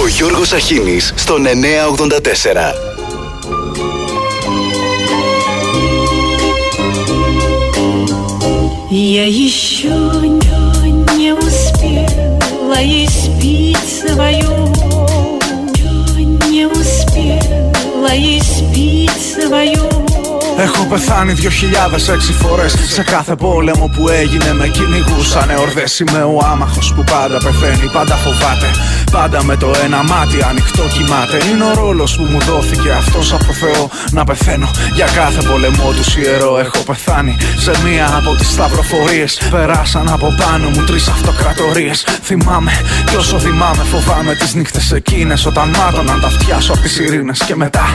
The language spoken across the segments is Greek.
Ο Γιώργος Αχίνης στον 984. Я еще не успела испить свою Не успела испить свою Έχω πεθάνει δυο χιλιάδες έξι φορές. Σε κάθε πόλεμο που έγινε με κυνηγούσανε ορδές Είμαι ο άμαχος που πάντα πεθαίνει, πάντα φοβάται. Πάντα με το ένα μάτι ανοιχτό κοιμάται. Είναι ο ρόλος που μου δόθηκε αυτός από το Θεό Να πεθαίνω. Για κάθε πολεμό τους ιερό Έχω πεθάνει. Σε μία από τις σταυροφορίες Περάσαν από πάνω μου τρεις αυτοκρατορίες. Θυμάμαι κι όσο θυμάμαι φοβάμαι τις νύχτες εκείνες Όταν μάτωναν τα αυτιά σου από τις ειρήνες. Και μετά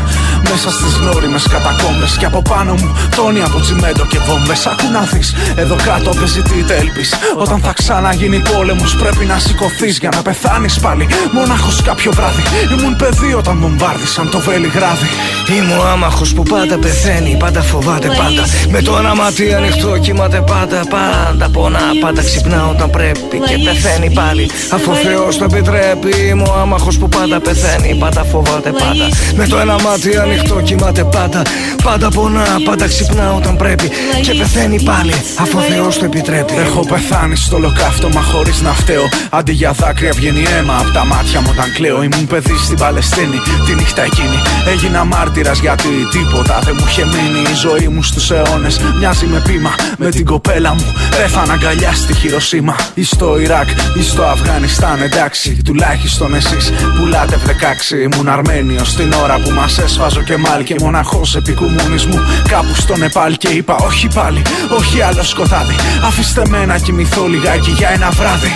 μέσα στις γνώριμες κατακόμπες Και από πάνω μου τόνοι από τσιμέντο και βόμβες. Ακού να δεις εδώ κάτω δεν ζητείτε έλπις Όταν θα ξαναγίνει πόλεμος πρέπει να σηκωθείς για να πεθάνεις πάλι. Μονάχος κάποιο βράδυ Ήμουν παιδί όταν βομβάρδισαν το Βελιγράδι. Είμαι ο άμαχος που πάντα πεθαίνει, πάντα φοβάται πάντα. Με το ένα μάτι ανοιχτό κοιμάται πάντα, πάντα πονά Πάντα ξυπνά όταν πρέπει και πεθαίνει πάλι. Αφού ο Θεός το επιτρέπει Είμαι ο άμαχος που πάντα πεθαίνει, πάντα φοβάται πάντα. Με το ένα μάτι ανοιχτό κοιμάται πάντα, πάντα πονά Πάντα ξυπνά όταν πρέπει και πεθαίνει πάλι Αφού ο Θεός το επιτρέπει Έχω πεθάνει στο λοκαύτωμα χωρίς να φταίω. Αντί για δάκρυα βγαίνει αίμα από τα μάτια μου όταν κλαίω. Ήμουν παιδί στην Παλαιστίνη τη νύχτα εκείνη. Έγινα μάρτυρας γιατί τίποτα δεν μου είχε μείνει. Η ζωή μου στους αιώνες μοιάζει με πείμα. Με την κοπέλα μου έφανα αγκαλιά στη Χειροσύμα. Ή στο Ιράκ ή στο Αφγανιστάν εντάξει. Τουλάχιστον εσείς πουλάτε βλεκάξι. Ήμουν Αρμένιος την ώρα που μας έσφαζω και μάλ και μοναχός επί κομμουνισμού. Κάπου στο Νεπάλ και είπα όχι πάλι, όχι άλλο σκοτάδι. Αφήστε με να κοιμηθώ λιγάκι για ένα βράδυ.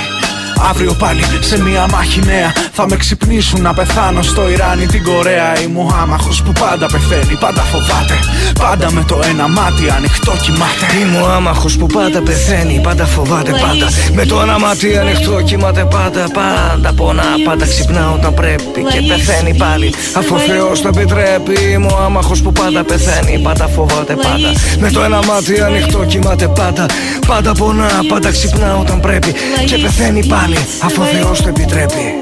Αύριο πάλι σε μια μάχη νέα. Θα με ξυπνήσουν να πεθάνω στο Ιράν ή την Κορέα. Είμαι ο άμαχος που πάντα πεθαίνει, πάντα φοβάται. Πάντα με το ένα μάτι ανοιχτό κοιμάται. Είμαι ο άμαχος που πάντα πεθαίνει, πάντα φοβάται πάντα. Με το ένα μάτι ανοιχτό κοιμάται πάντα, πάντα πονά Πάντα ξυπνά όταν πρέπει και πεθαίνει πάλι. Αφού ο Θεός το επιτρέπει Είμαι ο άμαχος που πάντα πεθαίνει, πάντα φοβάται πάντα. Με το ένα μάτι ανοιχτό κοιμάται πάντα, πάντα πονά Πάντα ξυπνά όταν πρέπει και πεθαίνει πάλι αφού ο Θεός το επιτρέπει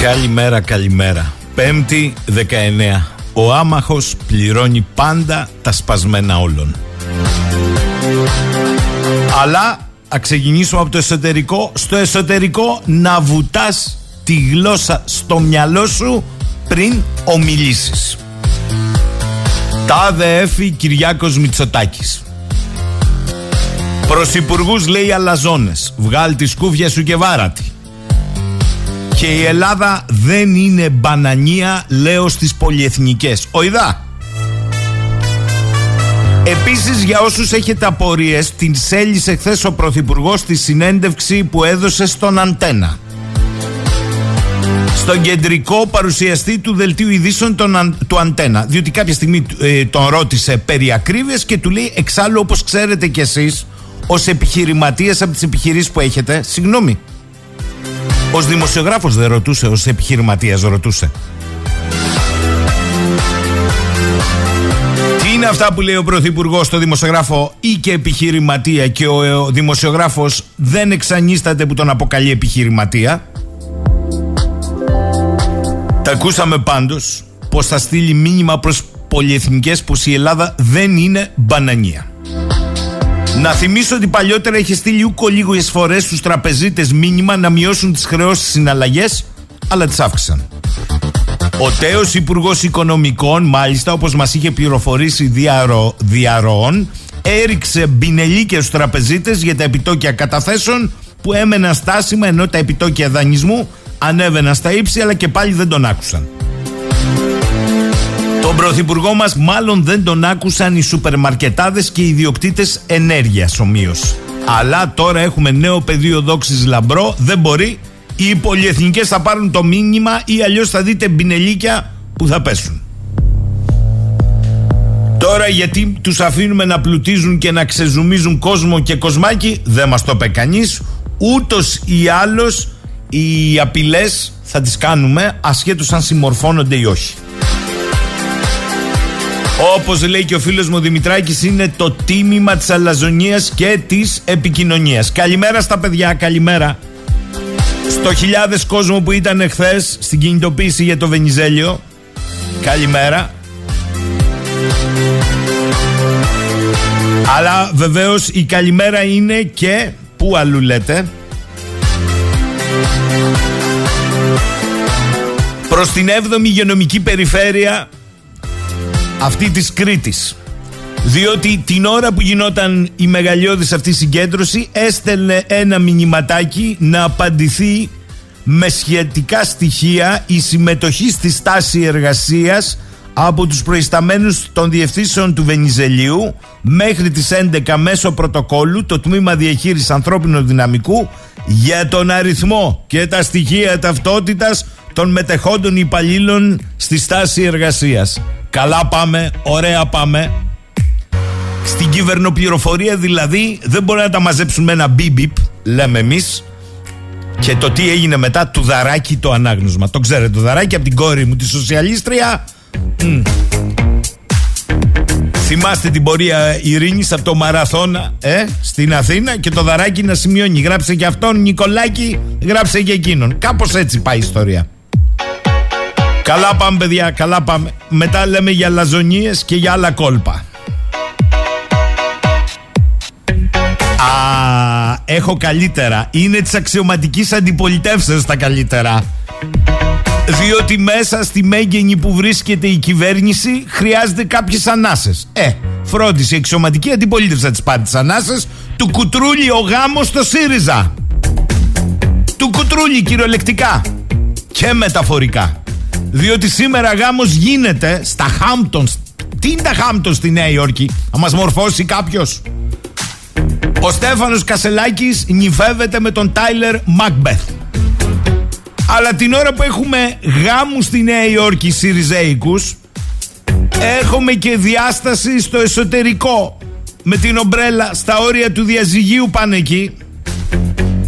Καλημέρα, καλημέρα. Πέμπτη 19. Ο άμαχος πληρώνει πάντα τα σπασμένα όλων. Αλλά α ξεκινήσουμε από το εσωτερικό. Στο εσωτερικό να βουτάς τη γλώσσα στο μυαλό σου πριν ομιλήσεις. Τάδε έφη Κυριάκος Μητσοτάκης. Πρωθυπουργούς λέει αλαζόνες. Βγάλ τη σκούφια σου και βάρατη. Και η Ελλάδα δεν είναι μπανανία, λέω στις πολυεθνικές. Οιδά. Επίσης για όσους έχετε απορίες, την σέλισε χθες ο Πρωθυπουργός στη συνέντευξη που έδωσε στον Αντένα. Στον κεντρικό παρουσιαστή του δελτίου ειδήσεων τον, αν- του Αντένα. Διότι κάποια στιγμή ε, τον ρώτησε περί ακρίβειας και του λέει εξάλλου όπως ξέρετε κι εσείς ως επιχειρηματίας από τις επιχειρήσεις που έχετε, συγγνώμη, ως δημοσιογράφος δεν ρωτούσε, ως επιχειρηματίας ρωτούσε. Τι είναι αυτά που λέει ο Πρωθυπουργός στο δημοσιογράφο ή και επιχειρηματία και ο, ο δημοσιογράφος δεν εξανίσταται που τον αποκαλεί επιχειρηματία. Τα ακούσαμε πάντως πως θα στείλει μήνυμα προς πολυεθνικές πως η Ελλάδα δεν είναι μπανανία. Να θυμίσω ότι παλιότερα είχε στείλει ούκο λίγο φορές στους τραπεζίτες μήνυμα να μειώσουν τις χρεώσεις συναλλαγές, αλλά τις αύξησαν. Ο τέος Υπουργός Οικονομικών, μάλιστα, όπως μας είχε πληροφορήσει διαρο, διαρροών, έριξε μπινελίκια στους τραπεζίτες για τα επιτόκια καταθέσεων που έμεναν στάσιμα ενώ τα επιτόκια δανεισμού ανέβαιναν στα ύψη, αλλά και πάλι δεν τον άκουσαν. Τον πρωθυπουργό μας μάλλον δεν τον άκουσαν οι σούπερ μαρκετάδες και οι ιδιοκτήτες ενέργειας ομοίως. Αλλά τώρα έχουμε νέο πεδίο δόξης λαμπρό, δεν μπορεί. Οι πολυεθνικές θα πάρουν το μήνυμα ή αλλιώς θα δείτε μπινελίκια που θα πέσουν. Τώρα γιατί τους αφήνουμε να πλουτίζουν και να ξεζουμίζουν κόσμο και κοσμάκι δεν μας το είπε κανείς. Ούτως ή άλλως οι απειλές θα τις κάνουμε ασχέτως αν συμμορφώνονται ή όχι. Όπως λέει και ο φίλος μου Δημητράκης είναι το τίμημα της αλαζονίας και της επικοινωνίας. Καλημέρα στα παιδιά, καλημέρα. Στο χιλιάδες κόσμο που ήταν εχθές στην κινητοποίηση για το Βενιζέλιο. Καλημέρα. Αλλά βεβαίως η καλημέρα είναι και πού αλλού λέτε. Προς την 7η υγειονομική περιφέρεια αυτή της Κρήτης. Διότι την ώρα που γινόταν η μεγαλειώδης αυτή συγκέντρωση έστελνε ένα μηνυματάκι να απαντηθεί με σχετικά στοιχεία η συμμετοχή στη στάση εργασίας από τους προϊσταμένους των διευθύνσεων του Βενιζελίου μέχρι τις 11 μέσω πρωτοκόλλου το Τμήμα Διαχείρισης Ανθρώπινου Δυναμικού για τον αριθμό και τα στοιχεία ταυτότητας των μετεχόντων υπαλλήλων στη στάση εργασίας. Καλά πάμε, ωραία πάμε. Στην κυβερνοπληροφορία δηλαδή δεν μπορεί να τα μαζέψουν με ένα μπιμπιπ, λέμε εμείς, και το τι έγινε μετά του δαράκι το ανάγνωσμα. Το ξέρετε, το δαράκι από την κόρη μου, τη σοσιαλίστρια. Θυμάστε την πορεία ειρήνης από το Μαραθώνα ε, στην Αθήνα και το δαράκι να σημειώνει. Γράψε και αυτόν Νικολάκη, γράψε και εκείνον. Κάπως έτσι πάει η ιστορία. Καλά πάμε παιδιά, καλά πάμε. Μετά λέμε για λαζονίες και για άλλα κόλπα. Α, έχω καλύτερα. Είναι της αξιωματικής αντιπολιτεύσεως τα καλύτερα. Διότι μέσα στη μέγενη που βρίσκεται η κυβέρνηση χρειάζεται κάποιες ανάσες. Ε, φρόντισε η αξιωματική αντιπολίτευση να τις πάρει τις ανάσες του κουτρούλι ο γάμος στο ΣΥΡΙΖΑ. Του κουτρούλι κυριολεκτικά και μεταφορικά. Διότι σήμερα γάμος γίνεται στα Χάμπτον. Τι είναι τα Χάμπτον στη Νέα Υόρκη, να μας μορφώσει κάποιος; Ο Στέφανος Κασελάκης νυφεύεται με τον Τάιλερ Μακμπεθ. Αλλά την ώρα που έχουμε γάμους στη Νέα Υόρκη Σιριζέικους έχουμε και διάσταση στο εσωτερικό με την ομπρέλα στα όρια του διαζυγίου πάνε εκεί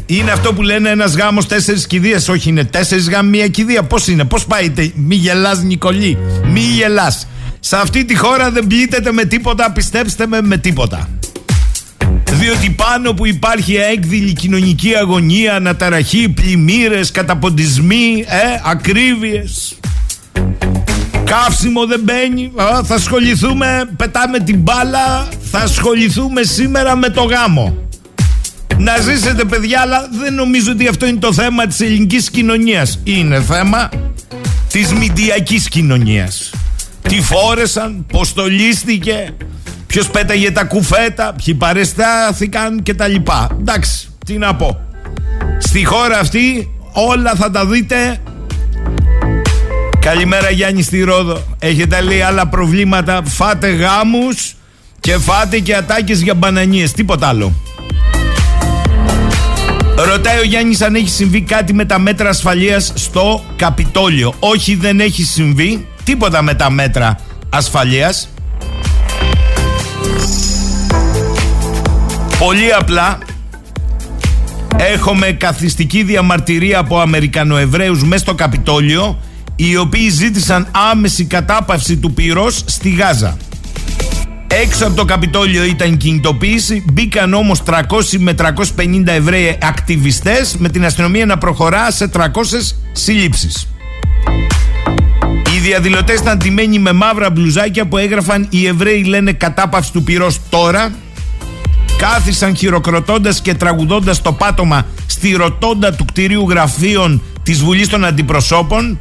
είναι αυτό που λένε ένας γάμος τέσσερις κηδείες. Όχι, είναι τέσσερις γάμοι, μία κηδεία. Πώς είναι, πώς πάει, μη γελάς, Νικολή, μη γελάς. Σε αυτή τη χώρα δεν πλήττεται με τίποτα, πιστέψτε με, με τίποτα. Διότι πάνω που υπάρχει έκδηλη κοινωνική αγωνία, αναταραχή, πλημμύρες, καταποντισμοί, ε, ακρίβειες Καύσιμο δεν μπαίνει, θα ασχοληθούμε, πετάμε την μπάλα, θα ασχοληθούμε σήμερα με το γάμο. Να ζήσετε παιδιά, αλλά δεν νομίζω ότι αυτό είναι το θέμα της ελληνικής κοινωνίας. Είναι θέμα της μηντιακής κοινωνίας. Τι φόρεσαν, πώς το λύστηκε, ποιος πέταγε τα κουφέτα, ποιοι παρεστάθηκαν κτλ. Εντάξει, τι να πω. Στη χώρα αυτή όλα θα τα δείτε Καλημέρα Γιάννη στη Ρόδο Έχετε λέει άλλα προβλήματα Φάτε γάμους Και φάτε και ατάκες για μπανανίες Τίποτα άλλο Ρωτάει ο Γιάννης αν έχει συμβεί κάτι με τα μέτρα ασφαλείας στο Καπιτόλιο. Όχι δεν έχει συμβεί τίποτα με τα μέτρα ασφαλείας. Πολύ απλά έχουμε καθιστική διαμαρτυρία από Αμερικανοεβραίους μέσα στο Καπιτόλιο οι οποίοι ζήτησαν άμεση κατάπαυση του πυρός στη Γάζα. Έξω από το Καπιτόλιο ήταν κινητοποίηση, μπήκαν όμως 300 με 350 Εβραίοι ακτιβιστές με την αστυνομία να προχωρά σε 300 συλλήψεις. Οι διαδηλωτές ήταν τιμένοι με μαύρα μπλουζάκια που έγραφαν «Οι Εβραίοι λένε κατάπαυση του πυρός τώρα». Κάθισαν χειροκροτώντας και τραγουδώντας το πάτωμα στη ροτόντα του κτηρίου γραφείων της Βουλής των Αντιπροσώπων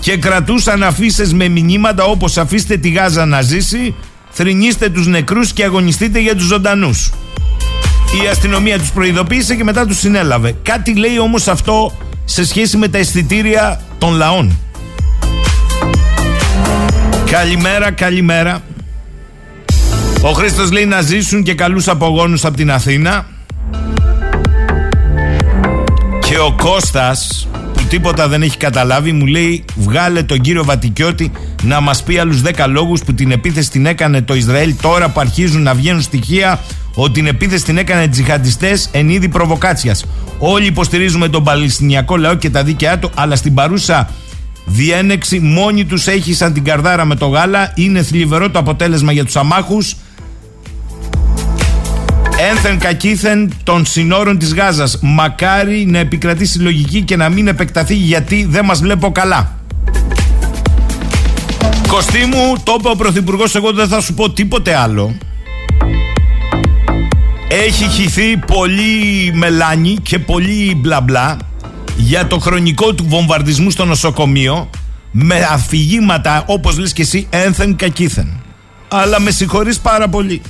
και κρατούσαν αφήσεις με μηνύματα όπως «Αφήστε τη Γάζα να ζήσει», θρυνήστε τους νεκρούς και αγωνιστείτε για τους ζωντανούς. Η αστυνομία τους προειδοποίησε και μετά τους συνέλαβε. Κάτι λέει όμως αυτό σε σχέση με τα αισθητήρια των λαών. Καλημέρα, καλημέρα. Ο Χρήστος λέει να ζήσουν και καλούς απογόνους από την Αθήνα. Και ο Κώστας τίποτα δεν έχει καταλάβει, μου λέει βγάλε τον κύριο Βατικιώτη να μας πει άλλους 10 λόγους που την επίθεση την έκανε το Ισραήλ τώρα που αρχίζουν να βγαίνουν στοιχεία ότι την επίθεση την έκανε τζιχαντιστές εν είδη προβοκάτσιας. Όλοι υποστηρίζουμε τον Παλαιστινιακό λαό και τα δίκαιά του, αλλά στην παρούσα Διένεξη μόνοι τους έχει σαν την καρδάρα με το γάλα. Είναι θλιβερό το αποτέλεσμα για τους αμάχους. Ένθεν κακήθεν των συνόρων της Γάζας. Μακάρι να επικρατήσει λογική και να μην επεκταθεί γιατί δεν μας βλέπω καλά. Κωστή μου, το είπε ο Πρωθυπουργός, εγώ δεν θα σου πω τίποτε άλλο. Έχει χυθεί πολύ μελάνι και πολύ μπλα μπλα για το χρονικό του βομβαρδισμού στο νοσοκομείο με αφηγήματα όπως λες και εσύ ένθεν κακήθεν. Αλλά με συγχωρείς πάρα πολύ.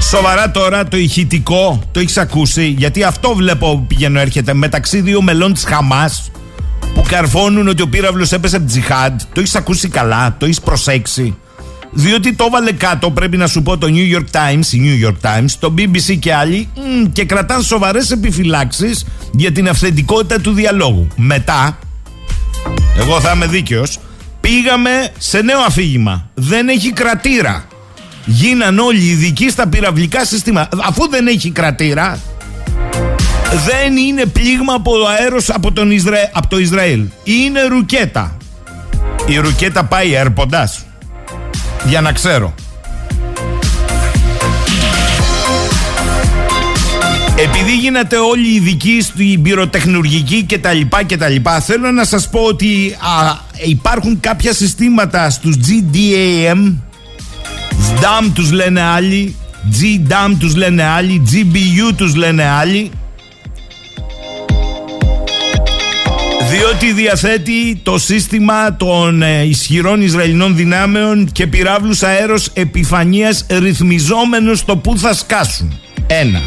Σοβαρά τώρα το ηχητικό το έχεις ακούσει; Γιατί αυτό βλέπω πηγαίνω έρχεται μεταξύ δύο μελών της Χαμάς που καρφώνουν ότι ο πύραυλος έπεσε από τζιχάντ. Το έχεις ακούσει καλά, το έχεις προσέξει; Διότι το έβαλε κάτω, πρέπει να σου πω, το New York Times, η New York Times, το BBC και άλλοι, και κρατάνε σοβαρές επιφυλάξεις για την αυθεντικότητα του διαλόγου. Μετά, εγώ θα είμαι δίκαιος, πήγαμε σε νέο αφήγημα. Δεν έχει κρατήρα. Γίναν όλοι ειδικοί στα πυραυλικά συστήματα. Αφού δεν έχει κρατήρα, δεν είναι πλήγμα από αέρος από, τον από το Ισραήλ. Είναι ρουκέτα. Η ρουκέτα πάει έρποντας. Για να ξέρω. Επειδή γίνατε όλοι ειδικοί στην πυροτεχνουργική και τα λοιπά και τα λοιπά Θέλω να σας πω ότι υπάρχουν κάποια συστήματα στους GDAM SDAM τους λένε άλλοι GDAM τους λένε άλλοι GBU τους λένε άλλοι Διότι διαθέτει το σύστημα των ε, ισχυρών Ισραηλινών δυνάμεων και πυράβλους αέρος επιφανείας ρυθμιζόμενους στο που θα σκάσουν. Ένα.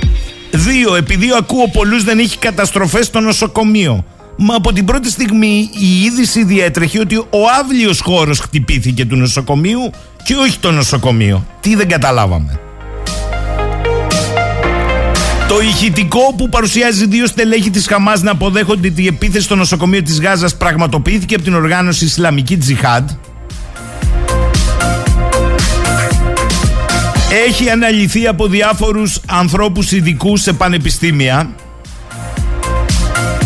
Δύο. Επειδή ακούω πολλούς δεν έχει καταστροφές στο νοσοκομείο. Μα από την πρώτη στιγμή η είδηση διέτρεχε ότι ο άβλιος χώρος χτυπήθηκε του νοσοκομείου και όχι το νοσοκομείο. Τι δεν καταλάβαμε. Το ηχητικό που παρουσιάζει δύο στελέχη της Χαμάς να αποδέχονται ότι η επίθεση στο νοσοκομείο της Γάζας πραγματοποιήθηκε από την οργάνωση Ισλαμική Τζιχάντ. Έχει αναλυθεί από διάφορους ανθρώπους ειδικούς σε πανεπιστήμια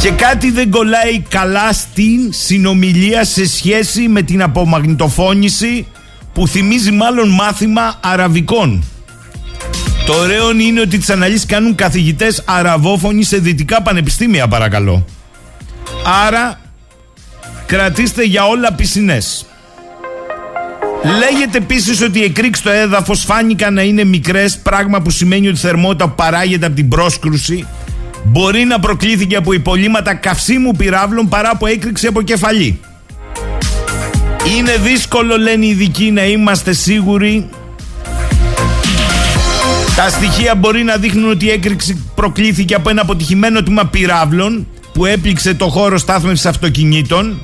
και κάτι δεν κολλάει καλά στην συνομιλία σε σχέση με την απομαγνητοφώνηση που θυμίζει μάλλον μάθημα αραβικών. Το ωραίο είναι ότι τις αναλύσεις κάνουν καθηγητές αραβόφωνοι σε δυτικά πανεπιστήμια, παρακαλώ. Άρα, κρατήστε για όλα πισινές. Λέγεται επίσης ότι οι εκρήξεις στο έδαφος φάνηκαν να είναι μικρές, πράγμα που σημαίνει ότι η θερμότητα που παράγεται από την πρόσκρουση μπορεί να προκλήθηκε από υπολείμματα καυσίμου πυράβλων παρά από έκρηξη από κεφαλή. Είναι δύσκολο, λένε οι ειδικοί, να είμαστε σίγουροι τα στοιχεία μπορεί να δείχνουν ότι η έκρηξη προκλήθηκε από ένα αποτυχημένο τμήμα πυράβλων που έπληξε το χώρο στάθμευσης αυτοκινήτων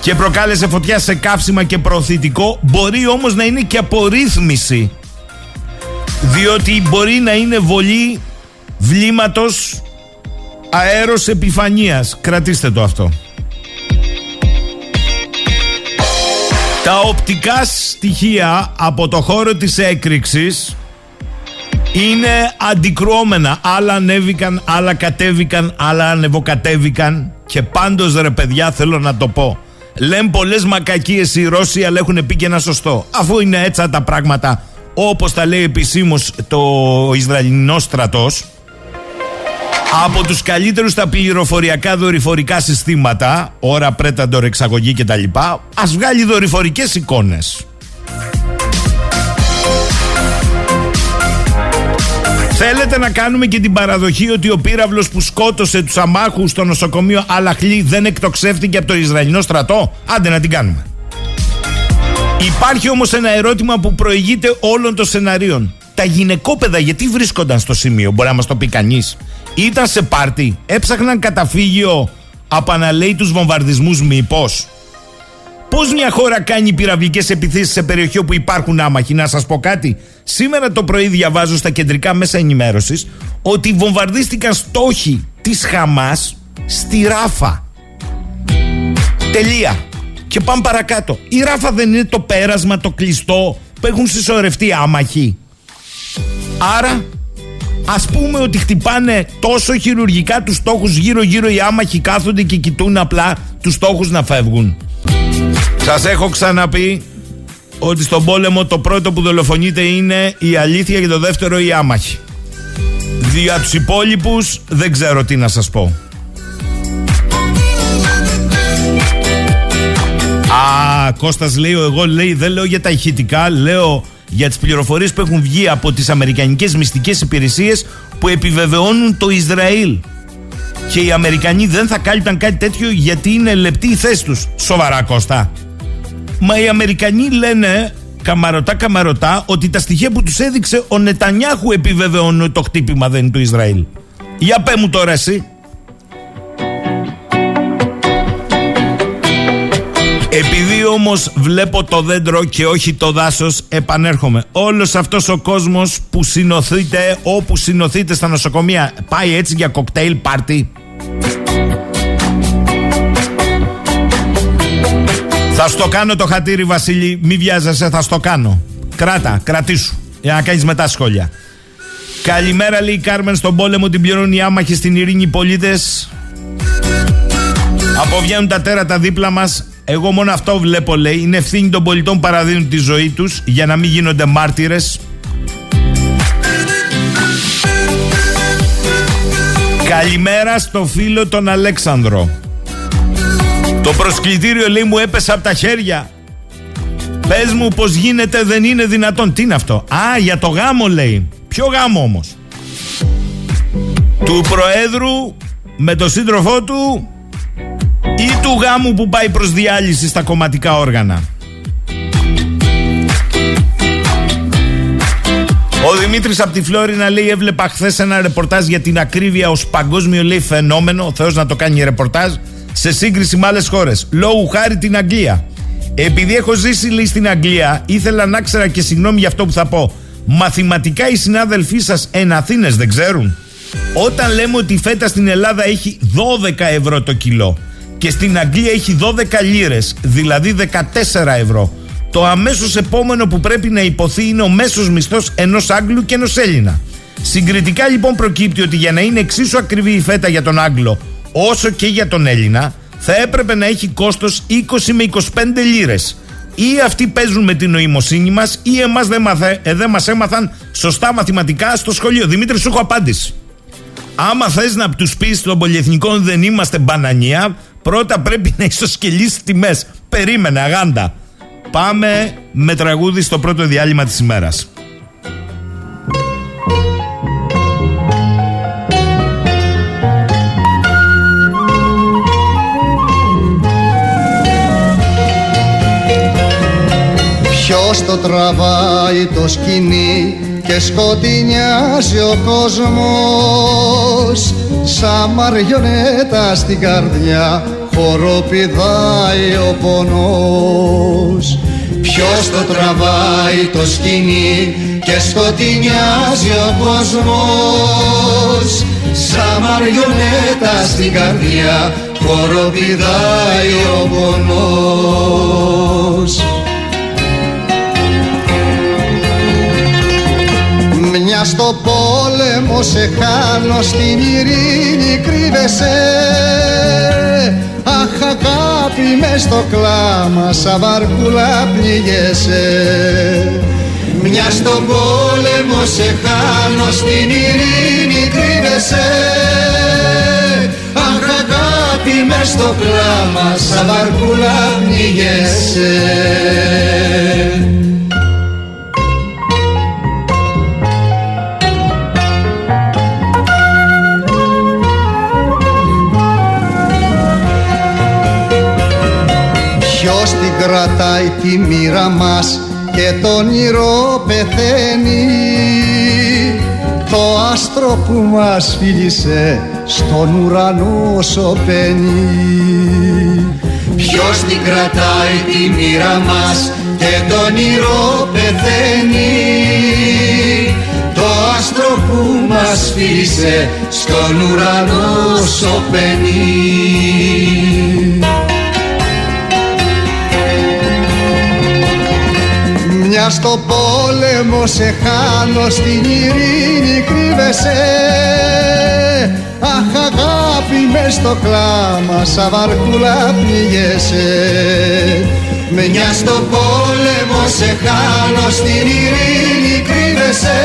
και προκάλεσε φωτιά σε καύσιμα και προωθητικό. Μπορεί όμως να είναι και απορρίθμιση διότι μπορεί να είναι βολή βλήματος αέρος επιφανείας. Κρατήστε το αυτό. Τα οπτικά στοιχεία από το χώρο της έκρηξης είναι αντικρουόμενα. Άλλα ανέβηκαν, άλλα κατέβηκαν, άλλα ανεβοκατέβηκαν. Και πάντως ρε παιδιά θέλω να το πω. Λένε πολλές μακακίες οι Ρώσοι, αλλά έχουν πει και ένα σωστό. Αφού είναι έτσι τα πράγματα, όπως τα λέει επισήμως το Ισραηλινός στρατός, από τους καλύτερους στα πληροφοριακά δορυφορικά συστήματα, ώρα πρέταντορ εξαγωγή κτλ. Ας βγάλει δορυφορικές εικόνες. Θέλετε να κάνουμε και την παραδοχή ότι ο πύραυλος που σκότωσε τους αμάχους στο νοσοκομείο Αλαχλή δεν εκτοξεύτηκε από το Ισραηλινό στρατό; Άντε να την κάνουμε. Υπάρχει όμως ένα ερώτημα που προηγείται όλων των σεναρίων. Τα γυναικόπαιδα γιατί βρίσκονταν στο σημείο, μπορεί να μας το πει κανείς. Ήταν σε πάρτι, έψαχναν καταφύγιο από αναλέητους βομβαρδισμούς μήπως. Πώς μια χώρα κάνει πυραυλικές επιθέσεις σε περιοχή όπου υπάρχουν άμαχοι, να σας πω κάτι. Σήμερα το πρωί διαβάζω στα κεντρικά μέσα ενημέρωσης ότι βομβαρδίστηκαν στόχοι της Χαμάς στη Ράφα. Τελεία. Και πάμε παρακάτω. Η Ράφα δεν είναι το πέρασμα, το κλειστό που έχουν συσσωρευτεί άμαχοι. Άρα ας πούμε ότι χτυπάνε τόσο χειρουργικά τους στόχους γύρω γύρω οι άμαχοι κάθονται και κοιτούν απλά τους στόχους να φεύγουν. Σας έχω ξαναπεί ότι στον πόλεμο το πρώτο που δολοφονείται είναι η αλήθεια και το δεύτερο η άμαχη. Για τους υπόλοιπους δεν ξέρω τι να σας πω. Α, Κώστας λέει, εγώ λέει, δεν λέω για τα ηχητικά, λέω για τις πληροφορίες που έχουν βγει από τις Αμερικανικές μυστικές υπηρεσίες που επιβεβαιώνουν το Ισραήλ. Και οι Αμερικανοί δεν θα κάλυπταν κάτι τέτοιο γιατί είναι λεπτή η θέση τους. Σοβαρά Κώστα. Μα οι Αμερικανοί λένε καμαρωτά καμαρωτά ότι τα στοιχεία που τους έδειξε ο Νετανιάχου επιβεβαιώνουν ότι το χτύπημα δεν είναι του Ισραήλ. Για πέ μου τώρα εσύ. Επειδή όμως βλέπω το δέντρο και όχι το δάσος επανέρχομαι. Όλος αυτός ο κόσμος που συνοθείτε όπου συνοθείτε στα νοσοκομεία πάει έτσι για κοκτέιλ πάρτι. Θα στο κάνω το χατήρι Βασίλη, μη βιάζεσαι, θα στο κάνω. Κράτα, κρατήσου, για να κάνεις μετά σχόλια. Καλημέρα λέει η Κάρμεν στον πόλεμο, την πληρώνουν οι άμαχοι στην ειρήνη οι πολίτες. Αποβγαίνουν τα τέρατα δίπλα μας, εγώ μόνο αυτό βλέπω λέει, είναι ευθύνη των πολιτών που παραδίνουν τη ζωή τους για να μην γίνονται μάρτυρες. Καλημέρα στο φίλο τον Αλέξανδρο. Το προσκλητήριο λέει μου έπεσε από τα χέρια. Πες μου πως γίνεται δεν είναι δυνατόν. Τι είναι αυτό; Α για το γάμο λέει. Ποιο γάμο όμως; Του Προέδρου με το σύντροφό του ή του γάμου που πάει προς διάλυση στα κομματικά όργανα. Ο Δημήτρης από τη Φλόρινα λέει: Έβλεπα χθες ένα ρεπορτάζ για την ακρίβεια ως παγκόσμιο λέει φαινόμενο. Ο Θεός να το κάνει ρεπορτάζ σε σύγκριση με άλλες χώρες. Λόγου χάρη την Αγγλία. Επειδή έχω ζήσει λέει στην Αγγλία, ήθελα να ξέρα και συγγνώμη για αυτό που θα πω. Μαθηματικά οι συνάδελφοί σας εν Αθήνες δεν ξέρουν. Όταν λέμε ότι η φέτα στην Ελλάδα έχει 12 ευρώ το κιλό και στην Αγγλία έχει 12 λίρες, δηλαδή 14 ευρώ. Το αμέσως επόμενο που πρέπει να υποθεί είναι ο μέσος μισθός ενός Άγγλου και ενός Έλληνα. Συγκριτικά λοιπόν προκύπτει ότι για να είναι εξίσου ακριβή η φέτα για τον Άγγλο όσο και για τον Έλληνα θα έπρεπε να έχει κόστος 20 με 25 λίρες. Ή αυτοί παίζουν με την νοημοσύνη μας ή εμάς δεν, μαθε, ε, δεν μας έμαθαν σωστά μαθηματικά στο σχολείο. Δημήτρη σου έχω απάντηση. Άμα θες να τους πεις των πολυεθνικών δεν είμαστε μπανανία Πρώτα πρέπει να ισοσκελίσει τιμές. Περίμενε, αγάντα. Πάμε με τραγούδι στο πρώτο διάλειμμα της ημέρας. Ποιος το τραβάει το σκηνή και σκοτεινιάζει ο κόσμος; Σαν μαριονέτα στην καρδιά χοροπηδάει ο πονός. Ποιος το τραβάει το σκηνή και σκοτεινιάζει ο κόσμος. Σαν μαριονέτα στην καρδιά χοροπηδάει ο πονός στο πόλεμο σε χάνω στην ειρήνη κρύβεσαι. Αχ αγάπη μες στο κλάμα σαν βαρκούλα πνίγεσαι. Μια στον πόλεμο σε χάνω στην ειρήνη κρύβεσαι. Αχ αγάπη μες στο κλάμα σαν βαρκούλα πνίγεσαι κρατάει τη μοίρα μας και το όνειρο πεθαίνει. Το άστρο που μας φίλησε στον ουρανό σωπαίνει. Ποιος την κρατάει τη μοίρα μας και το όνειρο πεθαίνει. Το άστρο που μας φίλησε στον ουρανό σωπαίνει μια στο πόλεμο σε χάνω στην ειρήνη κρύβεσαι. Αχ αγάπη μες στο κλάμα σαν βαρκούλα πνίγεσαι Με μια στο πόλεμο σε χάνω στην ειρήνη κρύβεσαι.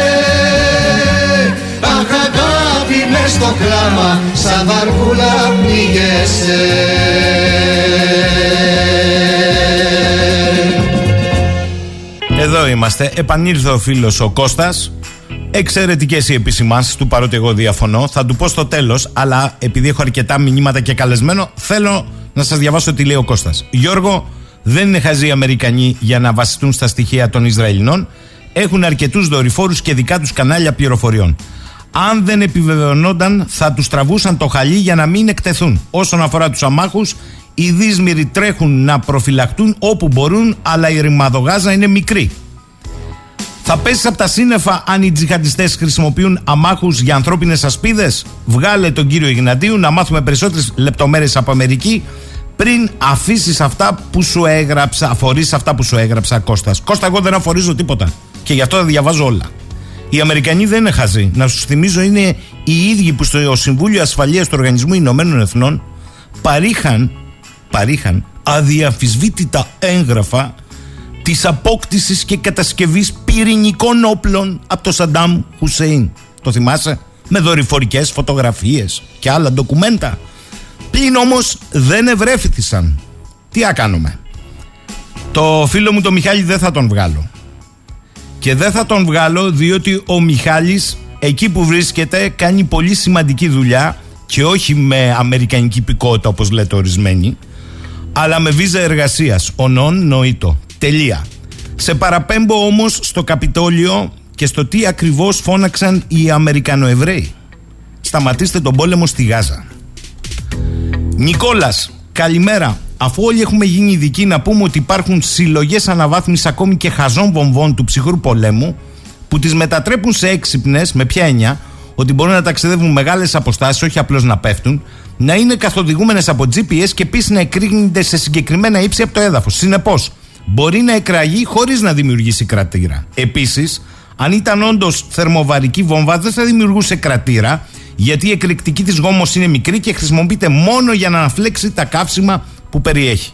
Αχ αγάπη μες στο κλάμα σαν βαρκούλα πνίγεσαι Εδώ είμαστε. Επανήλθε ο φίλος ο Κώστας. Εξαιρετικές οι επισημάνσεις του, παρότι εγώ διαφωνώ. Θα του πω στο τέλος, αλλά επειδή έχω αρκετά μηνύματα και καλεσμένο, θέλω να σας διαβάσω τι λέει ο Κώστας. Γιώργο, δεν είναι χαζοί οι Αμερικανοί για να βασιστούν στα στοιχεία των Ισραηλινών. Έχουν αρκετούς δορυφόρους και δικά τους κανάλια πληροφοριών. Αν δεν επιβεβαιωνόταν, θα τους τραβούσαν το χαλί για να μην εκτεθούν. Όσον αφορά τους αμάχους, οι δύσμυροι τρέχουν να προφυλακτούν όπου μπορούν, αλλά η ρημαδογάζα είναι μικρή. Θα πέσεις από τα σύννεφα αν οι τζιχαντιστές χρησιμοποιούν αμάχους για ανθρώπινες ασπίδες; Βγάλε τον κύριο Ιγνατίου να μάθουμε περισσότερες λεπτομέρειες από Αμερική πριν αφήσεις αυτά που σου έγραψα. Αφορεί αυτά που σου έγραψα, Κώστας. Κώστα, εγώ δεν αφορίζω τίποτα. Και γι' αυτό θα διαβάζω όλα. Οι Αμερικανοί δεν είναι χαζοί. Να σου θυμίζω, είναι οι ίδιοι που στο Συμβούλιο Ασφαλείας του Οργανισμού Ηνωμένων Εθνών παρήχαν, παρήχαν αδιαφυσβήτητα έγγραφα της απόκτησης και κατασκευής πυρηνικών όπλων από το Σαντάμ Χουσέιν. Το θυμάσαι; Με δορυφορικές φωτογραφίες και άλλα ντοκουμέντα. Πλην όμως δεν ευρέθησαν. Τι κάνουμε; Το φίλο μου το Μιχάλη δεν θα τον βγάλω. Και δεν θα τον βγάλω διότι ο Μιχάλης εκεί που βρίσκεται κάνει πολύ σημαντική δουλειά και όχι με αμερικανική πικότητα όπως λέτε ορισμένοι αλλά με βίζα εργασίας. Ονόν νοήτο. Τελεία. Σε παραπέμπω όμως στο Καπιτόλιο και στο τι ακριβώς φώναξαν οι Αμερικανοεβραίοι. Σταματήστε τον πόλεμο στη Γάζα. Νικόλας, καλημέρα. Αφού όλοι έχουμε γίνει ειδικοί να πούμε ότι υπάρχουν συλλογές αναβάθμισης ακόμη και χαζών βομβών του ψυχρού πολέμου που τις μετατρέπουν σε έξυπνες, με ποια έννοια, ότι μπορούν να ταξιδεύουν μεγάλες αποστάσεις, όχι απλώς να πέφτουν, να είναι καθοδηγούμενες από GPS και επίσης να εκρήγνονται σε συγκεκριμένα ύψη από το έδαφος. Συνεπώς, μπορεί να εκραγεί χωρίς να δημιουργήσει κρατήρα. Επίσης, αν ήταν όντως θερμοβαρική βόμβα, δεν θα δημιουργούσε κρατήρα, γιατί η εκρηκτική της γόμος είναι μικρή και χρησιμοποιείται μόνο για να αναφλέξει τα καύσιμα που περιέχει.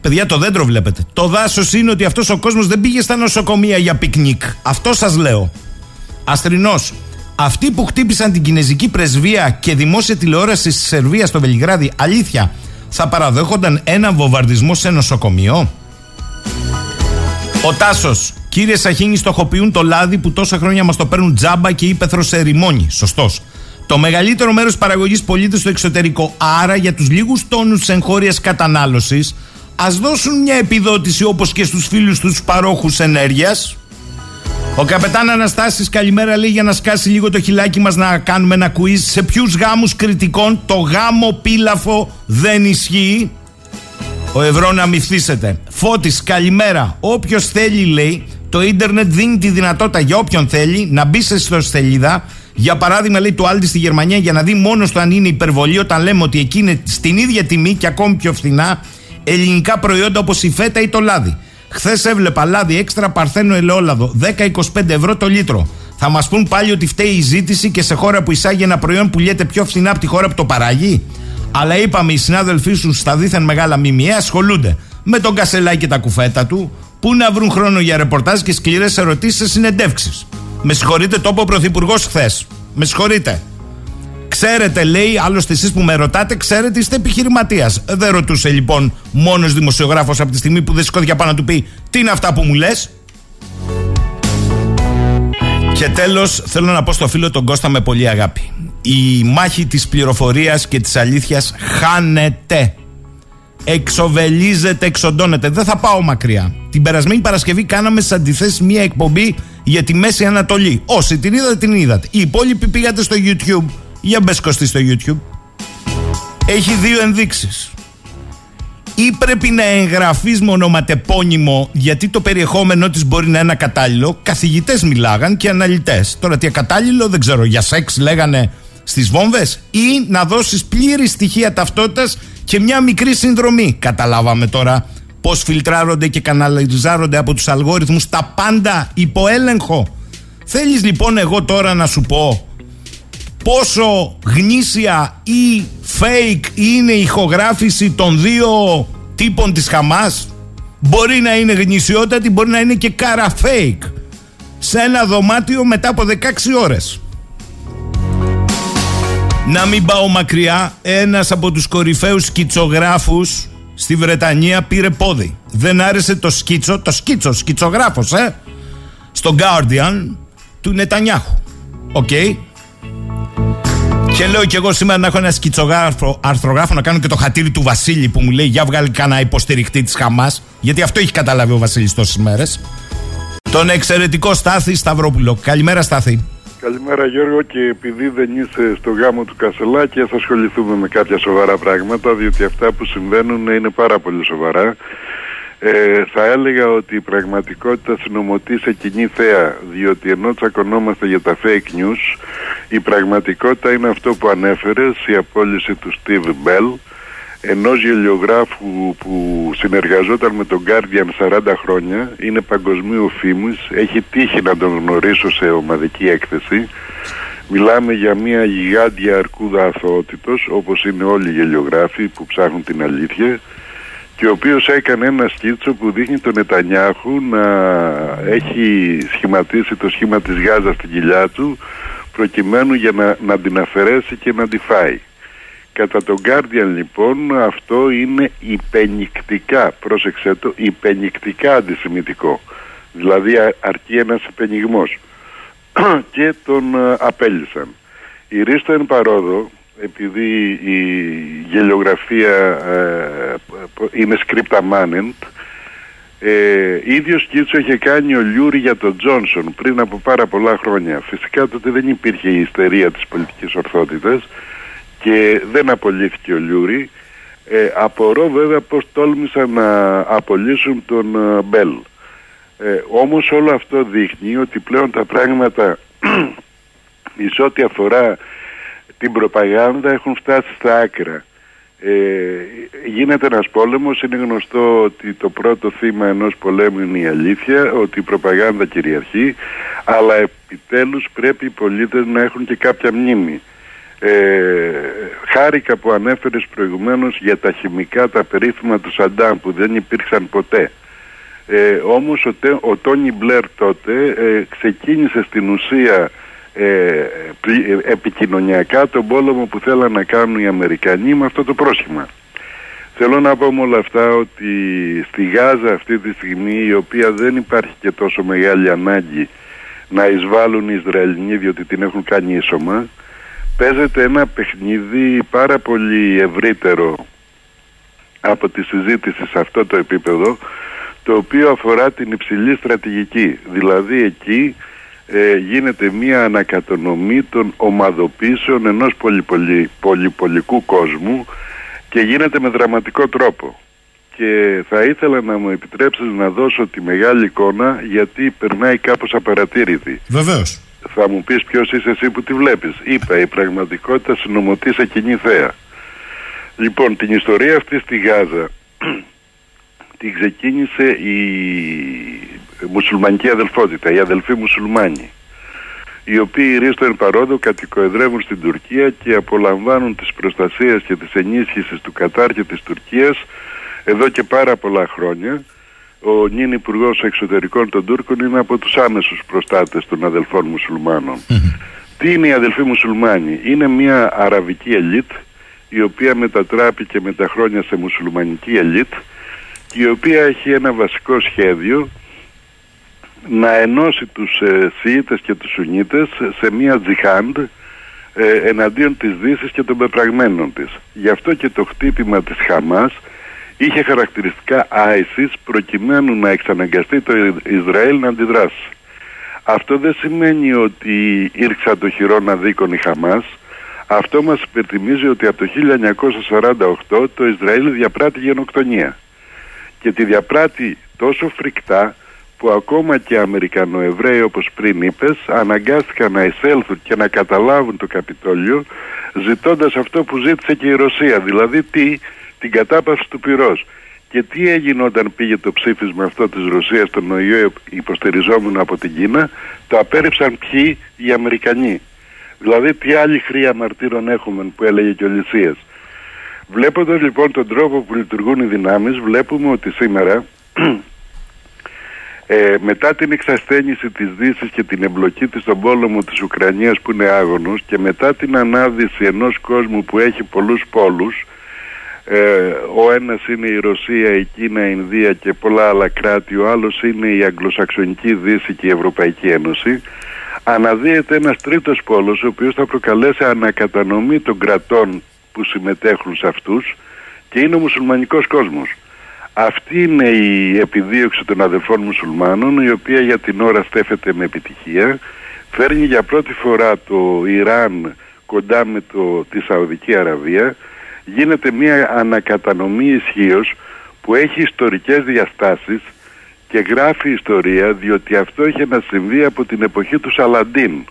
Παιδιά, το δέντρο βλέπετε. Το δάσος είναι ότι αυτός ο κόσμος δεν πήγε στα νοσοκομεία για πικνίκ. Αυτό σας λέω. Αστρινός. Αυτοί που χτύπησαν την κινέζικη πρεσβεία και δημόσια τηλεόραση στη Σερβία στο Βελιγράδι, αλήθεια, θα παραδέχονταν ένα βομβαρδισμό σε νοσοκομείο; Ο Τάσος. Κύριε Σαχίνη, στοχοποιούν το λάδι που τόσα χρόνια μας το παίρνουν τζάμπα και ύπεθρο σε ρημόνι. Σωστός. Το μεγαλύτερο μέρος παραγωγής πολίτες στο εξωτερικό. Άρα για τους λίγους τόνους τη εγχώριας κατανάλωσης, ας δώσουν μια επιδότηση όπως και στους φίλους τους παρόχους ενέργειας. Ο καπετάν Αναστάσης καλημέρα λέει για να σκάσει λίγο το χειλάκι μας να κάνουμε ένα quiz σε ποιους γάμους Κρητικών το γαμοπίλαφο δεν ισχύει; Ο Ευρώ να μυθίσετε. Φώτης καλημέρα. Όποιος θέλει λέει το ίντερνετ δίνει τη δυνατότητα για όποιον θέλει να μπει σε ιστοσελίδα για παράδειγμα, λέει το Άλντι στη Γερμανία για να δει μόνος του αν είναι υπερβολή όταν λέμε ότι εκεί είναι στην ίδια τιμή και ακόμη πιο φθηνά ελληνικά προϊόντα όπως η φέτα ή το λάδι. Χθες έβλεπα λάδι έξτρα παρθένο ελαιόλαδο 10-25 ευρώ το λίτρο. Θα μας πούν πάλι ότι φταίει η ζήτηση και σε χώρα που εισάγει ένα προϊόν που λιέται πιο φθηνά από τη χώρα που το παράγει. Αλλά είπαμε οι συνάδελφοί σου στα δίθεν μεγάλα μιμιέ ασχολούνται με τον Κασελάκη και τα κουφέτα του, που να βρουν χρόνο για ρεπορτάζ και σκληρές ερωτήσεις σε συνεντεύξεις. Με συγχωρείτε, το είπε ο Πρωθυπουργός χθες. Με συγχωρείτε. Ξέρετε, λέει, άλλωστε εσείς που με ρωτάτε, ξέρετε, είστε επιχειρηματίας. Δεν ρωτούσε λοιπόν μόνος δημοσιογράφος από τη στιγμή που δεν σηκώθηκε πάνω να του πει Τι είναι αυτά που μου λες; Και τέλος, θέλω να πω στο φίλο τον Κώστα με πολύ αγάπη. Η μάχη της πληροφορίας και της αλήθειας χάνεται. Εξοβελίζεται, εξοντώνεται. Δεν θα πάω μακριά. Την περασμένη Παρασκευή κάναμε στι αντιθέσει μία εκπομπή για τη Μέση Ανατολή. Όσοι την είδατε, την είδατε. Οι υπόλοιποι πήγατε στο YouTube. Για μπες κοστί στο YouTube. Έχει δύο ενδείξεις. Ή πρέπει να εγγραφείς μονοματεπώνυμο γιατί το περιεχόμενό της μπορεί να είναι ακατάλληλο. Καθηγητές μιλάγαν και αναλυτές. Τώρα τι ακατάλληλο δεν ξέρω. Για σεξ λέγανε στις βόμβες. Ή να δώσεις πλήρη στοιχεία ταυτότητας και μια μικρή συνδρομή. Καταλάβαμε τώρα πώς φιλτράρονται και καναλιζάρονται από τους αλγόριθμους τα πάντα υπό έλεγχο. Θέλεις λοιπόν εγώ τώρα να σου πω πόσο γνήσια ή fake είναι η ηχογράφηση των δύο τύπων της Χαμάς. Μπορεί να είναι γνησιότατη, μπορεί να είναι και κάρα fake. Σε ένα δωμάτιο μετά από 16 ώρες. Να μην πάω μακριά, ένας από τους κορυφαίους σκιτσογράφους στη Βρετανία πήρε πόδι. Δεν άρεσε το σκίτσο, το σκίτσο, σκιτσογράφος, ε, στο Guardian του Νετανιάχου. Οκ. Και λέω και εγώ σήμερα να έχω ένα σκιτσογράφο αρθρογράφο να κάνω και το χατήρι του Βασίλη που μου λέει για βγάλει κανένα υποστηρικτή της Χαμάς γιατί αυτό έχει καταλάβει ο Βασίλης τόσες μέρες. Τον εξαιρετικό Στάθη Σταυρόπουλο. Καλημέρα Στάθη. Καλημέρα Γιώργο και επειδή δεν είσαι στο γάμο του Κασελάκη θα ασχοληθούμε με κάποια σοβαρά πράγματα διότι αυτά που συμβαίνουν είναι πάρα πολύ σοβαρά. Ε, θα έλεγα ότι η πραγματικότητα συνομωτεί σε κοινή θέα διότι ενώ τσακωνόμαστε για τα fake news η πραγματικότητα είναι αυτό που ανέφερες η απόλυση του Steve Bell ενός γελιογράφου που συνεργαζόταν με τον Guardian 40 χρόνια είναι παγκοσμίου φήμης έχει τύχει να τον γνωρίσω σε ομαδική έκθεση. Μιλάμε για μια γιγάντια αρκούδα αθωότητος όπως είναι όλοι οι γελιογράφοι που ψάχνουν την αλήθεια και ο οποίος έκανε ένα σκίτσο που δείχνει τον Νετανιάχου να έχει σχηματίσει το σχήμα της Γάζας στην κοιλιά του προκειμένου για να, να την αφαιρέσει και να τη φάει. Κατά τον Guardian λοιπόν αυτό είναι υπενικτικά, πρόσεξε το, υπενικτικά αντισημιτικό. Δηλαδή αρκεί ένας υπενιγμός. και τον ε, απέλυσαν. Ειρήσθω εν παρόδω, επειδή η γελιογραφία ε, είναι scripta manent, ε, ίδιο σκίτσο είχε κάνει ο Λιούρι για τον Τζόνσον πριν από πάρα πολλά χρόνια. Φυσικά τότε δεν υπήρχε η υστερία της πολιτικής ορθότητας και δεν απολύθηκε ο Λιούρι. Ε, απορώ βέβαια πως τόλμησαν να απολύσουν τον ε, Μπέλ. Ε, όμως όλο αυτό δείχνει ότι πλέον τα πράγματα εις ό,τι αφορά την προπαγάνδα έχουν φτάσει στα άκρα. Ε, γίνεται ένας πόλεμος, είναι γνωστό ότι το πρώτο θύμα ενός πολέμου είναι η αλήθεια, ότι η προπαγάνδα κυριαρχεί, αλλά επιτέλους πρέπει οι πολίτες να έχουν και κάποια μνήμη. Ε, χάρηκα που ανέφερες προηγουμένως για τα χημικά, τα περίφημα του Σαντάμ που δεν υπήρξαν ποτέ. Ε, όμως ο, ο Τόνι Μπλερ τότε ε, ξεκίνησε στην ουσία ε, ε, επικοινωνιακά τον πόλεμο που θέλαν να κάνουν οι Αμερικανοί με αυτό το πρόσχημα. Θέλω να πω με όλα αυτά ότι στη Γάζα αυτή τη στιγμή η οποία δεν υπάρχει και τόσο μεγάλη ανάγκη να εισβάλλουν οι Ισραηλινοί διότι την έχουν κάνει ίσωμα παίζεται ένα παιχνίδι πάρα πολύ ευρύτερο από τη συζήτηση σε αυτό το επίπεδο το οποίο αφορά την υψηλή στρατηγική. Δηλαδή εκεί ε, γίνεται μία ανακατονομή των ομαδοποίησεων ενός πολυπολι, πολυπολικού κόσμου και γίνεται με δραματικό τρόπο. Και θα ήθελα να μου επιτρέψεις να δώσω τη μεγάλη εικόνα γιατί περνάει κάπως απαρατήρητη. Βεβαίως θα μου πεις ποιος είσαι εσύ που τη βλέπεις. Είπα, η πραγματικότητα συνομωτεί σε κοινή θέα. Λοιπόν, την ιστορία αυτή στη Γάζα την ξεκίνησε η μουσουλμανική αδελφότητα, οι αδελφοί μουσουλμάνοι οι οποίοι ρίστο εν παρόδο κατοικοεδρεύουν στην Τουρκία και απολαμβάνουν τις προστασίες και τις ενίσχυσεις του Κατάρ και της Τουρκίας εδώ και πάρα πολλά χρόνια ο νυν υπουργός εξωτερικών των Τούρκων είναι από τους άμεσους προστάτες των αδελφών μουσουλμάνων. Τι είναι οι αδελφοί μουσουλμάνοι; Είναι μια αραβική ελίτ η οποία μετατράπηκε με τα χρόνια σε μουσουλμανική ελίτ και η οποία έχει ένα βασικό σχέδιο να ενώσει τους ε, Σιήτες και τους Σουνίτες σε μια τζιχάντ ε, εναντίον της Δύσης και των πεπραγμένων της. Γι' αυτό και το χτύπημα της Χαμάς είχε χαρακτηριστικά ISIS προκειμένου να εξαναγκαστεί το Ισραήλ να αντιδράσει. Αυτό δεν σημαίνει ότι ήρξαν το χειρόνα δίκον η Χαμάς. Αυτό μας υπενθυμίζει ότι από το 1948 το Ισραήλ διαπράττει γενοκτονία. Και τη διαπράττει τόσο φρικτά που ακόμα και Αμερικανοεβραίοι όπως πριν είπες αναγκάστηκαν να εισέλθουν και να καταλάβουν το Καπιτόλιο ζητώντας αυτό που ζήτησε και η Ρωσία. Δηλαδή τι, την κατάπαυση του πυρός. Και τι έγινε όταν πήγε το ψήφισμα αυτό της Ρωσίας στον ΟΗΟ υποστηριζόμενο από την Κίνα, το απέρριψαν ποιοι; Οι Αμερικανοί. Δηλαδή τι άλλη χρία μαρτύρων έχουμε που έλεγε και ο Λυσίας. Βλέποντας λοιπόν τον τρόπο που λειτουργούν οι δυνάμεις, βλέπουμε ότι σήμερα ε, μετά την εξασθένηση της Δύσης και την εμπλοκή της στον πόλεμο της Ουκρανίας που είναι άγωνος και μετά την ανάδυση ενός κόσμου που έχει πολλούς πόλους ε, ο ένας είναι η Ρωσία, η Κίνα, η Ινδία και πολλά άλλα κράτη ο άλλος είναι η Αγγλοσαξονική Δύση και η Ευρωπαϊκή Ένωση αναδύεται ένας τρίτος πόλος ο οποίος θα προκαλέσει ανακατανομή των κρατών που συμμετέχουν σε αυτούς και είναι ο μουσουλμανικός κόσμος. Αυτή είναι η επιδίωξη των αδελφών μουσουλμάνων η οποία για την ώρα στέφεται με επιτυχία φέρνει για πρώτη φορά το Ιράν κοντά με το, τη Σαουδική Αραβία γίνεται μια ανακατανομή ισχύως που έχει ιστορικές διαστάσεις και γράφει ιστορία διότι αυτό είχε να συμβεί από την εποχή του Σαλαντίν.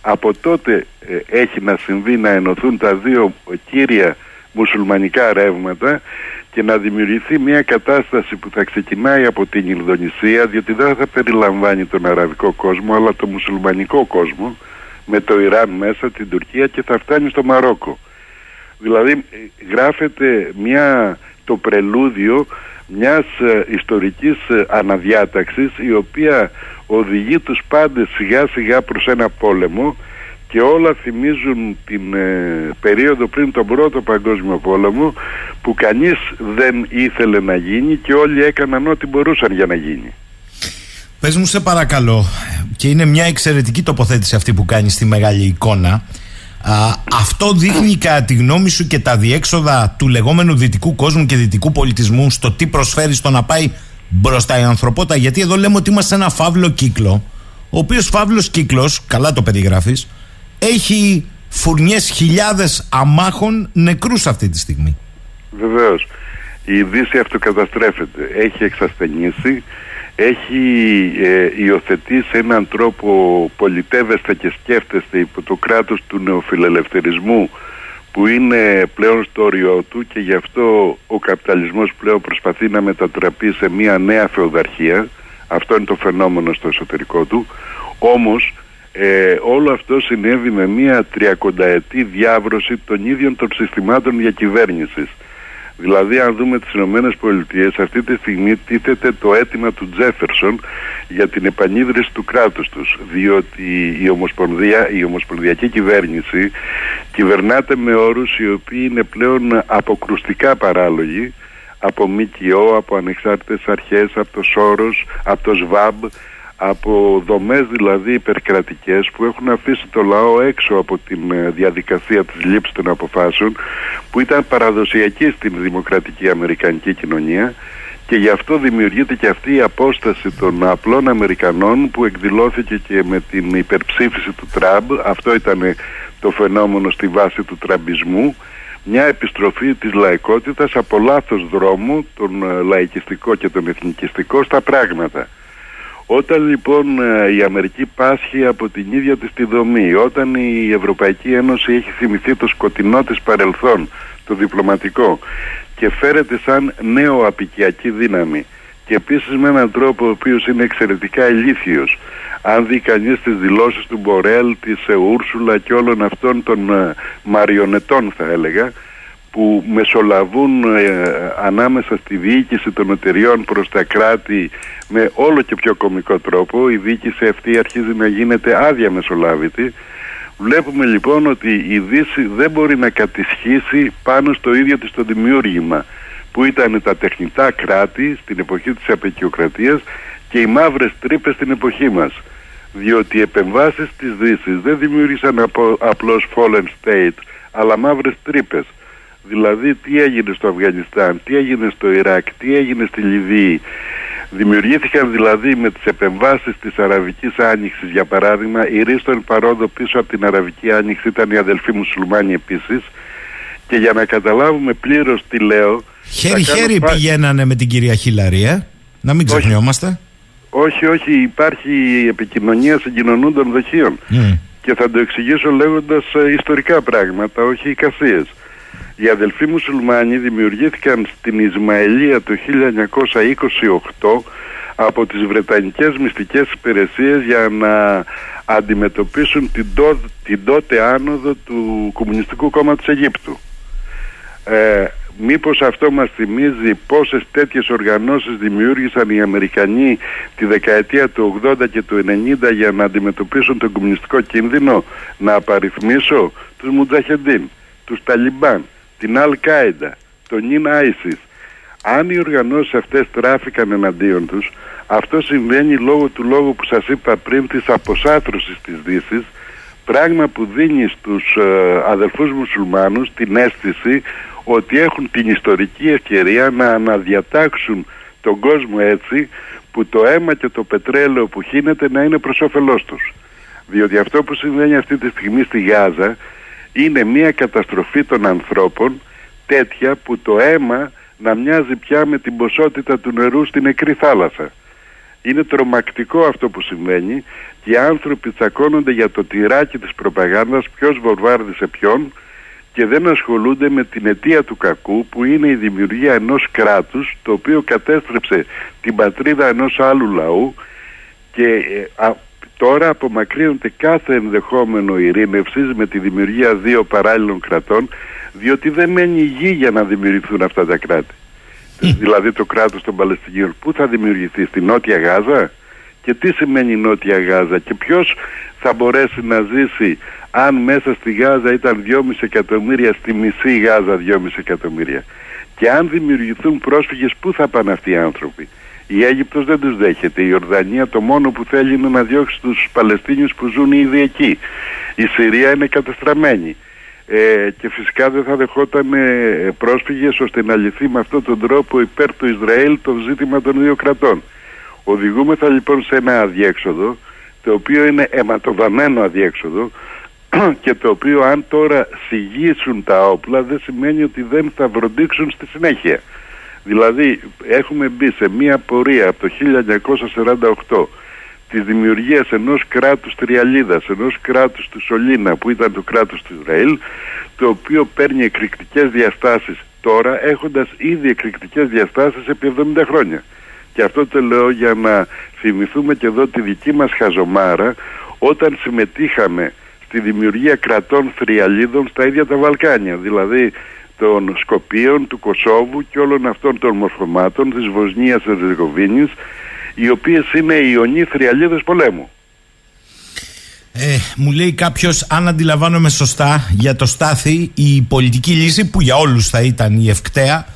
Από τότε ε, έχει να συμβεί να ενωθούν τα δύο κύρια μουσουλμανικά ρεύματα και να δημιουργηθεί μια κατάσταση που θα ξεκινάει από την Ινδονησία διότι δεν θα περιλαμβάνει τον αραβικό κόσμο αλλά τον μουσουλμανικό κόσμο με το Ιράν μέσα, την Τουρκία και θα φτάνει στο Μαρόκο. Δηλαδή γράφεται μια, το πρελούδιο μιας ε, ιστορικής ε, αναδιάταξης η οποία οδηγεί τους πάντες σιγά σιγά προς ένα πόλεμο και όλα θυμίζουν την ε, περίοδο πριν τον πρώτο παγκόσμιο πόλεμο που κανείς δεν ήθελε να γίνει και όλοι έκαναν ό,τι μπορούσαν για να γίνει. Πες μου σε παρακαλώ και είναι μια εξαιρετική τοποθέτηση αυτή που κάνεις στη μεγάλη εικόνα αυτό δείχνει κατά τη γνώμη σου και τα διέξοδα του λεγόμενου δυτικού κόσμου και δυτικού πολιτισμού στο τι προσφέρει στο να πάει μπροστά η ανθρωπότητα. Γιατί εδώ λέμε ότι είμαστε σε ένα φαύλο κύκλο, ο οποίος φαύλος κύκλος, καλά το περιγράφεις, έχει φουρνιές χιλιάδες αμάχων νεκρούς αυτή τη στιγμή. Βεβαίως. Η Δύση αυτοκαταστρέφεται. Έχει εξασθενήσει έχει ε, υιοθετήσει έναν τρόπο πολιτεύεστε και σκέφτεστε υπό το κράτος του νεοφιλελευθερισμού που είναι πλέον στο όριό του και γι' αυτό ο καπιταλισμός πλέον προσπαθεί να μετατραπεί σε μια νέα φεουδαρχία αυτό είναι το φαινόμενο στο εσωτερικό του όμως ε, όλο αυτό συνέβη με μια τριακονταετή διάβρωση των ίδιων των συστημάτων διακυβέρνησης. Δηλαδή αν δούμε τις Ηνωμένες Πολιτείες αυτή τη στιγμή τίθεται το αίτημα του Τζέφερσον για την επανίδρυση του κράτους τους. Διότι η, Ομοσπονδία, η Ομοσπονδιακή κυβέρνηση κυβερνάται με όρους οι οποίοι είναι πλέον αποκρουστικά παράλογοι από ΜΚΟ, από ανεξάρτητες αρχές, από το Σόρος, από το ΣΒΑΜ από δομές δηλαδή υπερκρατικές που έχουν αφήσει το λαό έξω από τη ε, διαδικασία της λήψης των αποφάσεων που ήταν παραδοσιακή στην δημοκρατική αμερικανική κοινωνία και γι' αυτό δημιουργείται και αυτή η απόσταση των απλών Αμερικανών που εκδηλώθηκε και με την υπερψήφιση του Τραμπ. Αυτό ήταν το φαινόμενο στη βάση του τραμπισμού. Μια επιστροφή της λαϊκότητας από λάθος δρόμο τον ε, λαϊκιστικό και τον εθνικιστικό στα πράγματα όταν λοιπόν ε, η Αμερική πάσχει από την ίδια της τη δομή, όταν η Ευρωπαϊκή Ένωση έχει θυμηθεί το σκοτεινό της παρελθόν, το διπλωματικό και φέρεται σαν νέο απικιακή δύναμη και επίσης με έναν τρόπο ο οποίος είναι εξαιρετικά ηλίθιος αν δει κανείς τις δηλώσεις του Μπορέλ, της Ούρσουλα και όλων αυτών των ε, μαριονετών θα έλεγα που μεσολαβούν ε, ανάμεσα στη διοίκηση των εταιριών προς τα κράτη με όλο και πιο κομικό τρόπο. Η διοίκηση αυτή αρχίζει να γίνεται άδεια μεσολάβητη. Βλέπουμε λοιπόν ότι η Δύση δεν μπορεί να κατησχίσει πάνω στο ίδιο της το δημιούργημα που ήταν τα τεχνητά κράτη στην εποχή της απεικιοκρατίας και οι μαύρες τρύπες στην εποχή μας. Διότι οι επεμβάσεις της Δύσης δεν δημιούργησαν απλώς fallen state αλλά μαύρες τρύπες Δηλαδή τι έγινε στο Αφγανιστάν, τι έγινε στο Ιράκ, τι έγινε στη Λιβύη. Δημιουργήθηκαν δηλαδή με τις επεμβάσεις της Αραβικής Άνοιξης για παράδειγμα η Ρίστον παρόδο πίσω από την Αραβική Άνοιξη ήταν οι αδελφοί μουσουλμάνοι επίσης και για να καταλάβουμε πλήρως τι λέω Χέρι-χέρι πά... πηγαίνανε με την κυρία Χιλαρία, να μην ξεχνιόμαστε. Όχι, όχι, υπάρχει η επικοινωνία συγκοινωνούντων δοχείων. Και θα το εξηγήσω λέγοντας ε, ιστορικά πράγματα, όχι εικασίες. Οι αδελφοί μουσουλμάνοι δημιουργήθηκαν στην Ισμαηλία το 1928 από τις Βρετανικές μυστικές υπηρεσίες για να αντιμετωπίσουν την, τό, την τότε άνοδο του Κομμουνιστικού Κόμματος Αιγύπτου. Ε, μήπως αυτό μας θυμίζει πόσες τέτοιες οργανώσεις δημιούργησαν οι Αμερικανοί τη δεκαετία του 80 και του 90 για να αντιμετωπίσουν τον κομμουνιστικό κίνδυνο; Να απαριθμίσω τους Μουτζαχεντίν, τους Ταλιμπάν, την Αλ Κάιντα, τον Νιν Άισις. Αν οι οργανώσεις αυτές τράφηκαν εναντίον τους, αυτό συμβαίνει λόγω του λόγου που σας είπα πριν της αποσάθρωσης της Δύσης, πράγμα που δίνει στους ε, αδελφούς μουσουλμάνους την αίσθηση ότι έχουν την ιστορική ευκαιρία να αναδιατάξουν τον κόσμο έτσι που το αίμα και το πετρέλαιο που χύνεται να είναι προς όφελός τους. Διότι αυτό που συμβαίνει αυτή τη στιγμή στη Γάζα είναι μια καταστροφή των ανθρώπων τέτοια που το αίμα να μοιάζει πια με την ποσότητα του νερού στην νεκρή θάλασσα. Είναι τρομακτικό αυτό που συμβαίνει και οι άνθρωποι τσακώνονται για το τυράκι της προπαγάνδας ποιος βορβάρδισε ποιον και δεν ασχολούνται με την αιτία του κακού που είναι η δημιουργία ενός κράτους το οποίο κατέστρεψε την πατρίδα ενός άλλου λαού και ε, τώρα απομακρύνεται κάθε ενδεχόμενο ειρήνευσης με τη δημιουργία δύο παράλληλων κρατών διότι δεν μένει γη για να δημιουργηθούν αυτά τα κράτη. Δηλαδή το κράτος των Παλαιστινίων πού θα δημιουργηθεί στη Νότια Γάζα; Και τι σημαίνει Νότια Γάζα και ποιος θα μπορέσει να ζήσει αν μέσα στη Γάζα ήταν 2,5 εκατομμύρια, στη μισή Γάζα 2,5 εκατομμύρια; Και αν δημιουργηθούν πρόσφυγες, πού θα πάνε αυτοί οι άνθρωποι; Η Αίγυπτος δεν τους δέχεται. Η Ορδανία το μόνο που θέλει είναι να διώξει τους Παλαιστίνιους που ζουν ήδη εκεί. Η Συρία είναι κατεστραμμένη. Ε, και φυσικά δεν θα δεχόταν ε, πρόσφυγες ώστε να λυθεί με αυτόν τον τρόπο υπέρ του Ισραήλ το ζήτημα των δύο κρατών. Οδηγούμεθα λοιπόν σε ένα αδιέξοδο το οποίο είναι αιματοβαμμένο αδιέξοδο και το οποίο αν τώρα συγγύσουν τα όπλα δεν σημαίνει ότι δεν θα βροντίξουν στη συνέχεια. Δηλαδή έχουμε μπει σε μία πορεία από το 1948 της δημιουργίας ενός κράτους Τριαλίδας, ενός κράτους του Σολίνα που ήταν το κράτος του Ισραήλ το οποίο παίρνει εκρηκτικές διαστάσεις τώρα έχοντας ήδη εκρηκτικές διαστάσεις επί 70 χρόνια. Και αυτό το λέω για να θυμηθούμε και εδώ τη δική μας χαζομάρα όταν συμμετείχαμε στη δημιουργία κρατών θριαλίδων στα ίδια τα Βαλκάνια, δηλαδή των Σκοπίων, του Κωσόβου και όλων αυτών των μορφωμάτων της Βοσνίας και της οι οποίες είναι οι ιονοί θριαλίδες πολέμου. Ε, μου λέει κάποιος, αν αντιλαμβάνομαι σωστά, για το Στάθη η πολιτική λύση που για όλους θα ήταν η ευκταία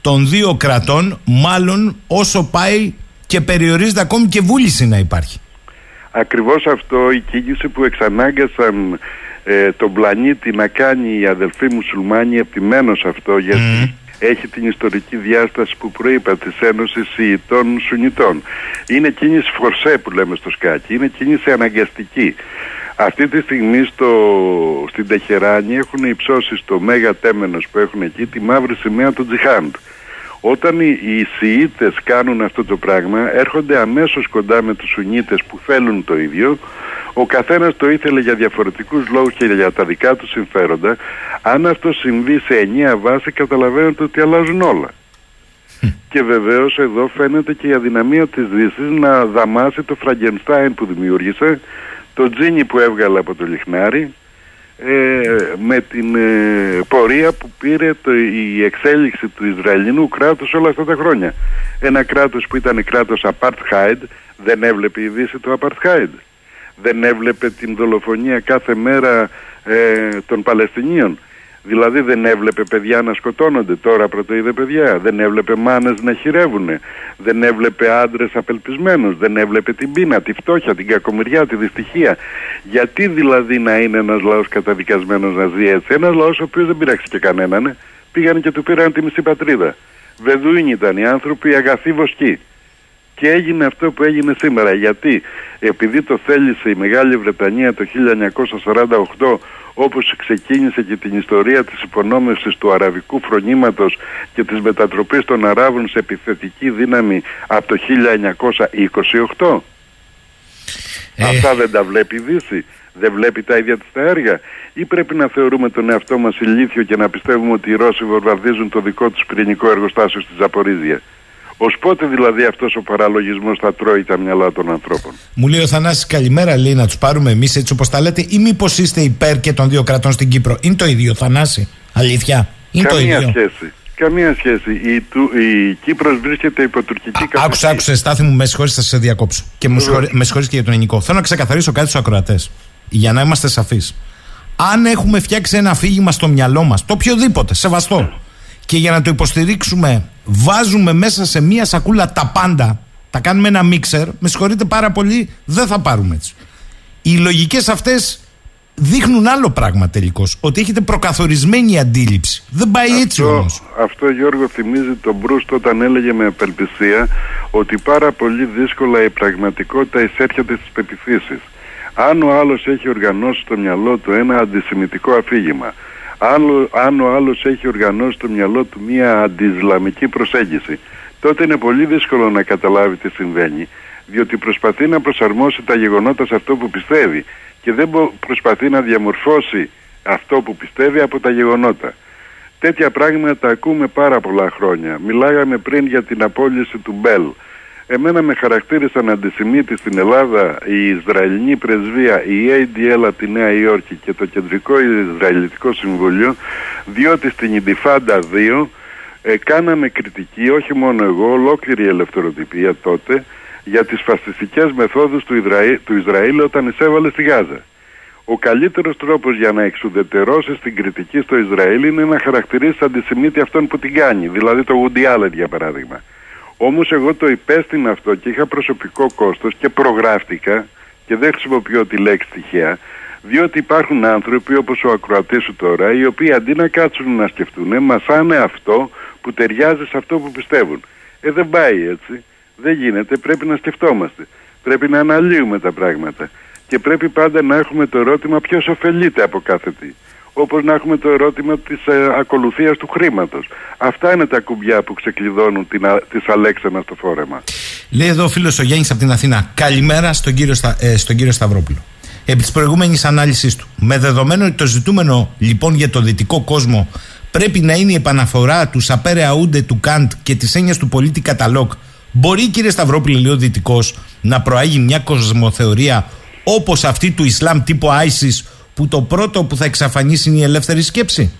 των δύο κρατών, μάλλον όσο πάει και περιορίζεται ακόμη και βούληση να υπάρχει. Ακριβώς αυτό η κίνηση που εξανάγκασαν ε, τον πλανήτη να κάνει οι αδελφοί μουσουλμάνοι επιμένως σε αυτό γιατί έχει την ιστορική διάσταση που προείπα της Ένωσης Ιητών Σουνιτών. Είναι κίνηση φορσέ που λέμε στο σκάκι, είναι κίνηση αναγκαστική. Αυτή τη στιγμή στο, στην Τεχεράνη έχουν υψώσει στο Μέγα Τέμενος που έχουν εκεί τη μαύρη σημαία του Τζιχάντ. Όταν οι, οι Σιήτες κάνουν αυτό το πράγμα έρχονται αμέσως κοντά με τους Σουνίτες που θέλουν το ίδιο. Ο καθένας το ήθελε για διαφορετικούς λόγους και για τα δικά του συμφέροντα. Αν αυτό συμβεί σε ενιαία βάση καταλαβαίνετε ότι αλλάζουν όλα. Και βεβαίως εδώ φαίνεται και η αδυναμία της Δύσης να δαμάσει το Φραγκενστάιν που δημιούργησε το τζίνι που έβγαλε από το λιχνάρι ε, με την ε, πορεία που πήρε το, η εξέλιξη του Ισραηλινού κράτους όλα αυτά τα χρόνια. Ένα κράτος που ήταν κράτος apartheid δεν έβλεπε η Δύση το apartheid. Δεν έβλεπε την δολοφονία κάθε μέρα ε, των Παλαιστινίων. Δηλαδή δεν έβλεπε παιδιά να σκοτώνονται, τώρα πρωτοείδε παιδιά. Δεν έβλεπε μάνες να χειρεύουν. Δεν έβλεπε άντρες απελπισμένους. Δεν έβλεπε την πείνα, τη φτώχεια, την κακομοιριά, τη δυστυχία. Γιατί δηλαδή να είναι ένας λαός καταδικασμένος να ζει έτσι; Ένας λαός ο οποίος δεν πειράξει και κανέναν. Ε. Πήγαν και του πήραν τη μισή πατρίδα. Βεδούινοι ήταν οι άνθρωποι, αγαθοί βοσκοί. Και έγινε αυτό που έγινε σήμερα. Γιατί επειδή το θέλησε η Μεγάλη Βρετανία το 1948 όπως ξεκίνησε και την ιστορία της υπονόμευσης του αραβικού φρονήματος και της μετατροπής των Αράβων σε επιθετική δύναμη από το 1928. Ε. Αυτά δεν τα βλέπει η Δύση. δεν βλέπει τα ίδια της τα έργα ή πρέπει να θεωρούμε τον εαυτό μας ηλίθιο και να πιστεύουμε ότι οι Ρώσοι βομβαρδίζουν το δικό τους πυρηνικό εργοστάσιο στη Ζαπορίζια; Ω πότε δηλαδή αυτός ο παραλογισμός θα τρώει τα μυαλά των ανθρώπων; Μου λέει ο Θανάσης καλημέρα, λέει να τους πάρουμε εμείς έτσι όπως τα λέτε, ή μήπως είστε υπέρ και των δύο κρατών στην Κύπρο; Είναι το ίδιο, Θανάση. Αλήθεια. Είναι Καμία το ίδιο. σχέση. Καμία σχέση. Η, του, η Κύπρος βρίσκεται υπό τουρκική κατοχή. Άκουσα, άκουσα, στάθη μου, με συγχωρείς, θα σε διακόψω. Και με συγχωρεί- με συγχωρείς και για τον ελληνικό. Θέλω να ξεκαθαρίσω κάτι στους ακροατές. Για να είμαστε σαφείς. Αν έχουμε φτιάξει ένα αφήγημα στο μυαλό μας, το οποιοδήποτε, σεβαστό, και για να το υποστηρίξουμε, βάζουμε μέσα σε μία σακούλα τα πάντα, τα κάνουμε ένα μίξερ, με συγχωρείτε πάρα πολύ, δεν θα πάρουμε έτσι. Οι λογικές αυτές δείχνουν άλλο πράγμα τελικώς. Ότι έχετε προκαθορισμένη αντίληψη. Δεν πάει έτσι αυτό, όμως. αυτό Γιώργο θυμίζει τον Μπρούστ όταν έλεγε με απελπισία ότι πάρα πολύ δύσκολα η πραγματικότητα εισέρχεται στις πεπιθήσεις. Αν ο άλλος έχει οργανώσει στο μυαλό του ένα αντισημιτικό αφήγημα, άλλο, αν ο άλλος έχει οργανώσει στο μυαλό του μια αντισλαμική προσέγγιση, τότε είναι πολύ δύσκολο να καταλάβει τι συμβαίνει, διότι προσπαθεί να προσαρμόσει τα γεγονότα σε αυτό που πιστεύει και δεν μπο- προσπαθεί να διαμορφώσει αυτό που πιστεύει από τα γεγονότα. Τέτοια πράγματα ακούμε πάρα πολλά χρόνια. Μιλάγαμε πριν για την απόλυση του Μπέλ. Εμένα με χαρακτήρισαν αντισημίτης στην Ελλάδα η Ισραηλινή Πρεσβεία, η ADL από τη Νέα Υόρκη και το Κεντρικό Ισραηλιτικό Συμβούλιο, διότι στην Ιντιφάντα 2 ε, κάναμε κριτική, όχι μόνο εγώ, ολόκληρη η ελευθεροτυπία τότε, για τις φασιστικές μεθόδους του, Ισραήλ, του Ισραήλ όταν εισέβαλε στη Γάζα. Ο καλύτερος τρόπος για να εξουδετερώσεις την κριτική στο Ισραήλ είναι να χαρακτηρίσεις αντισημίτη αυτόν που την κάνει, δηλαδή το Woody Allen για παράδειγμα. Όμως εγώ το υπέστηνα αυτό και είχα προσωπικό κόστος και προγράφτηκα και δεν χρησιμοποιώ τη λέξη τυχαία, διότι υπάρχουν άνθρωποι όπως ο ακροατής σου τώρα, οι οποίοι αντί να κάτσουν να σκεφτούν, μασάνε αυτό που ταιριάζει σε αυτό που πιστεύουν. Ε, δεν πάει έτσι. Δεν γίνεται. Πρέπει να σκεφτόμαστε. Πρέπει να αναλύουμε τα πράγματα. Και πρέπει πάντα να έχουμε το ερώτημα ποιος ωφελείται από κάθε τι. Όπως να έχουμε το ερώτημα της ε, ακολουθίας του χρήματος. Αυτά είναι τα κουμπιά που ξεκλειδώνουν την, α- της Αλέξανα στο φόρεμα. Λέει εδώ ο φίλος ο Γιάννης από την Αθήνα. Καλημέρα στον κύριο, Στα, ε, στον κύριο Σταυρόπουλο. Επί της προηγούμενης ανάλυσης του. Με δεδομένο ότι το ζητούμενο λοιπόν για το δυτικό κόσμο πρέπει να είναι η επαναφορά του Σαπέρε Αούντε του Καντ και της έννοιας του πολίτη καταλόγ, μπορεί κύριε Σταυρόπουλο, λέει ο Δυτικός, να προάγει μια κοσμοθεωρία όπως αυτή του Ισλάμ τύπου ISIS, που το πρώτο που θα εξαφανίσει είναι η ελεύθερη σκέψη.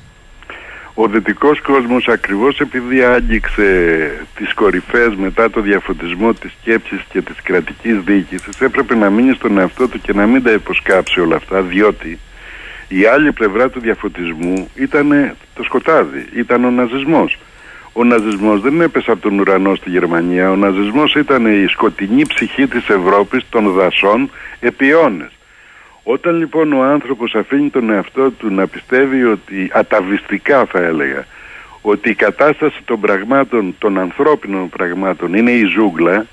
Ο δυτικός κόσμος ακριβώς επειδή άγγιξε τις κορυφές μετά το διαφωτισμό της σκέψης και της κρατικής διοίκησης έπρεπε να μείνει στον εαυτό του και να μην τα υποσκάψει όλα αυτά διότι η άλλη πλευρά του διαφωτισμού ήταν το σκοτάδι, ήταν ο ναζισμός. Ο ναζισμός δεν έπεσε από τον ουρανό στη Γερμανία, ο ναζισμός ήταν η σκοτεινή ψυχή της Ευρώπης των δασών επί αιώνες. Όταν λοιπόν ο άνθρωπος αφήνει τον εαυτό του να πιστεύει ότι αταβιστικά θα έλεγα ότι η κατάσταση των πραγμάτων, των ανθρώπινων πραγμάτων είναι η ζούγκλα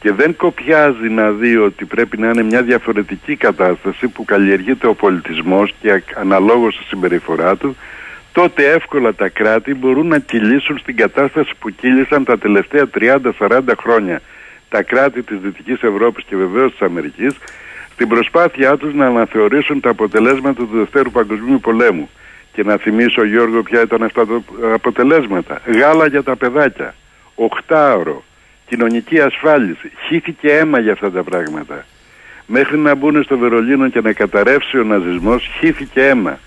και δεν κοπιάζει να δει ότι πρέπει να είναι μια διαφορετική κατάσταση που καλλιεργείται ο πολιτισμός και α- αναλόγως στη συμπεριφορά του τότε εύκολα τα κράτη μπορούν να κυλήσουν στην κατάσταση που κύλησαν τα τελευταία 30-40 χρόνια. Τα κράτη της Δυτικής Ευρώπης και βεβαίως της Αμερικής στην προσπάθειά τους να αναθεωρήσουν τα αποτελέσματα του Δευτέρου Παγκοσμίου Πολέμου. Και να θυμίσω Γιώργο ποια ήταν αυτά τα αποτελέσματα. Γάλα για τα παιδάκια, οχτάωρο, κοινωνική ασφάλιση. Χύθηκε αίμα για αυτά τα πράγματα. Μέχρι να μπουν στο Βερολίνο και να καταρρεύσει ο ναζισμός, χύθηκε αίμα.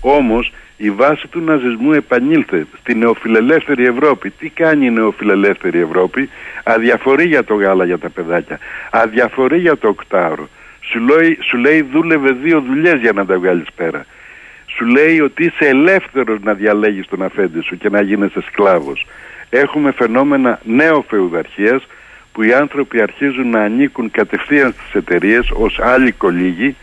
Όμως η βάση του ναζισμού επανήλθε στη νεοφιλελεύθερη Ευρώπη. Τι κάνει η νεοφιλελεύθερη Ευρώπη, αδιαφορεί για το γάλα για τα παιδάκια, αδιαφορεί για το οκτάωρο. Σου λέει, σου λέει δούλευε δύο δουλειές για να τα βγάλεις πέρα. Σου λέει ότι είσαι ελεύθερος να διαλέγεις τον αφέντη σου και να γίνεσαι σκλάβος. Έχουμε φαινόμενα νέο-φεουδαρχίας που οι άνθρωποι αρχίζουν να ανήκουν κατευθείαν στις εταιρείες ως άλλοι κολύγοι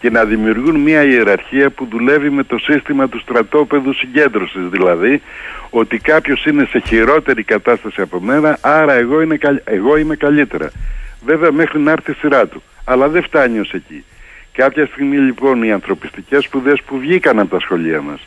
και να δημιουργούν μια ιεραρχία που δουλεύει με το σύστημα του στρατόπεδου συγκέντρωσης δηλαδή ότι κάποιος είναι σε χειρότερη κατάσταση από μένα άρα εγώ, είναι, καλ- εγώ είμαι καλύτερα. Βέβαια μέχρι να έρθει η σειρά του. Αλλά δεν φτάνει ως εκεί. Κάποια στιγμή λοιπόν οι ανθρωπιστικές σπουδές που βγήκαν από τα σχολεία μας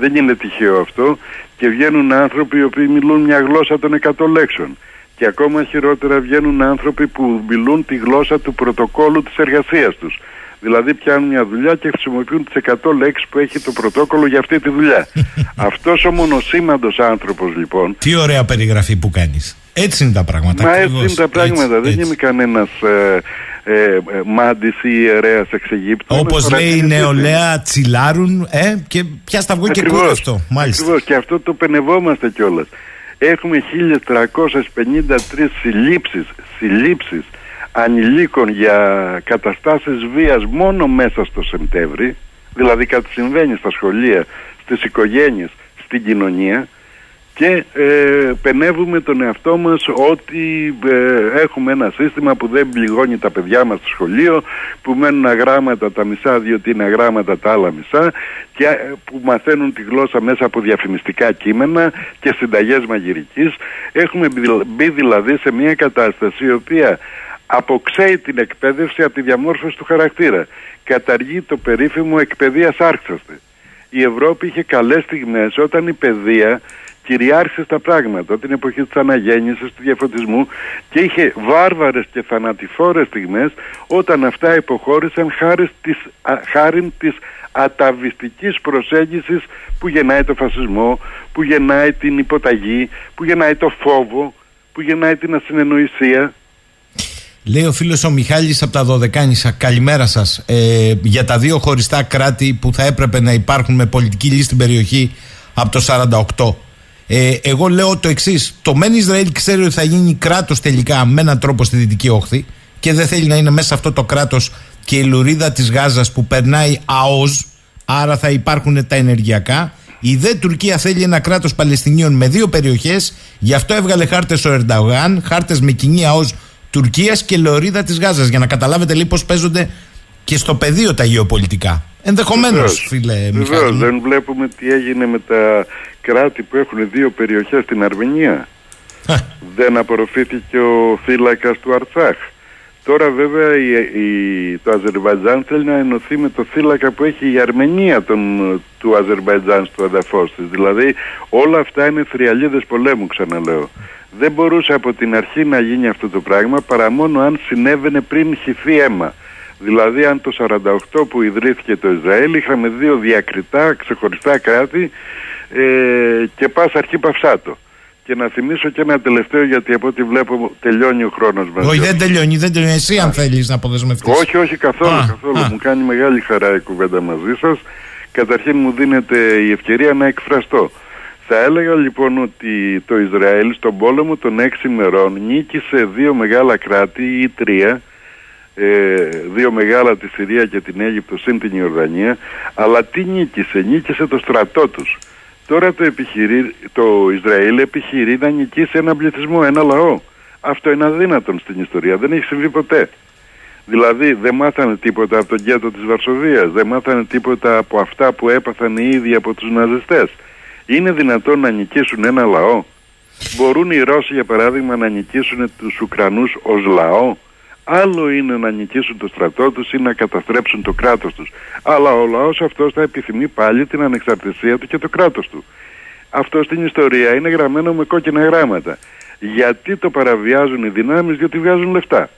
δεν είναι τυχαίο αυτό και βγαίνουν άνθρωποι οι οποίοι μιλούν μια γλώσσα των 100 λέξεων Και ακόμα χειρότερα βγαίνουν άνθρωποι που μιλούν τη γλώσσα του πρωτοκόλου της εργασίας τους. Δηλαδή πιάνουν μια δουλειά και χρησιμοποιούν τις 100 λέξεις που έχει το πρωτόκολλο για αυτή τη δουλειά. Αυτός ο μονοσήμαντος άνθρωπος λοιπόν... Τι ωραία περιγραφή που κάνεις. Έτσι είναι τα πράγματα. Μα ακριβώς. έτσι είναι τα πράγματα. Έτσι, Δεν έτσι. είμαι κανένας ε, ε, ε, μάντης ή ιερέας εξ Αιγύπτου. Όπως Ένας λέει η παρατηρητής. νεολαία, τσιλάρουν ε, και πια στα βγω και Ακριβώς. κούρα αυτό. Μάλιστα. Ακριβώς. Και αυτό το πενευόμαστε κιόλας. Έχουμε 1353 συλλήψεις, συλλήψεις ανηλίκων για καταστάσεις βίας μόνο μέσα στο Σεπτέμβρη, δηλαδή κάτι συμβαίνει στα σχολεία, στις οικογένειες, στην κοινωνία και ε, πενεύουμε τον εαυτό μας ότι ε, έχουμε ένα σύστημα που δεν πληγώνει τα παιδιά μας στο σχολείο που μένουν αγράμματα τα μισά διότι είναι αγράμματα τα άλλα μισά και ε, που μαθαίνουν τη γλώσσα μέσα από διαφημιστικά κείμενα και συνταγές μαγειρικής. Έχουμε μπει- μπει δηλαδή σε μια κατάσταση η οποία αποξέει την εκπαίδευση από τη διαμόρφωση του χαρακτήρα καταργεί το περίφημο εκπαιδείας άρξαστε η Ευρώπη είχε καλές στιγμές όταν η παιδεία κυριάρχησε στα πράγματα, την εποχή της αναγέννησης, του διαφωτισμού και είχε βάρβαρες και θανατηφόρες στιγμές όταν αυτά υποχώρησαν χάρη της, α, χάρη της αταβιστικής προσέγγισης που γεννάει το φασισμό, που γεννάει την υποταγή, που γεννάει το φόβο, που γεννάει την ασυνεννοησία. Λέει ο φίλος ο Μιχάλης από τα Δωδεκάνησα. Καλημέρα σας. Ε, για τα δύο χωριστά κράτη που θα έπρεπε να υπάρχουν με πολιτική λύση στην περιοχή από το 48. Ε, εγώ λέω το εξής. Το μεν Ισραήλ ξέρει ότι θα γίνει κράτος τελικά με έναν τρόπο στη Δυτική Όχθη και δεν θέλει να είναι μέσα σε αυτό το κράτος και η λουρίδα της Γάζας που περνάει ΑΟΣ, άρα θα υπάρχουν τα ενεργειακά. Η δε Τουρκία θέλει ένα κράτος Παλαιστινίων με δύο περιοχές, γι' αυτό έβγαλε χάρτες ο Ερντογάν, χάρτες με κοινή ΑΟΣ Τουρκίας και λωρίδα της Γάζας. Για να καταλάβετε λίγο πώ παίζονται και στο πεδίο τα γεωπολιτικά. Ενδεχομένως, Βεβαίως. φίλε Βεβαίως, Μιχάλη. μου. δεν βλέπουμε τι έγινε με τα κράτη που έχουν δύο περιοχές στην Αρμενία. Α, δεν απορροφήθηκε ο θύλακας του Αρτσάχ. Τώρα βέβαια η, η- το Αζερβαϊτζάν θέλει να ενωθεί με το θύλακα που έχει η Αρμενία των, του Αζερβαϊτζάν στο έδαφος της. Δηλαδή όλα αυτά είναι θριαλίδες πολέμου ξαναλέω. Δεν μπορούσε από την αρχή να γίνει αυτό το πράγμα παρά μόνο αν συνέβαινε πριν χυθεί αίμα. Δηλαδή αν το 48 που ιδρύθηκε το Ισραήλ είχαμε δύο διακριτά ξεχωριστά κράτη ε, και πας αρχή παυσάτο. Και να θυμίσω και ένα τελευταίο γιατί από ό,τι βλέπω τελειώνει ο χρόνος μας. Όχι, δεν τελειώνει, δεν τελειώνει. Εσύ, αν θέλεις να αποδεσμευτείς. Όχι, όχι καθόλου, Α, καθόλου. α. Μου κάνει μεγάλη χαρά η κουβέντα μαζί σας. Καταρχήν μου δίνεται η ευκαιρία να εκφραστώ. Θα έλεγα λοιπόν ότι το Ισραήλ στον πόλεμο των έξι μερών νίκησε δύο μεγάλα κράτη ή τρία, ε, δύο μεγάλα τη Συρία και την Αίγυπτο συν την Ιορδανία, αλλά τι νίκησε, νίκησε το στρατό τους. Τώρα το, επιχειρεί, το Ισραήλ επιχειρεί να νικήσει ένα πληθυσμό, ένα λαό. Αυτό είναι αδύνατον στην ιστορία, δεν έχει συμβεί ποτέ. Δηλαδή δεν μάθανε τίποτα από τον γκέτο της Βαρσοβίας, δεν μάθανε τίποτα από αυτά που έπαθαν οι ίδιοι από τους ναζιστές. Είναι δυνατόν να νικήσουν ένα λαό; Μπορούν οι Ρώσοι για παράδειγμα να νικήσουν τους Ουκρανούς ως λαό; Άλλο είναι να νικήσουν το στρατό τους ή να καταστρέψουν το κράτος τους. Αλλά ο λαός αυτός θα επιθυμεί πάλι την ανεξαρτησία του και το κράτος του. Αυτό στην ιστορία είναι γραμμένο με κόκκινα γράμματα. Γιατί το παραβιάζουν οι δυνάμεις, γιατί βγάζουν λεφτά.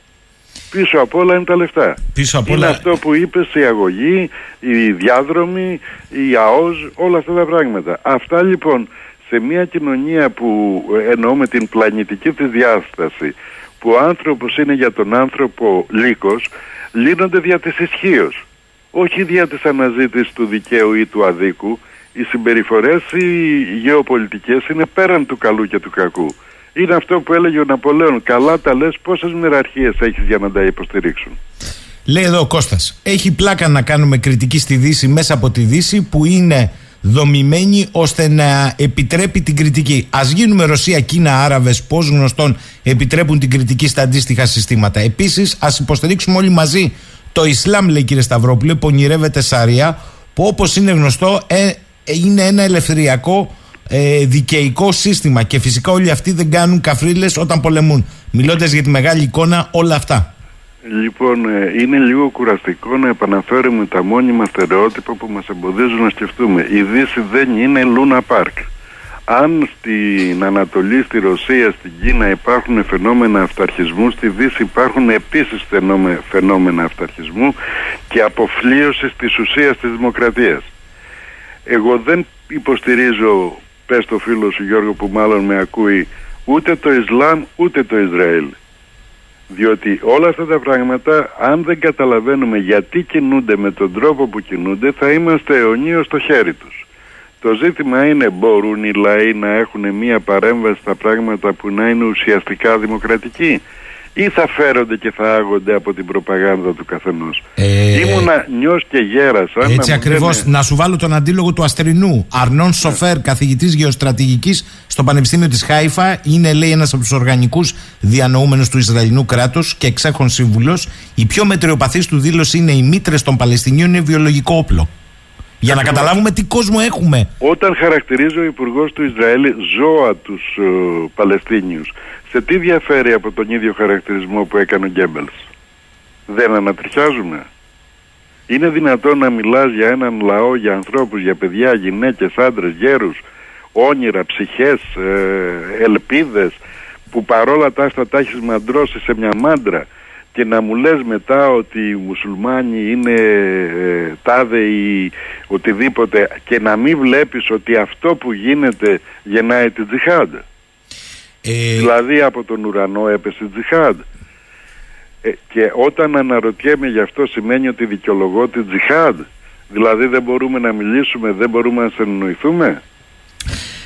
Πίσω απ' όλα είναι τα λεφτά. Πίσω απ' Είναι όλα. αυτό που είπες, η αγωγή, οι διάδρομοι, η ΑΟΣ, όλα αυτά τα πράγματα. Αυτά λοιπόν σε μια κοινωνία που ε, εννοώ με την πλανητική της διάσταση, που ο άνθρωπος είναι για τον άνθρωπο λύκος, λύνονται δια της ισχύως. Όχι δια της αναζήτησης του δικαίου ή του αδίκου. Οι συμπεριφορές οι γεωπολιτικές είναι πέραν του καλού και του κακού. Είναι αυτό που έλεγε ο Ναπολέον. Καλά τα λες πόσες μοιραρχίες έχεις για να τα υποστηρίξουν. Λέει εδώ ο Κώστας Έχει πλάκα να κάνουμε κριτική στη Δύση μέσα από τη Δύση που είναι δομημένη ώστε να επιτρέπει την κριτική. Α γίνουμε Ρωσία, Κίνα, Άραβες, πώς γνωστόν επιτρέπουν την κριτική στα αντίστοιχα συστήματα. Επίσης, ας υποστηρίξουμε όλοι μαζί το Ισλάμ, λέει κύριε Σταυρόπουλε, που ονειρεύεται Σαρία, που όπως είναι γνωστό ε, ε, είναι ένα ελευθεριακό ε, δικαιικό σύστημα. Και φυσικά όλοι αυτοί δεν κάνουν καφρίλες όταν πολεμούν. Μιλώντας για τη μεγάλη εικόνα, όλα αυτά. Λοιπόν, ε, είναι λίγο κουραστικό να επαναφέρουμε τα μόνιμα στερεότυπα που μας εμποδίζουν να σκεφτούμε. Η Δύση δεν είναι Λούνα Πάρκ. αν στην Ανατολή, στη Ρωσία, στην Κίνα υπάρχουν φαινόμενα αυταρχισμού, στη Δύση υπάρχουν επίσης φαινόμε- φαινόμενα αυταρχισμού και αποφλίωσης της ουσίας της δημοκρατίας. Εγώ δεν υποστηρίζω, πες το φίλο σου Γιώργο που μάλλον με ακούει, ούτε το Ισλάμ ούτε το Ισραήλ. Διότι όλα αυτά τα πράγματα, αν δεν καταλαβαίνουμε γιατί κινούνται με τον τρόπο που κινούνται, θα είμαστε αιωνίως στο χέρι τους. Το ζήτημα είναι μπορούν οι λαοί να έχουν μία παρέμβαση στα πράγματα που να είναι ουσιαστικά δημοκρατική ή θα φέρονται και θα άγονται από την προπαγάνδα του καθενός. Ε, Ήμουνα νιός και γέρασα. να Έτσι μου ακριβώς. λένε- Να σου βάλω τον αντίλογο του Αστερινού. Αρνών Σοφέρ, καθηγητής γεωστρατηγικής στο Πανεπιστήμιο της Χάιφα. Είναι, λέει, ένας από τους οργανικούς διανοούμενους του Ισραηλινού κράτους και εξέχον σύμβουλος. Η πιο μετριοπαθής του δήλωση είναι οι μήτρες των Παλαιστινίων είναι βιολογικό όπλο. Για να καταλάβουμε τι κόσμο έχουμε. Όταν χαρακτηρίζει ο Υπουργός του Ισραήλ ζώα τους ε, Παλαιστίνιους, σε τι διαφέρει από τον ίδιο χαρακτηρισμό που έκανε ο Γκέμπελς; Δεν ανατριχιάζουμε. Είναι δυνατόν να μιλάς για έναν λαό, για ανθρώπους, για παιδιά, γυναίκες, άντρες, γέρους, όνειρα, ψυχές, ε, ελπίδες, που παρόλα τα αυτά τα έχεις μαντρώσει σε μια μάντρα; Και να μου λες μετά ότι οι μουσουλμάνοι είναι ε, τάδε ή οτιδήποτε και να μην βλέπεις ότι αυτό που γίνεται γεννάει την τζιχάντ. Ε, Δηλαδή από τον ουρανό έπεσε τζιχάντ. Ε, και όταν αναρωτιέμαι γι' αυτό σημαίνει ότι δικαιολογώ την τζιχάντ. Δηλαδή δεν μπορούμε να μιλήσουμε, δεν μπορούμε να συνεννοηθούμε.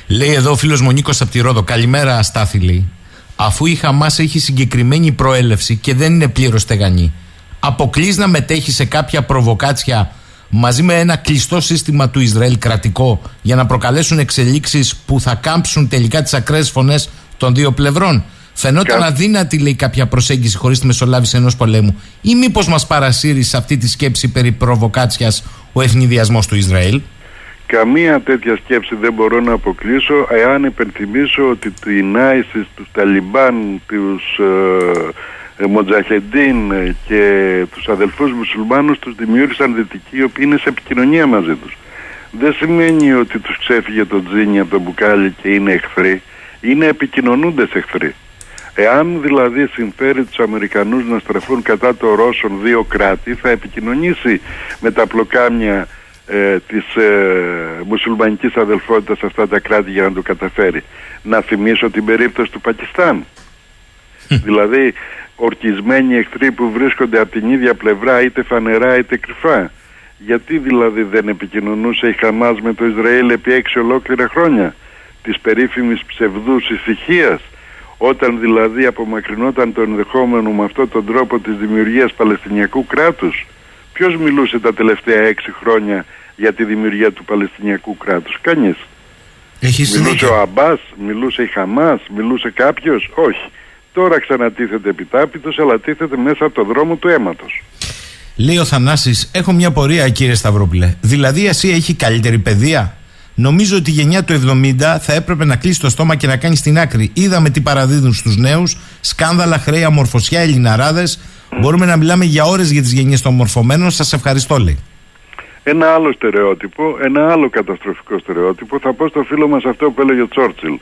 Λέει εδώ ο φίλος Μονίκο από τη Ρόδο. Καλημέρα, Στάθη, λέει. Αφού η Χαμάς έχει συγκεκριμένη προέλευση και δεν είναι πλήρως στεγανή, αποκλείς να μετέχει σε κάποια προβοκάτσια μαζί με ένα κλειστό σύστημα του Ισραήλ κρατικό για να προκαλέσουν εξελίξεις που θα κάμψουν τελικά τις ακραίες φωνές των δύο πλευρών. Φαινόταν Κα- αδύνατη, λέει, κάποια προσέγγιση χωρίς τη μεσολάβηση ενός πολέμου. Ή μήπως μας παρασύρει σε αυτή τη σκέψη περί προβοκάτσιας ο ευνηδιασμό του Ισραήλ; Καμία τέτοια σκέψη δεν μπορώ να αποκλείσω εάν υπενθυμίσω ότι την ISIS, τους Ταλιμπάν, τους ε, ε, Μοτζαχεντίν ε, και τους αδελφούς μουσουλμάνους τους δημιούργησαν δυτικοί οι οποίοι είναι σε επικοινωνία μαζί τους. Δεν σημαίνει ότι τους ξέφυγε το τζίνι από το μπουκάλι και είναι εχθροί. Είναι επικοινωνούντες εχθροί. Εάν δηλαδή συμφέρει τους Αμερικανούς να στραφούν κατά το Ρώσων δύο κράτη θα επικοινωνήσει με τα πλοκάμια ε, της ε, μουσουλμανικής αδελφότητας αυτά τα κράτη για να το καταφέρει. Να θυμίσω την περίπτωση του Πακιστάν. δηλαδή ορκισμένοι εχθροί που βρίσκονται από την ίδια πλευρά είτε φανερά είτε κρυφά. Γιατί δηλαδή δεν επικοινωνούσε η Χαμάς με το Ισραήλ επί έξι ολόκληρα χρόνια της περίφημης ψευδούς ησυχίας όταν δηλαδή απομακρυνόταν το ενδεχόμενο με αυτόν τον τρόπο της δημιουργίας Παλαιστινιακού κράτους; Ποιος μιλούσε τα τελευταία έξι χρόνια για τη δημιουργία του Παλαιστινιακού κράτους; Κανείς Έχει μιλούσε ο Αμπάς, μιλούσε η Χαμάς μιλούσε κάποιος, όχι τώρα ξανατίθεται επιτάπητος αλλά τίθεται μέσα από το δρόμο του αίματος Λέει ο Θανάσης, έχω μια πορεία κύριε Σταυρόπουλε. Δηλαδή η Ασία έχει καλύτερη παιδεία; Νομίζω ότι η γενιά του 70 θα έπρεπε να κλείσει το στόμα και να κάνει στην άκρη. Είδαμε τι παραδίδουν στους νέους, σκάνδαλα, χρέη, αμορφωσιά, ελληναράδες. Μπορούμε να μιλάμε για ώρες για τις γενιές των μορφωμένων. Σας ευχαριστώ, λέει. Ένα άλλο στερεότυπο, ένα άλλο καταστροφικό στερεότυπο, θα πω στο φίλο μας αυτό που έλεγε ο Τσόρτσιλ.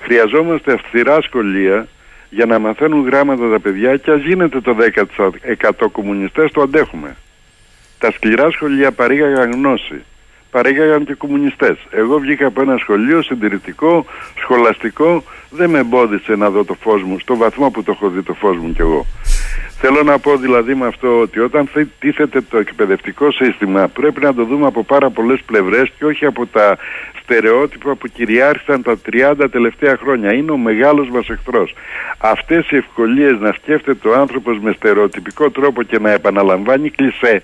Χρειαζόμαστε αυστηρά σχολεία για να μαθαίνουν γράμματα τα παιδιά και ας γίνεται το 10% κομμουνιστές, το αντέχουμε. Τα σκληρά σχολεία παρήγαγαν γνώση. Παρήγαγαν και κομμουνιστές. Εγώ βγήκα από ένα σχολείο συντηρητικό, σχολαστικό, δεν με εμπόδισε να δω το φως μου, στο βαθμό που το έχω δει το φως μου κι εγώ. Θέλω να πω δηλαδή με αυτό ότι όταν θε- τίθεται το εκπαιδευτικό σύστημα πρέπει να το δούμε από πάρα πολλές πλευρές και όχι από τα στερεότυπα που κυριάρχησαν τα 30 τελευταία χρόνια. Είναι ο μεγάλος μας εχθρός. Αυτές οι ευκολίες να σκέφτεται ο άνθρωπος με στερεοτυπικό τρόπο και να επαναλαμβάνει κλισέ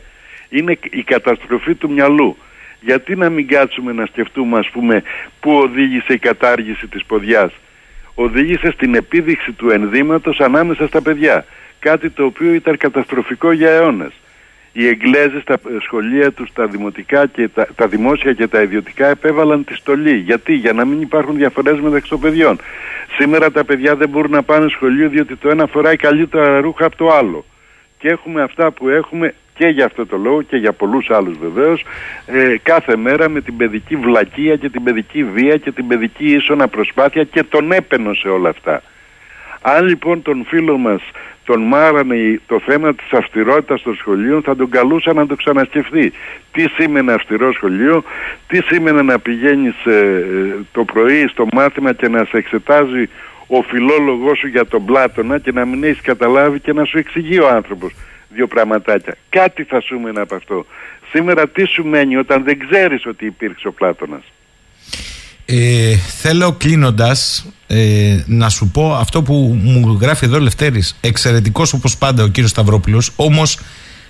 είναι η καταστροφή του μυαλού. Γιατί να μην κάτσουμε να σκεφτούμε ας πούμε πού οδήγησε η κατάργηση της ποδιάς; Οδήγησε στην επίδειξη του ενδύματος ανάμεσα στα παιδιά. Κάτι το οποίο ήταν καταστροφικό για αιώνες. Οι Εγγλέζοι στα σχολεία τους, τα δημοτικά και τα, τα δημόσια και τα ιδιωτικά επέβαλαν τη στολή. Γιατί, για να μην υπάρχουν διαφορές μεταξύ των παιδιών. Σήμερα τα παιδιά δεν μπορούν να πάνε σχολείο διότι το ένα φοράει καλύτερα ρούχα από το άλλο. Και έχουμε αυτά που έχουμε και για αυτό το λόγο και για πολλούς άλλους βεβαίως ε, κάθε μέρα με την παιδική βλακεία και την παιδική βία και την παιδική ίσονα προσπάθεια και τον έπαινο σε όλα αυτά. Αν λοιπόν τον φίλο μας τον μάρανε το θέμα της αυστηρότητας των σχολείων θα τον καλούσα να το ξανασκεφτεί. Τι σήμαινε αυστηρό σχολείο, τι σήμαινε να πηγαίνεις ε, το πρωί στο μάθημα και να σε εξετάζει ο φιλόλογός σου για τον Πλάτωνα και να μην έχεις καταλάβει και να σου εξηγεί ο άνθρωπος δύο πραγματάκια. Κάτι θα σου μείνει από αυτό. Σήμερα τι σου μένει όταν δεν ξέρεις ότι υπήρξε ο Πλάτωνας; Ε, θέλω κλείνοντας ε, να σου πω αυτό που μου γράφει εδώ ο Λευτέρης εξαιρετικός όπως πάντα ο κύριος Σταυρόπουλος όμως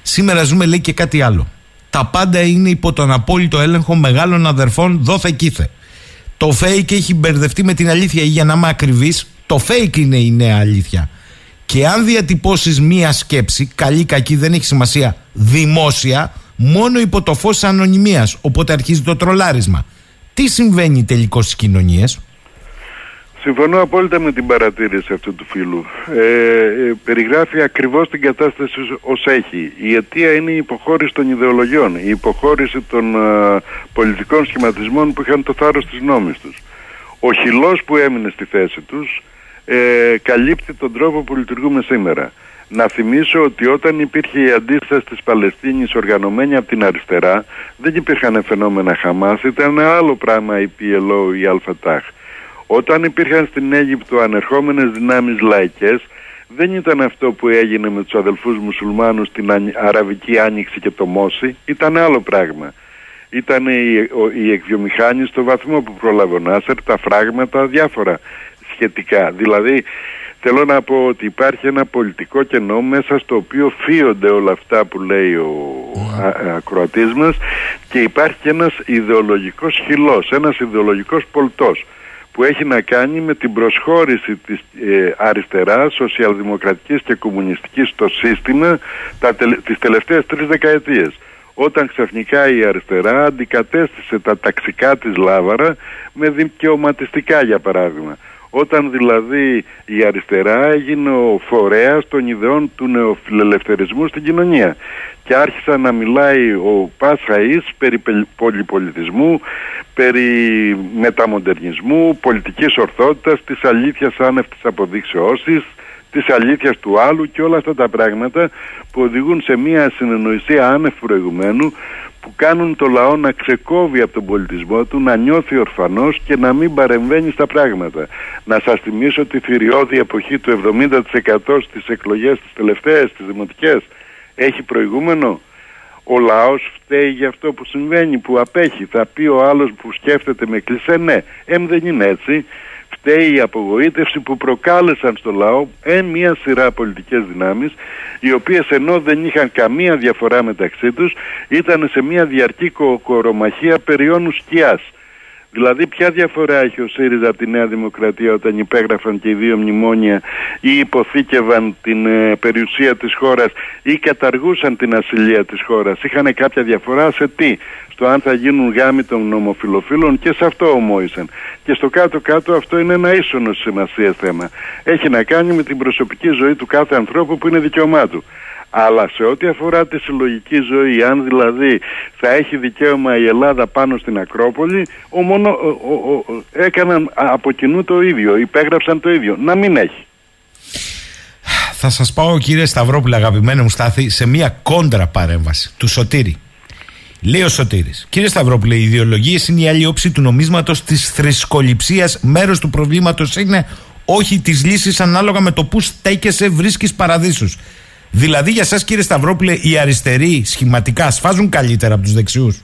σήμερα ζούμε λέει και κάτι άλλο τα πάντα είναι υπό τον απόλυτο έλεγχο μεγάλων αδερφών δόθε κήθε το fake έχει μπερδευτεί με την αλήθεια ή για να είμαι ακριβής το fake είναι η νέα αλήθεια και αν διατυπώσεις μία σκέψη, καλή κακή δεν έχει σημασία, δημόσια, μόνο υπό το φως τη ανωνυμίας. Οπότε αρχίζει το τρολάρισμα. Τι συμβαίνει τελικώς στις κοινωνίες; Συμφωνώ απόλυτα με την παρατήρηση αυτού του φίλου. Ε, ε, περιγράφει ακριβώς την κατάσταση ως έχει. Η αιτία είναι η υποχώρηση των ιδεολογιών, η υποχώρηση των πολιτικών σχηματισμών που είχαν το θάρρος της νόμης τους. Ο χυλός που έμεινε στη θέση τους ε, καλύπτει τον τρόπο που λειτουργούμε σήμερα. Να θυμίσω ότι όταν υπήρχε η αντίσταση της Παλαιστίνης οργανωμένη από την αριστερά δεν υπήρχαν φαινόμενα Χαμάς, ήταν ένα άλλο πράγμα η PLO ή η ΑΛΦΑΤΑΧ. Όταν υπήρχαν στην Αίγυπτο ανερχόμενες δυνάμεις λαϊκές δεν ήταν αυτό που έγινε με τους αδελφούς μουσουλμάνους στην Αραβική Άνοιξη και το Μόση, ήταν άλλο πράγμα. Ήταν η, η εκβιομηχάνηση στο βαθμό που πρόλαβε ο Νάσερ, τα φράγματα, διάφορα σχετικά. Δηλαδή θέλω να πω ότι υπάρχει ένα πολιτικό κενό μέσα στο οποίο φύονται όλα αυτά που λέει ο α, ακροατής μας και υπάρχει και ένας ιδεολογικός χυλός, ένας ιδεολογικός πολτός που έχει να κάνει με την προσχώρηση της ε, αριστεράς, σοσιαλδημοκρατικής και κομμουνιστικής στο σύστημα τα, τις τελευταίες τρεις δεκαετίες. Όταν ξαφνικά η αριστερά αντικατέστησε τα ταξικά της Λάβαρα με δικαιωματιστικά για παράδειγμα όταν δηλαδή η αριστερά έγινε ο φορέας των ιδεών του νεοφιλελευθερισμού στην κοινωνία και άρχισε να μιλάει ο Πάσχαής περί πολυπολιτισμού, περί μεταμοντερνισμού, πολιτικής ορθότητας, της αλήθειας άνευ της αποδείξεώς της αλήθειας του άλλου και όλα αυτά τα πράγματα που οδηγούν σε μια συνεννοησία άνευ προηγουμένου που κάνουν το λαό να ξεκόβει από τον πολιτισμό του, να νιώθει ορφανός και να μην παρεμβαίνει στα πράγματα. Να σας θυμίσω τη θηριώδη εποχή του 70% στις εκλογές τις τελευταίες, τις δημοτικές, έχει προηγούμενο. Ο λαός φταίει για αυτό που συμβαίνει, που απέχει. Θα πει ο άλλος που σκέφτεται με κλεισέ, ναι, εμ δεν είναι έτσι φταίει η απογοήτευση που προκάλεσαν στο λαό εν μία σειρά πολιτικές δυνάμεις οι οποίες ενώ δεν είχαν καμία διαφορά μεταξύ τους ήταν σε μία διαρκή κορομαχία περιόνου σκιάς. Δηλαδή ποια διαφορά έχει ο ΣΥΡΙΖΑ από τη Νέα Δημοκρατία όταν υπέγραφαν και οι δύο μνημόνια ή υποθήκευαν την ε, περιουσία της χώρας ή καταργούσαν την ασυλία της χώρας; Είχαν κάποια διαφορά σε τι, στο αν θα γίνουν γάμοι των νομοφιλοφίλων και σε αυτό ομόησαν. Και στο κάτω-κάτω αυτό είναι ένα ίσονο σημασία θέμα. Έχει να κάνει με την προσωπική ζωή του κάθε ανθρώπου που είναι δικαίωμά του. Αλλά σε ό,τι αφορά τη συλλογική ζωή, αν δηλαδή θα έχει δικαίωμα η Ελλάδα πάνω στην Ακρόπολη, ο μόνο, ο, ο, έκαναν από κοινού το ίδιο, υπέγραψαν το ίδιο. Να μην έχει. Θα σας πάω κύριε Σταυρόπουλε αγαπημένο μου Στάθη σε μια κόντρα παρέμβαση του Σωτήρη. Λέει ο Σωτήρης. Κύριε Σταυρόπουλε, οι ιδεολογίες είναι η άλλη όψη του νομίσματος της θρησκοληψίας. Μέρος του προβλήματος είναι όχι της λύσης ανάλογα με το που στέκεσαι, βρίσκεις παραδείσους. Δηλαδή για σας κύριε Σταυρόπουλε οι αριστεροί σχηματικά σφάζουν καλύτερα από τους δεξιούς;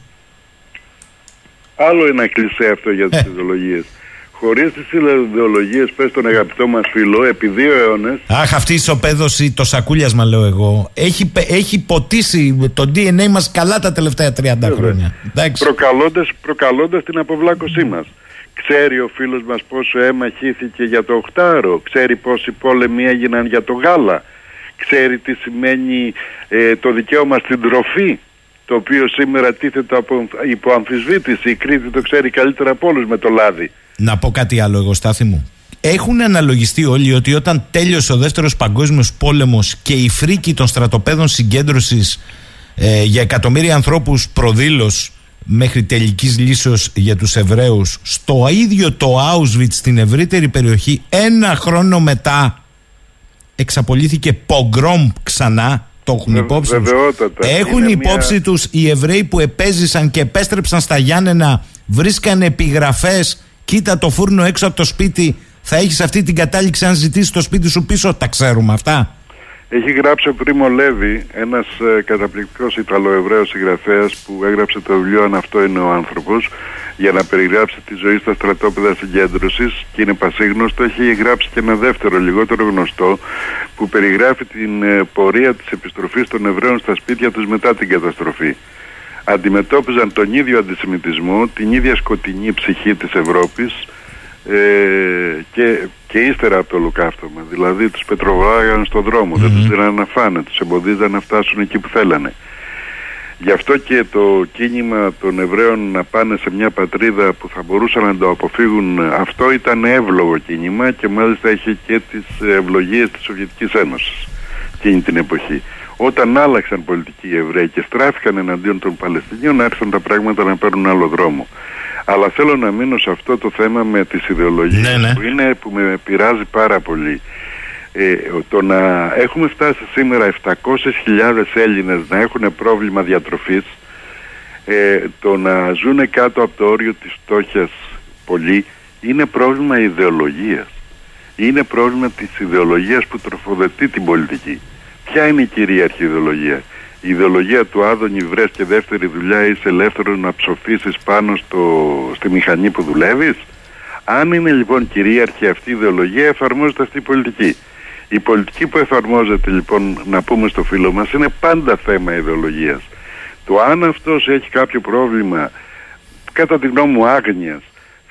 Άλλο ένα κλεισέ αυτό για τις ε. ιδεολογίες. Χωρίς τις ιδεολογίες, πες τον αγαπητό μας φίλο, επί δύο αιώνε. Αχ, αυτή η ισοπαίδωση, το σακούλιασμα, λέω εγώ, έχει, έχει ποτίσει το DNA μας καλά τα τελευταία 30 χρόνια. Προκαλώντα την αποβλάκωσή μας. Ξέρει ο φίλος μας πόσο αίμα χύθηκε για το Οχτάρο. Ξέρει πόσοι πόλεμοι έγιναν για το Γάλα ξέρει τι σημαίνει ε, το δικαίωμα στην τροφή το οποίο σήμερα τίθεται από, υπό αμφισβήτηση. Η Κρήτη το ξέρει καλύτερα από όλους με το λάδι. Να πω κάτι άλλο εγώ Στάθη μου. Έχουν αναλογιστεί όλοι ότι όταν τέλειωσε ο δεύτερος παγκόσμιος πόλεμος και η φρίκη των στρατοπέδων συγκέντρωσης ε, για εκατομμύρια ανθρώπους προδήλως μέχρι τελικής λύσεως για τους Εβραίους στο ίδιο το Auschwitz στην ευρύτερη περιοχή ένα χρόνο μετά εξαπολύθηκε πογκρόμ ξανά το έχουν Βε- υπόψη τους. βεβαιότατα. Έχουν Είναι υπόψη μια- τους οι Εβραίοι που επέζησαν και επέστρεψαν στα Γιάννενα βρίσκαν επιγραφές κοίτα το φούρνο έξω από το σπίτι θα έχεις αυτή την κατάληξη αν ζητήσεις το σπίτι σου πίσω τα ξέρουμε αυτά Έχει γράψει ο Πρίμο Λέβη, ένας ε, καταπληκτικός Ιταλοεβραίος συγγραφέας που έγραψε το βιβλίο «Αν αυτό είναι ο άνθρωπος» για να περιγράψει τη ζωή στα στρατόπεδα συγκέντρωσης και είναι πασίγνωστο. Έχει γράψει και ένα δεύτερο, λιγότερο γνωστό, που περιγράφει την ε, πορεία της επιστροφής των Εβραίων στα σπίτια τους μετά την καταστροφή. Αντιμετώπιζαν τον ίδιο αντισημιτισμό, την ίδια σκοτεινή ψυχή της Ευρώπης, ε, και, και ύστερα από το ολοκαύτωμα. Δηλαδή τους πετροβάγαν στον δρόμο, δεν τους δίνανε να φάνε, τους εμποδίζαν να φτάσουν εκεί που θέλανε. Γι' αυτό και το κίνημα των Εβραίων να πάνε σε μια πατρίδα που θα μπορούσαν να το αποφύγουν, αυτό ήταν εύλογο κίνημα και μάλιστα είχε και τις ευλογίες της Σοβιετικής Ένωσης εκείνη την εποχή. Όταν άλλαξαν πολιτικοί οι Εβραίοι και στράφηκαν εναντίον των Παλαιστινίων, άρχισαν τα πράγματα να παίρνουν άλλο δρόμο. Αλλά θέλω να μείνω σε αυτό το θέμα με τις ιδεολογίες Ναι, ναι. που, είναι, που με πειράζει πάρα πολύ. Ε, το να έχουμε φτάσει σήμερα 700.000 Έλληνες να έχουν πρόβλημα διατροφής ε, το να ζουν κάτω από το όριο της φτώχειας πολλοί είναι πρόβλημα ιδεολογίας. Είναι πρόβλημα της ιδεολογίας που τροφοδοτεί την πολιτική. Ποια είναι η κυρίαρχη ιδεολογία; Η ιδεολογία του Άδωνη βρες και δεύτερη δουλειά είσαι ελεύθερο να ψοφήσεις πάνω στο, στη μηχανή που δουλεύεις; Αν είναι λοιπόν κυρίαρχη αυτή η ιδεολογία εφαρμόζεται αυτή η πολιτική. Η πολιτική που εφαρμόζεται λοιπόν να πούμε στο φίλο μας είναι πάντα θέμα ιδεολογίας. Το αν αυτός έχει κάποιο πρόβλημα κατά τη γνώμη μου άγνοιας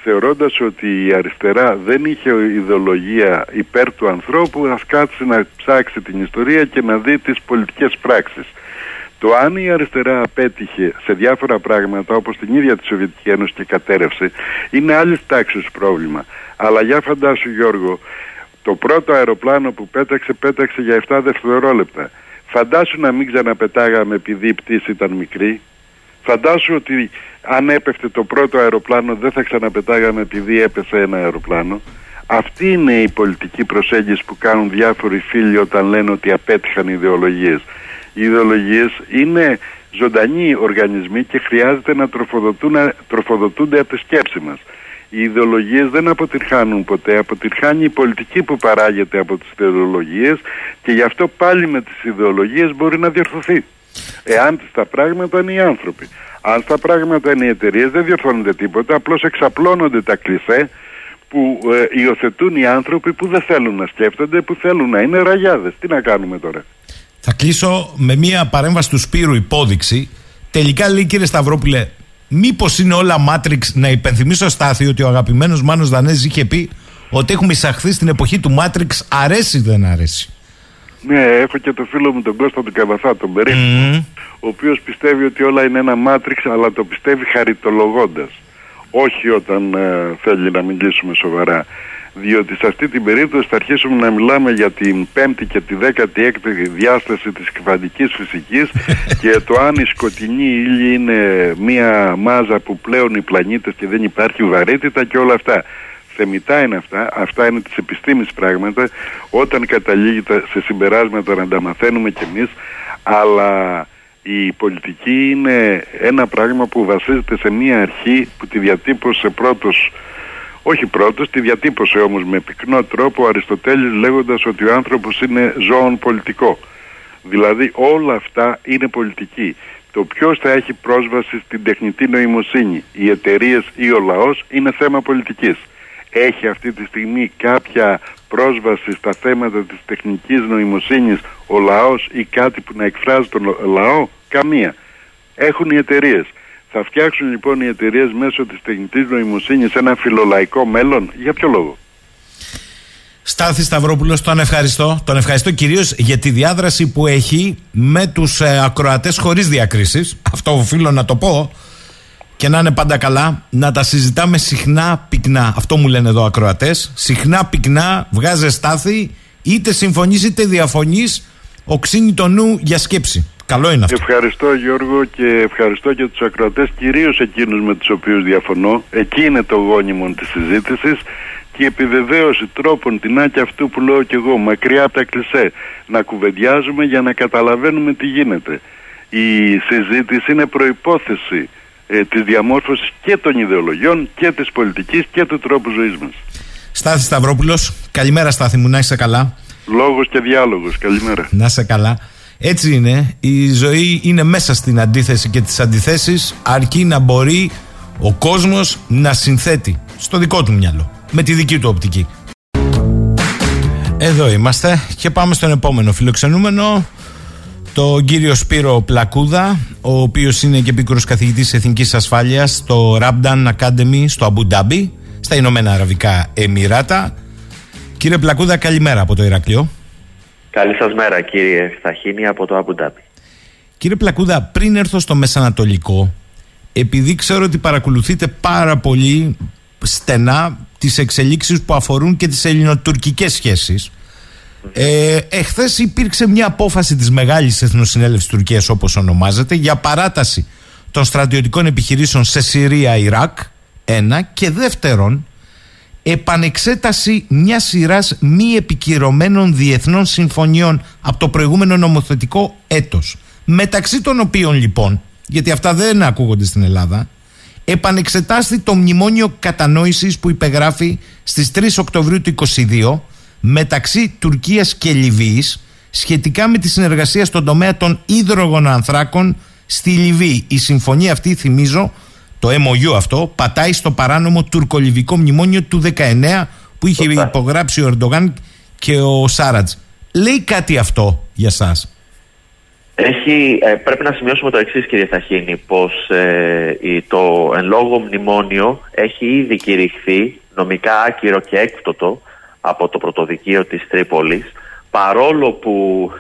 θεωρώντας ότι η αριστερά δεν είχε ιδεολογία υπέρ του ανθρώπου ας κάτσει να ψάξει την ιστορία και να δει τις πολιτικές πράξεις. Το αν η αριστερά απέτυχε σε διάφορα πράγματα όπως την ίδια τη Σοβιετική Ένωση και κατέρευσε είναι άλλη τάξης πρόβλημα. Αλλά για φαντάσου Γιώργο, το πρώτο αεροπλάνο που πέταξε πέταξε για 7 δευτερόλεπτα. Φαντάσου να μην ξαναπετάγαμε επειδή η πτήση ήταν μικρή. Φαντάσου ότι αν έπεφτε το πρώτο αεροπλάνο δεν θα ξαναπετάγαμε επειδή έπεσε ένα αεροπλάνο. Αυτή είναι η πολιτική προσέγγιση που κάνουν διάφοροι φίλοι όταν λένε ότι απέτυχαν οι ιδεολογίες. Οι ιδεολογίες είναι ζωντανοί οργανισμοί και χρειάζεται να τροφοδοτούν, τροφοδοτούνται από τη σκέψη μας. Οι ιδεολογίες δεν αποτυρχάνουν ποτέ, αποτυρχάνει η πολιτική που παράγεται από τις ιδεολογίες και γι' αυτό πάλι με τις ιδεολογίες μπορεί να διορθωθεί. Εάν στα πράγματα είναι οι άνθρωποι. Αν στα πράγματα είναι οι εταιρείες δεν διορθώνεται τίποτα, απλώς εξαπλώνονται τα κλισέ που ε, υιοθετούν οι άνθρωποι που δεν θέλουν να σκέφτονται, που θέλουν να είναι ραγιάδες. Τι να κάνουμε τώρα; Θα κλείσω με μια παρέμβαση του Σπύρου υπόδειξη. Τελικά λέει κύριε Σταυρόπουλε, μήπως είναι όλα Matrix; Να υπενθυμίσω Στάθη ότι ο αγαπημένος Μάνος Δανέζης είχε πει ότι έχουμε εισαχθεί στην εποχή του Matrix, αρέσει ή δεν αρέσει; Ναι, έχω και το φίλο μου τον Κώστα του Καβαθά, τον περίφημο, ο οποίος πιστεύει ότι όλα είναι ένα μάτριξ, αλλά το πιστεύει χαριτολογώντας. Όχι όταν ε, θέλει να μιλήσουμε σοβαρά. Διότι σε αυτή την περίπτωση θα αρχίσουμε να μιλάμε για την πέμπτη και τη δέκατη έκτη διάσταση της κβαντικής φυσικής και το αν η σκοτεινή ύλη είναι μία μάζα που πλέον οι πλανήτες και δεν υπάρχει βαρύτητα και όλα αυτά. Θεμητά είναι αυτά, αυτά είναι της επιστήμης πράγματα, όταν καταλήγει τα- σε συμπεράσματα να τα μαθαίνουμε κι εμείς, αλλά η πολιτική είναι ένα πράγμα που βασίζεται σε μία αρχή που τη διατύπωσε πρώτος, όχι πρώτος, τη διατύπωσε όμως με πυκνό τρόπο ο Αριστοτέλης λέγοντας ότι ο άνθρωπος είναι ζώον πολιτικό. Δηλαδή όλα αυτά είναι πολιτική. Το ποιος θα έχει πρόσβαση στην τεχνητή νοημοσύνη, οι εταιρείες ή ο λαός, είναι θέμα πολιτικής. Έχει αυτή τη στιγμή κάποια πρόσβαση στα θέματα της τεχνικής νοημοσύνης ο λαός ή κάτι που να εκφράζει τον λο- λαό, καμία. Έχουν οι εταιρείες. Θα φτιάξουν λοιπόν οι εταιρείες μέσω της τεχνητής νοημοσύνης ένα φιλολαϊκό μέλλον; Για ποιο λόγο; Στάθη Σταυρόπουλος, τον ευχαριστώ. Τον ευχαριστώ κυρίως για τη διάδραση που έχει με τους ε, ακροατές χωρίς διακρίσεις. Αυτό οφείλω να το πω. Και να είναι πάντα καλά, να τα συζητάμε συχνά πυκνά. Αυτό μου λένε εδώ ακροατές. Συχνά πυκνά, βγάζε στάθη, είτε συμφωνείς είτε διαφωνείς, οξύνει το νου για σκέψη. Καλό είναι αυτό. Ευχαριστώ Γιώργο και ευχαριστώ και τους ακροατές κυρίως εκείνους με τους οποίους διαφωνώ. Εκεί είναι το γόνιμο της συζήτησης και η επιβεβαίωση τρόπων την άκια αυτού που λέω και εγώ μακριά από τα κλισέ να κουβεντιάζουμε για να καταλαβαίνουμε τι γίνεται. Η συζήτηση είναι προϋπόθεση ε, της διαμόρφωσης και των ιδεολογιών και της πολιτικής και του τρόπου ζωής μας. Στάθη Σταυρόπουλος, καλημέρα Στάθη μου, να είσαι καλά. Λόγος και διάλογος, καλημέρα. Να είσαι καλά. Έτσι είναι, η ζωή είναι μέσα στην αντίθεση και τις αντιθέσεις αρκεί να μπορεί ο κόσμος να συνθέτει στο δικό του μυαλό, με τη δική του οπτική. Εδώ είμαστε και πάμε στον επόμενο φιλοξενούμενο τον κύριο Σπύρο Πλακούδα, ο οποίος είναι και επίκουρος καθηγητής εθνικής ασφάλειας στο Rabdan Academy στο Αμπουντάμπι, στα Ηνωμένα Αραβικά Εμμυράτα. Κύριε Πλακούδα, καλημέρα από το Ηρακλείο. Καλή σας μέρα κύριε Σταχίνη από το Αμπουντάμπι. Κύριε Πλακούδα, πριν έρθω στο Μεσανατολικό, επειδή ξέρω ότι παρακολουθείτε πάρα πολύ στενά τις εξελίξεις που αφορούν και τις ελληνοτουρκικές σχέσεις, ε, εχθές υπήρξε μια απόφαση της Μεγάλης Εθνοσυνέλευσης Τουρκίας όπως ονομάζεται για παράταση των στρατιωτικών επιχειρήσεων σε Συρία, Ιράκ, ένα και δεύτερον επανεξέταση μιας σειράς μη επικυρωμένων διεθνών συμφωνιών από το προηγούμενο νομοθετικό έτος. Μεταξύ των οποίων λοιπόν, γιατί αυτά δεν ακούγονται στην Ελλάδα, επανεξετάστη το μνημόνιο κατανόησης που υπεγράφει στις 3 Οκτωβρίου του 2022 μεταξύ Τουρκίας και Λιβύης σχετικά με τη συνεργασία στον τομέα των ίδρογων ανθράκων στη Λιβύη. Η συμφωνία αυτή, θυμίζω, το MOU αυτό, πατάει στο παράνομο τουρκολιβικό μνημόνιο του 19 που είχε υπογράψει ο Ερντογάν και ο Σάρατζ. Λέει κάτι αυτό για σας. Έχει, ε, πρέπει να σημειώσουμε το εξής, κύριε Θαχίνη, πως ε, το εν λόγω μνημόνιο έχει ήδη κηρυχθεί νομικά άκυρο και έκπτωτο από το πρωτοδικείο της Τρίπολης παρόλο που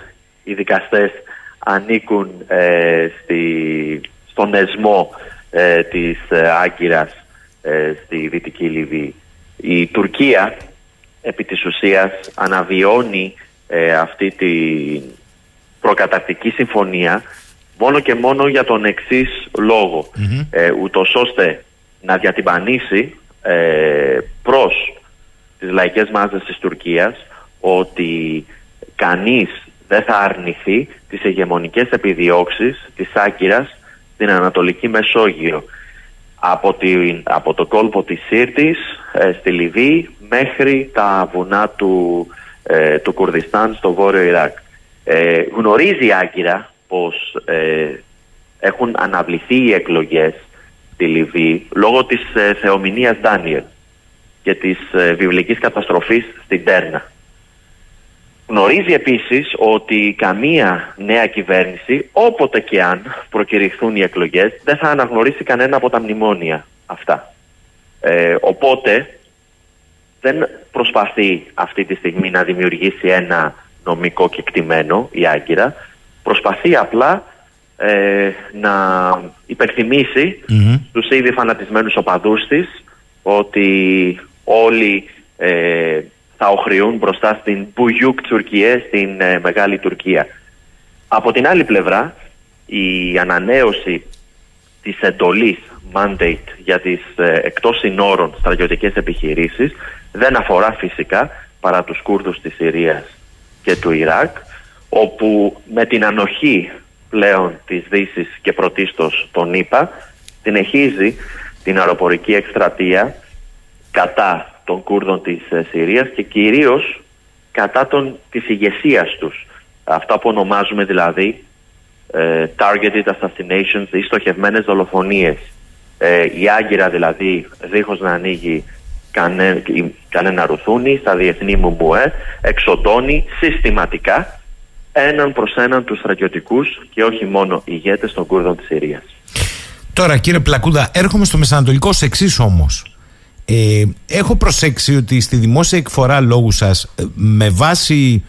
οι δικαστές ανήκουν ε, στη, στον εσμό ε, της ε, Άγκυρας ε, στη Δυτική Λιβύη. Η Τουρκία επί της ουσίας αναβιώνει αυτή τη προκατακτική συμφωνία μόνο και μόνο για τον εξής λόγο ούτως ώστε να διατυμπανίσει προς τις λαϊκές μάζες της Τουρκίας ότι κανείς δεν θα αρνηθεί τις ηγεμονικές επιδιώξεις της Άκυρας στην Ανατολική Μεσόγειο από, την, από το κόλπο της Σύρτης ε, στη Λιβύη μέχρι τα βουνά του, ε, του Κουρδιστάν στο βόρειο Ιράκ. Ε, γνωρίζει η Άκυρα πως ε, έχουν αναβληθεί οι εκλογές στη Λιβύη λόγω της ε, θεομηνίας Ντάνιελ και της ε, βιβλικής καταστροφής στην Τέρνα. Γνωρίζει επίσης ότι καμία νέα κυβέρνηση, όποτε και αν προκηρυχθούν οι εκλογές, δεν θα αναγνωρίσει κανένα από τα μνημόνια αυτά. Ε, οπότε δεν προσπαθεί αυτή τη στιγμή να δημιουργήσει ένα νομικό κεκτημένο η Άγκυρα. Προσπαθεί απλά ε, να υπενθυμίσει mm-hmm. τους ήδη φανατισμένους οπαδούς της ότι όλοι ε, θα οχριούν μπροστά στην Μπουγιούκ Τουρκιέ, στην ε, Μεγάλη Τουρκία. Από την άλλη πλευρά, η ανανέωση της εντολής mandate για τις ε, εκτός συνόρων στρατιωτικές επιχειρήσεις δεν αφορά φυσικά παρά τους Κούρδους της Συρίας και του Ιράκ όπου με την ανοχή πλέον της Δύσης και πρωτίστως τον ΗΠΑ συνεχίζει την αεροπορική εκστρατεία κατά των Κούρδων της ε, Συρίας και κυρίως κατά των, της ηγεσίας τους. Αυτά που ονομάζουμε δηλαδή ε, targeted assassinations ή στοχευμένες δολοφονίες. Ε, η Άγκυρα δηλαδή δίχως να ανοίγει κανέ, κανένα ρουθούνι στα διεθνή μουμπουέ εξοντώνει συστηματικά έναν προς έναν τους στρατιωτικούς και όχι μόνο ηγέτες των Κούρδων της Συρίας. Τώρα κύριε Πλακούδα έρχομαι στο Μεσανατολικό σε εξής όμως ε, έχω προσέξει ότι στη δημόσια εκφορά λόγου σας ε, με βάση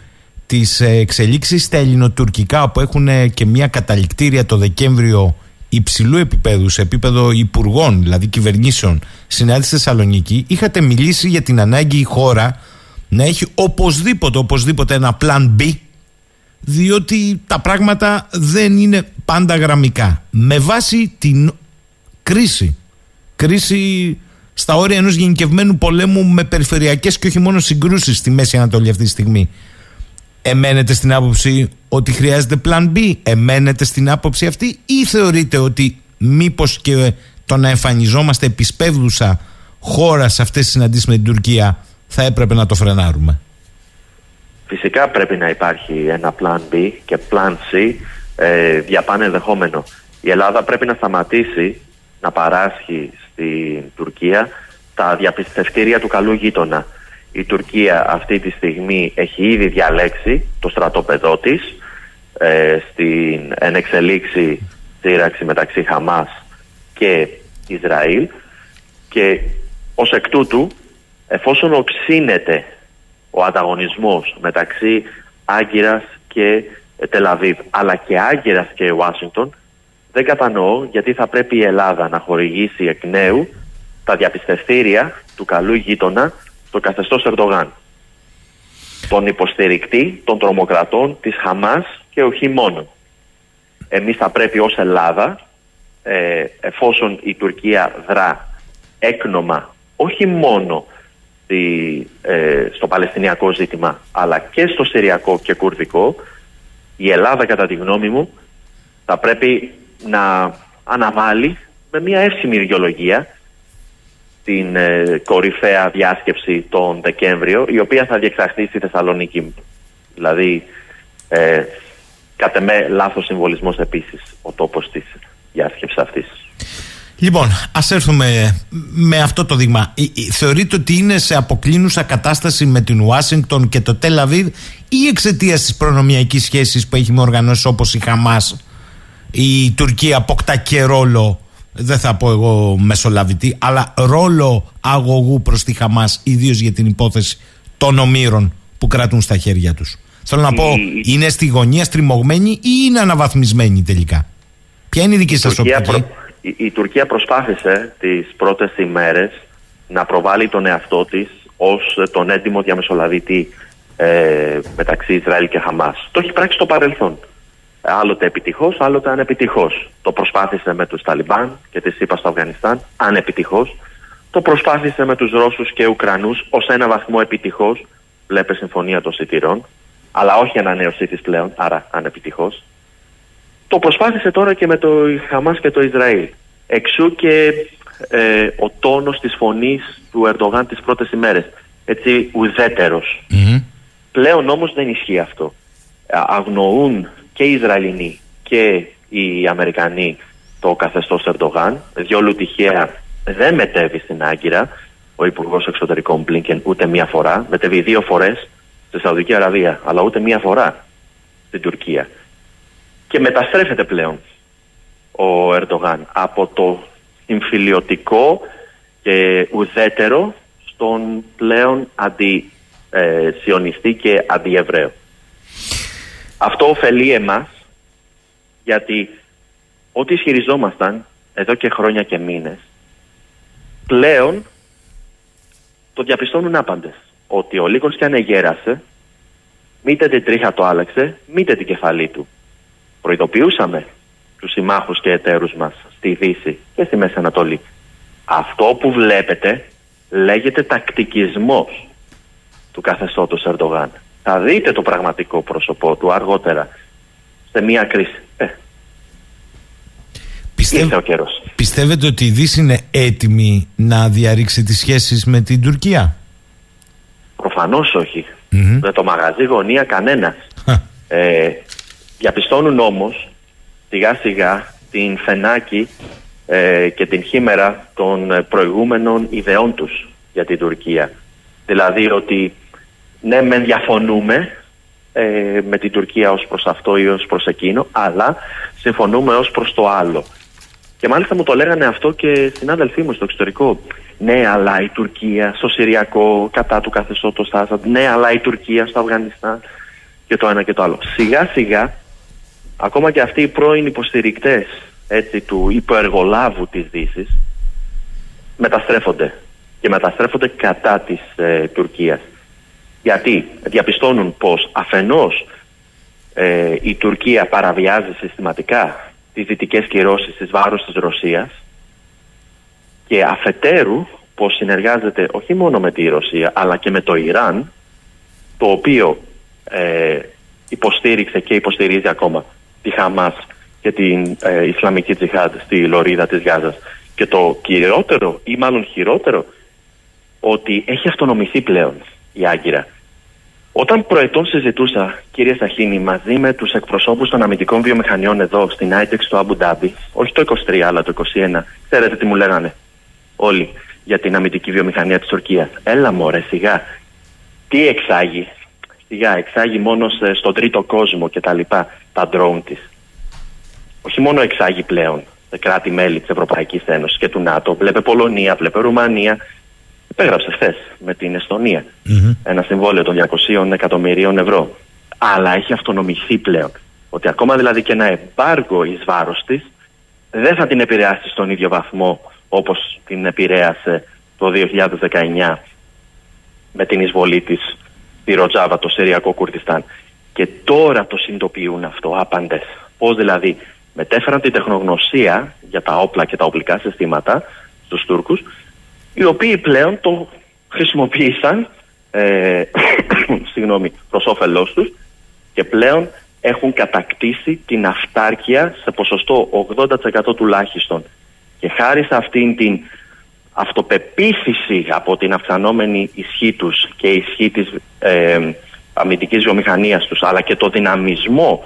τις ε, εξελίξεις στα ελληνοτουρκικά που έχουν και μια καταληκτήρια το Δεκέμβριο υψηλού επίπεδου, σε επίπεδο υπουργών, δηλαδή κυβερνήσεων, συνάντηση στη Θεσσαλονίκη, είχατε μιλήσει για την ανάγκη η χώρα να έχει οπωσδήποτε, οπωσδήποτε ένα plan B, διότι τα πράγματα δεν είναι πάντα γραμμικά. Με βάση την κρίση, κρίση στα όρια ενός γενικευμένου πολέμου με περιφερειακές και όχι μόνο συγκρούσεις στη Μέση Ανατολή αυτή τη στιγμή. Εμένετε στην άποψη ότι χρειάζεται plan B, εμένετε στην άποψη αυτή ή θεωρείτε ότι μήπως και το να εμφανιζόμαστε επισπεύδουσα χώρα σε αυτές τις συναντήσεις με την Τουρκία θα έπρεπε να το φρενάρουμε; Φυσικά πρέπει να υπάρχει ένα plan B και plan C ε, για πάνε ενδεχόμενο. Η Ελλάδα πρέπει να σταματήσει να παράσχει στην Τουρκία τα διαπιστευτήρια του καλού γείτονα. Η Τουρκία αυτή τη στιγμή έχει ήδη διαλέξει το στρατόπεδό της ε, στην ενεξελίξη σύραξη μεταξύ Χαμάς και Ισραήλ και ως εκ τούτου εφόσον οξύνεται ο ανταγωνισμός μεταξύ Άγκυρας και Τελαβίβ αλλά και Άγκυρας και Ουάσιγκτον δεν κατανοώ γιατί θα πρέπει η Ελλάδα να χορηγήσει εκ νέου τα διαπιστευτήρια του καλού γείτονα στο καθεστώς Ερντογάν. Τον υποστηρικτή των τρομοκρατών της Χαμάς και όχι μόνο. Εμείς θα πρέπει ως Ελλάδα, ε, εφόσον η Τουρκία δρά έκνομα όχι μόνο ε, στο Παλαιστινιακό ζήτημα αλλά και στο Συριακό και Κουρδικό η Ελλάδα κατά τη γνώμη μου θα πρέπει να αναβάλει με μια εύσημη ιδεολογία την ε, κορυφαία διάσκεψη τον Δεκέμβριο η οποία θα διεξαχθεί στη Θεσσαλονίκη δηλαδή ε, κατ' εμέ λάθος συμβολισμός επίσης ο τόπος της διάσκεψης αυτής. Λοιπόν, ας έρθουμε με αυτό το δείγμα. Θεωρείτε ότι είναι σε αποκλίνουσα κατάσταση με την Ουάσιγκτον και το Τελαβίδ ή εξαιτίας της προνομιακής σχέσης που έχει με οργανώσεις όπως η Χαμάς, η Τουρκία αποκτά και ρόλο, δεν θα πω εγώ μεσολαβητή, αλλά ρόλο αγωγού προς τη Χαμάς, ιδίως για την υπόθεση των ομήρων που κρατούν στα χέρια τους. Θέλω να πω, είναι στη γωνία στριμωγμένη ή είναι αναβαθμισμένη τελικά; Ποια είναι η δική σας οπτική; η, Τουρκία προσπάθησε τις πρώτες ημέρες να προβάλλει τον εαυτό της ως τον έντιμο διαμεσολαβητή ε, μεταξύ Ισραήλ και Χαμάς. Το έχει πράξει στο παρελθόν. Άλλοτε επιτυχώς, άλλοτε ανεπιτυχώς. Το προσπάθησε με τους Ταλιμπάν και τις είπα στο Αφγανιστάν, ανεπιτυχώς. Το προσπάθησε με τους Ρώσους και Ουκρανούς ως ένα βαθμό επιτυχώς, βλέπε συμφωνία των σιτηρών, αλλά όχι ανανέωσή της πλέον, άρα ανεπιτυχώς. Το προσπάθησε τώρα και με το Χαμάς και το Ισραήλ. Εξού και ε, ο τόνος της φωνής του Ερντογάν τις πρώτες ημέρες. Έτσι ουδέτερος. Πλέον όμως δεν ισχύει αυτό. Αγνοούν και οι Ισραηλινοί και οι Αμερικανοί το καθεστώς Ερντογάν. Διόλου τυχαία δεν μετέβη στην Άγκυρα ο Υπουργός Εξωτερικών Μπλίνκεν ούτε μία φορά. Μετέβη δύο φορές στη Σαουδική Αραβία, αλλά ούτε μία φορά στην Τουρκία και μεταστρέφεται πλέον ο Ερντογάν από το συμφιλιωτικό και ουδέτερο στον πλέον αντισιωνιστή και αντιεβραίο. Αυτό ωφελεί εμάς γιατί ό,τι ισχυριζόμασταν εδώ και χρόνια και μήνες πλέον το διαπιστώνουν άπαντες ότι ο Λύκος και αν εγέρασε μήτε την τρίχα το άλλαξε μήτε την κεφαλή του προειδοποιούσαμε τους συμμάχους και εταίρους μας στη Δύση και στη Μέση Ανατολή. Αυτό που βλέπετε λέγεται τακτικισμός του καθεστώτος Ερντογάν. Θα δείτε το πραγματικό πρόσωπό του αργότερα σε μια κρίση. Ε, Πιστεύ... ο καιρός. Πιστεύετε ότι η Δύση είναι έτοιμη να διαρρήξει τις σχέσεις με την Τουρκία; Προφανώς Με το μαγαζί γωνία κανένας. Ε, Διαπιστώνουν όμως σιγά σιγά την φενάκη ε, και την χήμερα των ε, προηγούμενων ιδεών τους για την Τουρκία. Δηλαδή ότι ναι μεν διαφωνούμε ε, με την Τουρκία ως προς αυτό ή ως προς εκείνο αλλά συμφωνούμε ως προς το άλλο. Και μάλιστα μου το λέγανε αυτό και συνάδελφοί μου στο εξωτερικό. Ναι, αλλά η Τουρκία στο Συριακό κατά του καθεστώτος Άσαντ. Ναι, αλλά η Τουρκία στο Αφγανιστάν και το ένα και το άλλο. Σιγά σιγά ακόμα και αυτοί οι πρώην υποστηρικτές έτσι, του υποεργολάβου της δύσης μεταστρέφονται και μεταστρέφονται κατά της ε, Τουρκίας. Γιατί διαπιστώνουν πως αφενός ε, η Τουρκία παραβιάζει συστηματικά τις δυτικές κυρώσεις της βάρος της Ρωσίας και αφετέρου πως συνεργάζεται όχι μόνο με τη Ρωσία αλλά και με το Ιράν το οποίο ε, υποστήριξε και υποστηρίζει ακόμα τη Χαμάς και την ε, Ισλαμική Τζιχάντ στη λωρίδα της Γάζας και το κυριότερο ή μάλλον χειρότερο ότι έχει αυτονομηθεί πλέον η Άγκυρα. Όταν προετών συζητούσα, κύριε Σαχίνη, μαζί με τους εκπροσώπους των αμυντικών βιομηχανιών εδώ στην ITEX του Αμπου Ντάμπι, όχι το 23 αλλά το 21, ξέρετε τι μου λέγανε; Όλοι για την αμυντική βιομηχανία της Τουρκίας. Έλα μωρέ σιγά, τι εξάγει; Σιγά, εξάγει μόνο στον τρίτο κόσμο και τα λοιπά, τα drone της. Όχι μόνο εξάγει πλέον σε κράτη-μέλη της Ευρωπαϊκής Ένωσης και του ΝΑΤΟ, βλέπε Πολωνία, βλέπε Ρουμανία, υπέγραψε χθες με την εστονια ένα συμβόλαιο των 200 εκατομμυρίων ευρώ. Αλλά έχει αυτονομηθεί πλέον. Ότι ακόμα δηλαδή και ένα εμπάργο εις βάρος της δεν θα την επηρεάσει στον ίδιο βαθμό όπως την επηρέασε το 2019 με την εισβολή της στη Ροτζάβα, το Συριακό Κουρδιστάν. Και τώρα το συνειδητοποιούν αυτό άπαντες. Πώς δηλαδή μετέφεραν την τεχνογνωσία για τα όπλα και τα οπλικά συστήματα στους Τούρκους οι οποίοι πλέον το χρησιμοποίησαν ε, συγγνώμη, προς όφελός τους και πλέον έχουν κατακτήσει την αυτάρκεια σε ποσοστό 80% τουλάχιστον. Και χάρη σε αυτήν την αυτοπεποίθηση από την αυξανόμενη ισχύ τους και ισχύ της ε, αμυντικής βιομηχανίας τους αλλά και το δυναμισμό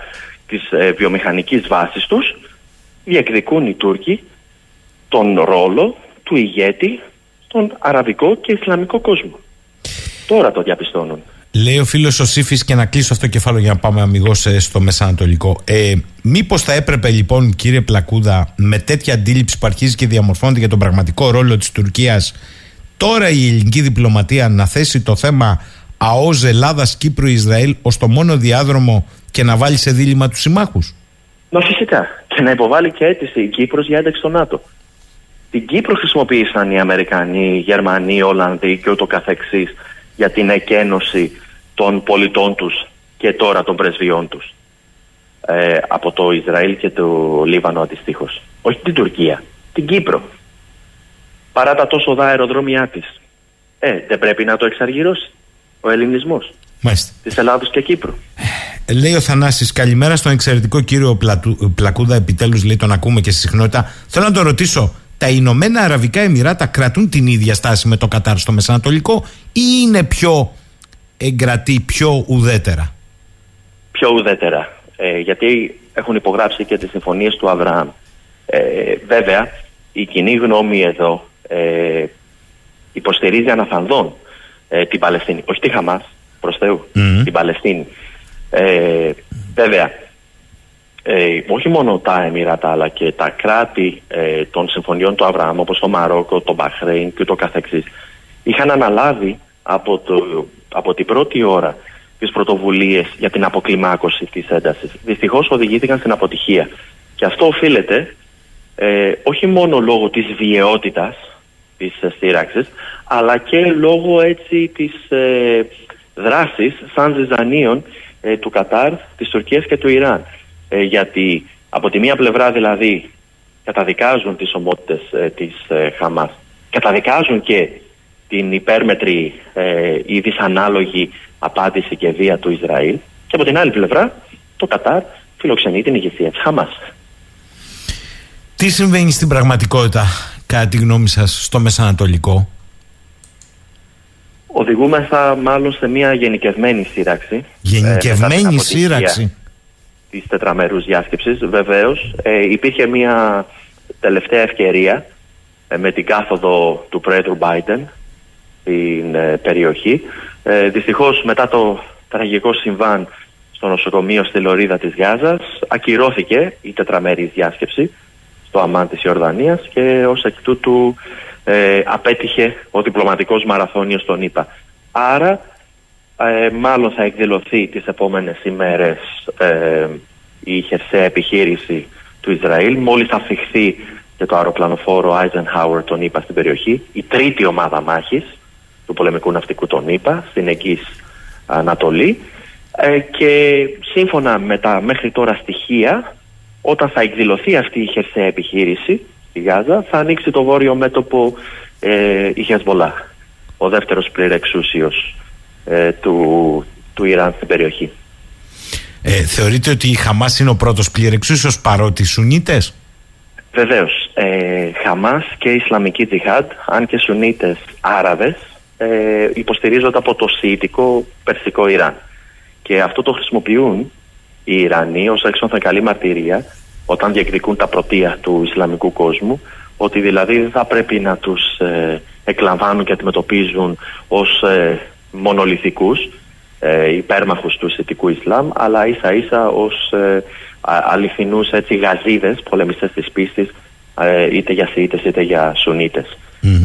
της ε, βιομηχανικής βάσης τους διεκδικούν οι Τούρκοι τον ρόλο του ηγέτη στον αραβικό και ισλαμικό κόσμο. Τώρα το διαπιστώνουν. Λέει ο φίλος ο Σύφης, και να κλείσω αυτό το κεφάλαιο για να πάμε αμυγός ε, στο Μεσανατολικό. Ε, Μήπως θα έπρεπε λοιπόν, κύριε Πλακούδα, με τέτοια αντίληψη που αρχίζει και διαμορφώνεται για τον πραγματικό ρόλο της Τουρκίας, τώρα η ελληνική διπλωματία να θέσει το θέμα ΑΟΖ Ελλάδας, Κύπρου, Ισραήλ ως το μόνο διάδρομο και να βάλει σε δίλημα τους συμμάχους; Μα φυσικά. Και να υποβάλει και αίτηση η Κύπρος για ένταξη στο ΝΑΤΟ. Την Κύπρο χρησιμοποίησαν οι Αμερικανοί, οι Γερμανοί, οι Ολλανδοί και ούτω καθεξής για την εκένωση των πολιτών τους και τώρα των πρεσβειών τους ε, από το Ισραήλ και το Λίβανο αντιστοίχως. Όχι την Τουρκία, την Κύπρο. Παρά τα τόσο δά αεροδρόμια της. Ε, δεν πρέπει να το εξαργυρώσει ο ελληνισμός της Ελλάδος και Κύπρου. Ε, λέει ο Θανάσης, καλημέρα στον εξαιρετικό κύριο Πλατου, Πλακούδα, επιτέλους λέει τον ακούμε και στη συχνότητα. Θέλω να τον ρωτήσω, τα Ηνωμένα Αραβικά Εμμυράτα κρατούν την ίδια στάση με το Κατάρ στο Μεσανατολικό ή είναι πιο εγκρατή, πιο ουδέτερα; Πιο ουδέτερα. Ε, γιατί έχουν υπογράψει και τις συμφωνίες του Αβραάμ. Ε, βέβαια, η κοινή γνώμη εδώ ε, υποστηρίζει αναφανδόν ε, την Παλαιστίνη. Όχι τη Χαμάς, προς Θεού, την Παλαιστίνη. Ε, βέβαια, ε, όχι μόνο τα Εμμυράτα αλλά και τα κράτη ε, των συμφωνιών του Αβραάμ όπως το Μαρόκο, το Μπαχρέιν και το καθεξής είχαν αναλάβει από, το, από την πρώτη ώρα τις πρωτοβουλίες για την αποκλιμάκωση της έντασης. Δυστυχώς οδηγήθηκαν στην αποτυχία. Και αυτό οφείλεται ε, όχι μόνο λόγω της βιαιότητας της στήραξης αλλά και λόγω έτσι της ε, δράσης σαν ζυζανίων ε, του Κατάρ, της Τουρκίας και του Ιράν. Ε, γιατί από τη μία πλευρά δηλαδή καταδικάζουν τις ομότητες ε, της ε, Χαμάς, καταδικάζουν και την υπέρμετρη ε, ή δυσανάλογη απάντηση και βία του Ισραήλ και από την άλλη πλευρά το Κατάρ φιλοξενεί την ηγεσία της Χαμάς. Τι συμβαίνει στην πραγματικότητα κατά τη γνώμη σας στο Μεσανατολικό; Οδηγούμεθα μάλλον σε μια γενικευμένη σύραξη. Γενικευμένη ε, σύραξη της τετραμέρους διάσκεψης βεβαίως ε, υπήρχε μια τελευταία ευκαιρία ε, με την κάθοδο του Πρόεδρου Biden στην ε, περιοχή ε, δυστυχώς μετά το τραγικό συμβάν στο νοσοκομείο στη Λωρίδα της Γάζας ακυρώθηκε η τετραμέρη διάσκεψη στο Αμάν της Ιορδανίας και ως εκ τούτου ε, απέτυχε ο διπλωματικός μαραθώνιος στον ΗΠΑ. Άρα ε, μάλλον θα εκδηλωθεί τις επόμενες ημέρες ε, η χερσαία επιχείρηση του Ισραήλ. Μόλις θα φυχθεί και το αεροπλανοφόρο Eisenhower τον ΗΠΑ στην περιοχή. Η τρίτη ομάδα μάχης του πολεμικού ναυτικού των ΗΠΑ στην Εκής Ανατολή. Ε, και σύμφωνα με τα μέχρι τώρα στοιχεία, όταν θα εκδηλωθεί αυτή η χερσαία επιχείρηση στη Γάζα, θα ανοίξει το βόρειο μέτωπο ε, η Χεσμολά, ο δεύτερος πληρεξούσιος ε, του, του Ιράν στην περιοχή. Ε, θεωρείτε ότι η Χαμάς είναι ο πρώτος πληρεξούσιος παρότι οι Σουνίτες; Βεβαίως, ε, Χαμάς και Ισλαμική Τζιχάντ, αν και Σουνίτες Άραβες, ε, υποστηρίζονται από το Σιητικό Περσικό Ιράν. Και αυτό το χρησιμοποιούν οι Ιρανοί ως έξω καλή μαρτυρία όταν διεκδικούν τα πρωτεία του Ισλαμικού κόσμου ότι δηλαδή δεν θα πρέπει να τους ε, εκλαμβάνουν και αντιμετωπίζουν ως ε, μονολυθικούς ε, υπέρμαχους του Σιτικού Ισλάμ αλλά ίσα ίσα ως ε, αληθινούς έτσι, γαζίδες πολεμιστές της πίστης ε, είτε για Σιήτες είτε για σουνιτες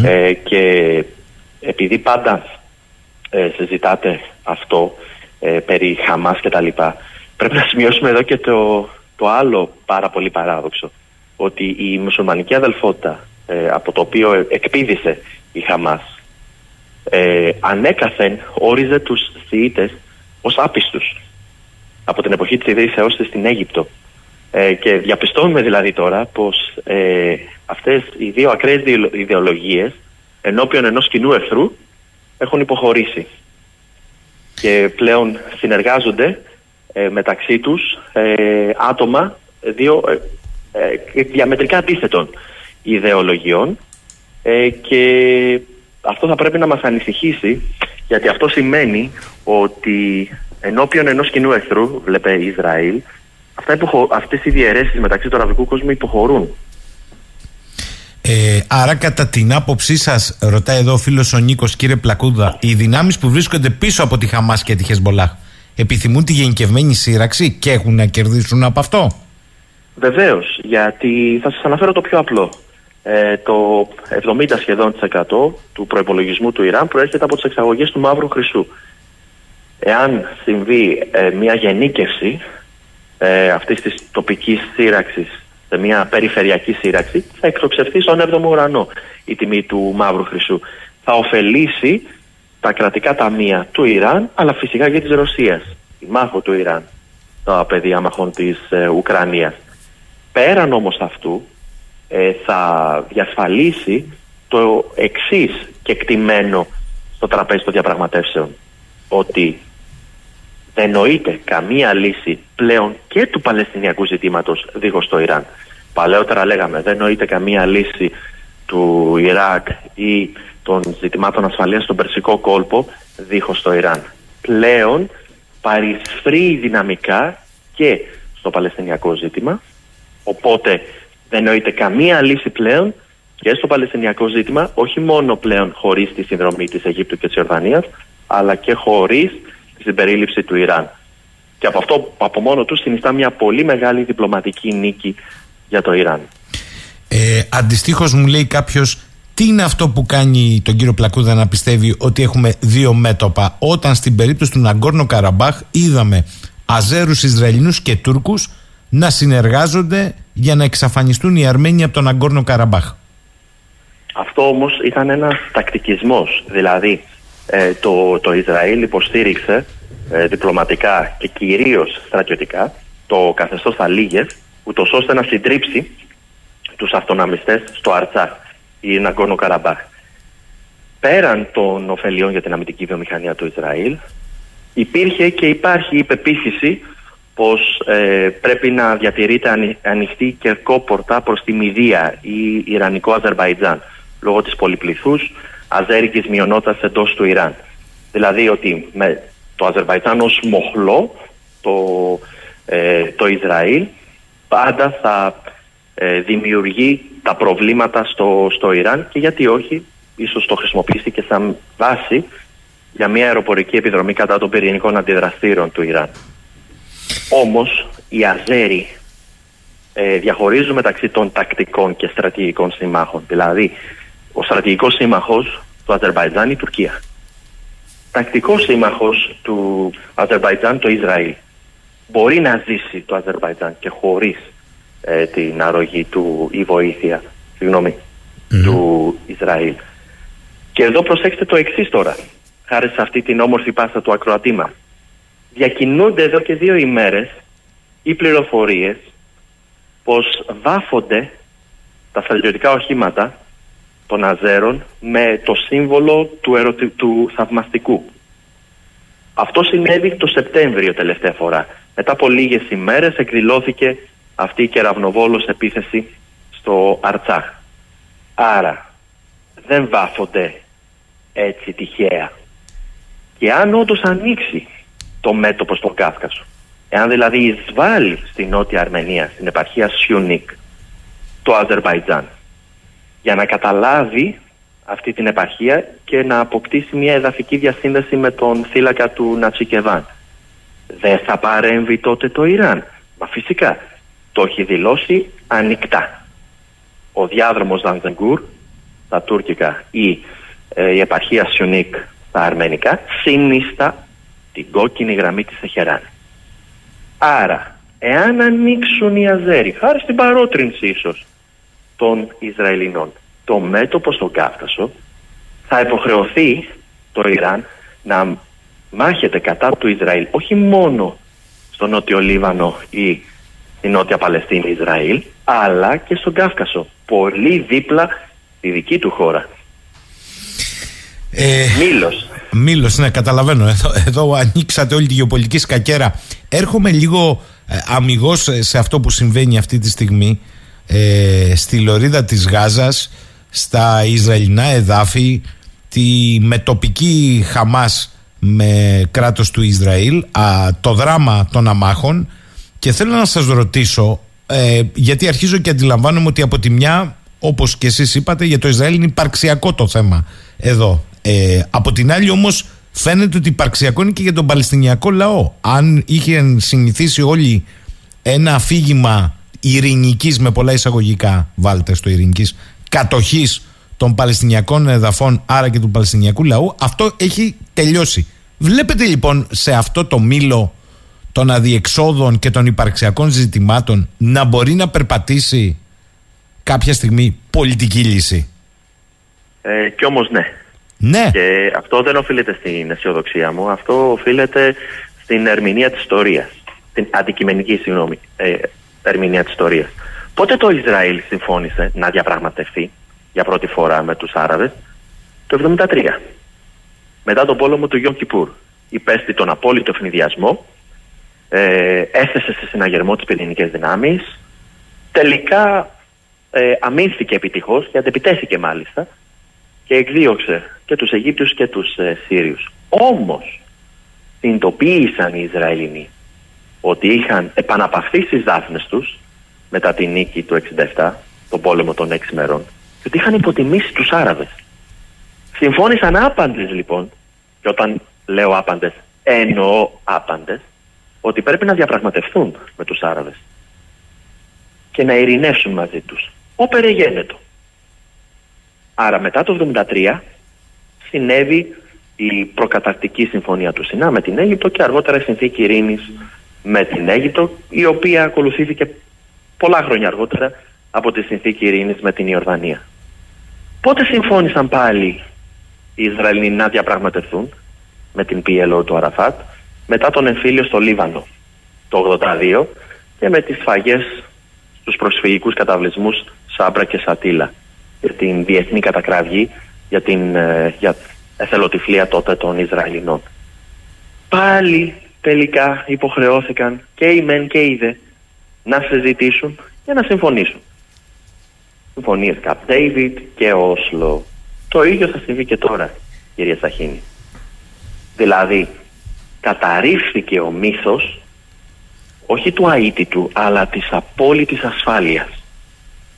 ε, και επειδή πάντα ε, συζητάτε αυτό περί Χαμάς και τα λοιπά πρέπει να σημειώσουμε εδώ και το, το άλλο πάρα πολύ παράδοξο ότι η μουσουλμανική αδελφότητα από το οποίο εκπίδησε η Χαμάς ε, ανέκαθεν όριζε τους Σιήτες ως άπιστους από την εποχή της ιδρύσεώς της στην Αίγυπτο. Ε, και διαπιστώνουμε δηλαδή τώρα πως ε, αυτές οι δύο ακραίες ιδεολογίες ενώπιον ενός κοινού εχθρού έχουν υποχωρήσει και πλέον συνεργάζονται ε, μεταξύ τους ε, άτομα δύο ε, διαμετρικά αντίθετων ιδεολογιών και αυτό θα πρέπει να μας ανησυχήσει γιατί αυτό σημαίνει ότι ενώπιον ενός κοινού εχθρού, βλέπε Ισραήλ, αυτά αυτές οι διαιρέσεις μεταξύ του αραβικού κόσμου υποχωρούν. Ε, άρα κατά την άποψή σας, ρωτάει εδώ ο φίλος ο Νίκος κύριε Πλακούδα, οι δυνάμεις που βρίσκονται πίσω από τη Χαμάς και τη Χεσμολάχ επιθυμούν τη γενικευμένη σύραξη και έχουν να κερδίσουν από αυτό; Βεβαίως, γιατί θα σας αναφέρω το πιο απλό. Ε, το 70 σχεδόν του προπολογισμού του Ιράν προέρχεται από τις εξαγωγές του μαύρου χρυσού. Εάν συμβεί ε, μια γενίκευση ε, αυτής της τοπικής σύραξης σε μια περιφερειακή σύραξη θα εκτοξευθεί στον 7ο ουρανό η τιμή του μαύρου χρυσού. Θα ωφελήσει τα κρατικά ταμεία του Ιράν αλλά φυσικά και της Ρωσίας. Η μάχο του Ιράν, τα παιδιά μαχών της ε, Ουκρανίας. Πέραν όμως αυτού ε, θα διασφαλίσει το εξής και κτημένο στο τραπέζι των διαπραγματεύσεων ότι δεν νοείται καμία λύση πλέον και του Παλαιστινιακού ζητήματος δίχως το Ιράν. Παλαιότερα λέγαμε δεν νοείται καμία λύση του Ιράκ ή των ζητημάτων ασφαλείας στον Περσικό κόλπο δίχως το Ιράν. Πλέον παρισφρεί δυναμικά και στο Παλαιστινιακό ζήτημα οπότε δεν νοείται καμία λύση πλέον και στο Παλαιστινιακό ζήτημα, όχι μόνο πλέον χωρίς τη συνδρομή της Αιγύπτου και της Ιορδανίας, αλλά και χωρίς τη συμπερίληψη του Ιράν. Και από αυτό από μόνο τους συνιστά μια πολύ μεγάλη διπλωματική νίκη για το Ιράν. Ε, Αντιστοίχως, μου λέει κάποιος, τι είναι αυτό που κάνει τον κύριο Πλακούδα να πιστεύει ότι έχουμε δύο μέτωπα, όταν στην περίπτωση του Ναγκόρνο Καραμπάχ είδαμε Αζέρους, Ισραηλινούς και Τούρκους να συνεργάζονται για να εξαφανιστούν οι Αρμένοι από τον Αγκόρνο Καραμπάχ. Αυτό όμως ήταν ένας τακτικισμός. Δηλαδή ε, το, το Ισραήλ υποστήριξε ε, διπλωματικά και κυρίως στρατιωτικά το καθεστώς Αλίγες ούτως ώστε να συντρίψει τους αυτοναμιστές στο Αρτσάχ ή Ναγκόρνο Καραμπάχ. Πέραν των ωφελιών για την αμυντική βιομηχανία του Ισραήλ υπήρχε και υπάρχει η πεποίθηση πως ε, πρέπει να διατηρείται ανοιχτή κερκόπορτα προς τη Μηδία ή Ιρανικό Αζερβαϊτζάν λόγω της πολυπληθούς αζέρικης μειονότητας εντός του Ιράν. Δηλαδή ότι με το Αζερβαϊτζάν ως μοχλό το, ε, το Ισραήλ πάντα θα ε, δημιουργεί τα προβλήματα στο, στο Ιράν και γιατί όχι ίσως το χρησιμοποιήσει και σαν βάση για μια αεροπορική επιδρομή κατά των πυρηνικών αντιδραστήρων του Ιράν. Όμως οι Αζέροι ε, διαχωρίζουν μεταξύ των τακτικών και στρατηγικών συμμάχων. Δηλαδή, ο στρατηγικός σύμμαχος του Αζερβαϊτζάν είναι η Τουρκία. Τακτικός σύμμαχος του Αζερβαϊτζάν το Ισραήλ. Μπορεί να ζήσει το Αζερβαϊτζάν και χωρίς ε, την αρρωγή του ή βοήθεια του Ισραήλ. Και εδώ προσέξτε το εξής τώρα, χάρη σε αυτή την όμορφη πάσα του ακροατήμα διακινούνται εδώ και δύο ημέρες οι πληροφορίες πως βάφονται τα στρατιωτικά οχήματα των Αζέρων με το σύμβολο του, ερωτη... του θαυμαστικού. Αυτό συνέβη το Σεπτέμβριο τελευταία φορά. Μετά από λίγες ημέρες εκδηλώθηκε αυτή η κεραυνοβόλος επίθεση στο Αρτσάχ. Άρα δεν βάφονται έτσι τυχαία. Και αν όντως ανοίξει το μέτωπο στον Κάφκασο, εάν δηλαδή εισβάλλει στη Νότια Αρμενία, στην επαρχία Σιουνίκ, το Αζερβαϊτζάν, για να καταλάβει αυτή την επαρχία και να αποκτήσει μια εδαφική διασύνδεση με τον θύλακα του Νατσικεβάν. Δεν θα παρέμβει τότε το Ιράν. Μα φυσικά το έχει δηλώσει ανοιχτά. Ο διάδρομος Δανζενγκούρ στα τουρκικά ή ε, η επαρχία Σιουνίκ στα αρμενικά συνίστα την κόκκινη γραμμή της Τεχεράν. Άρα, εάν ανοίξουν οι Αζέροι, χάρη στην παρότρινση ίσως των Ισραηλινών, το μέτωπο στον Κάφκασο, θα υποχρεωθεί το Ιράν να μάχεται κατά του Ισραήλ, όχι μόνο στο Νότιο Λίβανο ή στη Νότια Παλαιστίνη Ισραήλ, αλλά και στον Κάφκασο, πολύ δίπλα στη δική του χώρα. Ε, Μήλος. Μήλος, ναι, καταλαβαίνω. Εδώ, εδώ ανοίξατε όλη τη γεωπολιτική σκακέρα. Έρχομαι λίγο ε, αμυγός σε αυτό που συμβαίνει αυτή τη στιγμή ε, στη λωρίδα της Γάζας, στα Ισραηλινά εδάφη, τη μετοπική Χαμάς με κράτος του Ισραήλ, α, το δράμα των αμάχων και θέλω να σας ρωτήσω, ε, γιατί αρχίζω και αντιλαμβάνομαι ότι από τη μια, όπως και εσείς είπατε, για το Ισραήλ είναι υπαρξιακό το θέμα εδώ. Ε, από την άλλη όμως φαίνεται ότι υπαρξιακό είναι και για τον Παλαιστινιακό λαό. Αν είχαν συνηθίσει όλοι ένα αφήγημα ειρηνικής με πολλά εισαγωγικά, βάλτε στο ειρηνικής, κατοχής των Παλαιστινιακών εδαφών, άρα και του Παλαιστινιακού λαού, αυτό έχει τελειώσει. Βλέπετε λοιπόν σε αυτό το μήλο των αδιεξόδων και των υπαρξιακών ζητημάτων να μπορεί να περπατήσει κάποια στιγμή πολιτική λύση; Ε, κι όμως ναι. Ναι. Και αυτό δεν οφείλεται στην αισιοδοξία μου, αυτό οφείλεται στην ερμηνεία της ιστορίας. Την αντικειμενική, συγγνώμη, ε, ερμηνεία της ιστορίας. Πότε το Ισραήλ συμφώνησε να διαπραγματευτεί για πρώτη φορά με τους Άραβες, το 1973. Μετά τον πόλεμο του Γιον Κιπούρ. Υπέστη τον απόλυτο ευνηδιασμό, ε, έθεσε σε συναγερμό τις πυρηνικές δυνάμεις, τελικά ε, αμήνθηκε επιτυχώς και αντεπιτέθηκε μάλιστα και εκδίωξε και τους Αιγύπτιους και τους ε, Σύριους. Όμως συνειδητοποίησαν οι Ισραηλινοί ότι είχαν επαναπαυθεί στις δάφνες τους μετά την νίκη του 67, τον πόλεμο των έξι μερών και ότι είχαν υποτιμήσει τους Άραβες. Συμφώνησαν άπαντες λοιπόν και όταν λέω άπαντες εννοώ άπαντες ότι πρέπει να διαπραγματευτούν με τους Άραβες και να ειρηνεύσουν μαζί τους. Όπερε γένετο. Άρα μετά το 1973 συνέβη η προκαταρκτική συμφωνία του Σινά με την Αίγυπτο και αργότερα η συνθήκη ειρήνης με την Αίγυπτο η οποία ακολουθήθηκε πολλά χρόνια αργότερα από τη συνθήκη ειρήνης με την Ιορδανία. Πότε συμφώνησαν πάλι οι Ισραηλοί να διαπραγματευτούν με την PLO του Αραφάτ μετά τον εμφύλιο στο Λίβανο το 82 και με τις σφαγές στους προσφυγικούς καταβλισμούς Σάμπρα και Σατήλα για την διεθνή κατακραυγή για την ε, για εθελοτυφλία τότε των Ισραηλινών. Πάλι τελικά υποχρεώθηκαν και οι μεν και οι δε να συζητήσουν και να συμφωνήσουν. Συμφωνίες Καπ David και Όσλο. Το ίδιο θα συμβεί και τώρα, κυρία Σαχίνη. Δηλαδή, καταρρίφθηκε ο μύθος όχι του αίτητου αλλά της απόλυτης ασφάλειας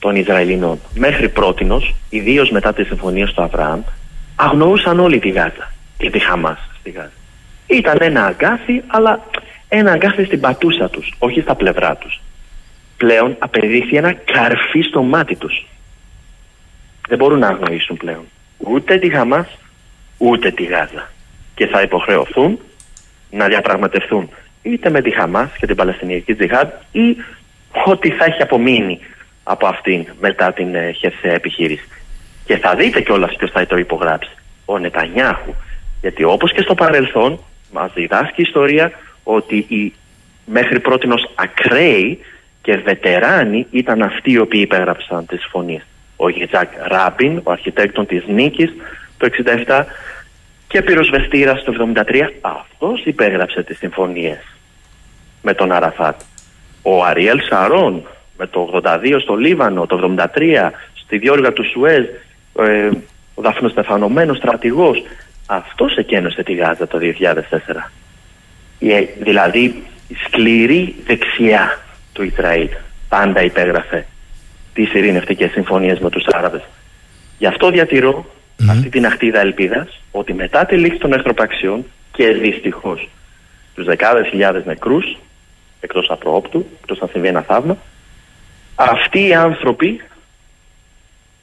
των Ισραηλινών. Μέχρι πρότινος, ιδίως μετά τη συμφωνία του Αβραάμ, αγνοούσαν όλη τη Γάζα και τη Χαμάς στη Γάζα. Ήταν ένα αγκάθι, αλλά ένα αγκάθι στην πατούσα τους, όχι στα πλευρά τους. Πλέον απεδείχθη ένα καρφί στο μάτι τους. Δεν μπορούν να αγνοήσουν πλέον ούτε τη Χαμάς, ούτε τη Γάζα. Και θα υποχρεωθούν να διαπραγματευτούν είτε με τη Χαμάς και την Παλαιστινιακή Τζιχάντ ή ό,τι θα έχει απομείνει από αυτήν μετά την ε, χερσαία επιχείρηση. Και θα δείτε κιόλας ποιος θα το υπογράψει. Ο Νετανιάχου. Γιατί όπως και στο παρελθόν, μας διδάσκει η ιστορία, ότι οι μέχρι πρώτη ακραίοι και βετεράνοι ήταν αυτοί οι οποίοι υπέγραψαν τις συμφωνίες. Ο Γιτζάκ Ράμπιν, ο αρχιτέκτον της νίκης το 1967 και πυροσβεστήρας το 1973, αυτός υπέγραψε τις συμφωνίες με τον Αραφάτ. Ο Αριέλ Σαρών με το 82 στο Λίβανο, το 73 στη διόρυγα του Σουέζ, ε, ο δαφνοστεφανωμένος στρατηγός, αυτός εκένωσε τη Γάζα το 2004. Ε, δηλαδή η σκληρή δεξιά του Ισραήλ πάντα υπέγραφε τις ειρηνευτικές συμφωνίες με τους Άραβες. Γι' αυτό αυτή την αχτίδα ελπίδας ότι μετά τη λήξη των εχθροπαξιών και δυστυχώς τους δεκάδες χιλιάδες νεκρούς εκτός απροόπτου, εκτός να συμβεί ένα θαύμα αυτοί οι άνθρωποι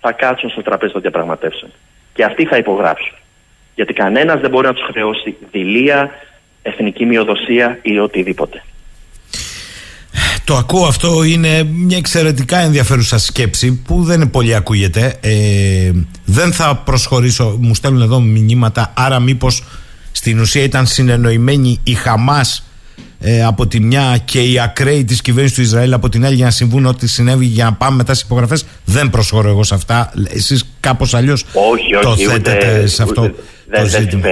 θα κάτσουν στο τραπέζι των διαπραγματεύσεων και αυτοί θα υπογράψουν. Γιατί κανένας δεν μπορεί να τους χρεώσει δηλία, εθνική μειοδοσία ή οτιδήποτε. Το ακούω αυτό, είναι μια εξαιρετικά ενδιαφέρουσα σκέψη που δεν πολύ ακούγεται. Ε, δεν θα προσχωρήσω, μου στέλνουν εδώ μηνύματα, άρα μήπως στην ουσία ήταν συνεννοημένοι η Χαμάς ε, από τη μια και οι ακραίοι της κυβέρνησης του Ισραήλ από την άλλη για να συμβούν ό,τι συνέβη για να πάμε μετά στις υπογραφές. Δεν προσχωρώ εγώ σε αυτά. Εσείς κάπως αλλιώς το θέτετε σε αυτό δεν, το ζήτημα.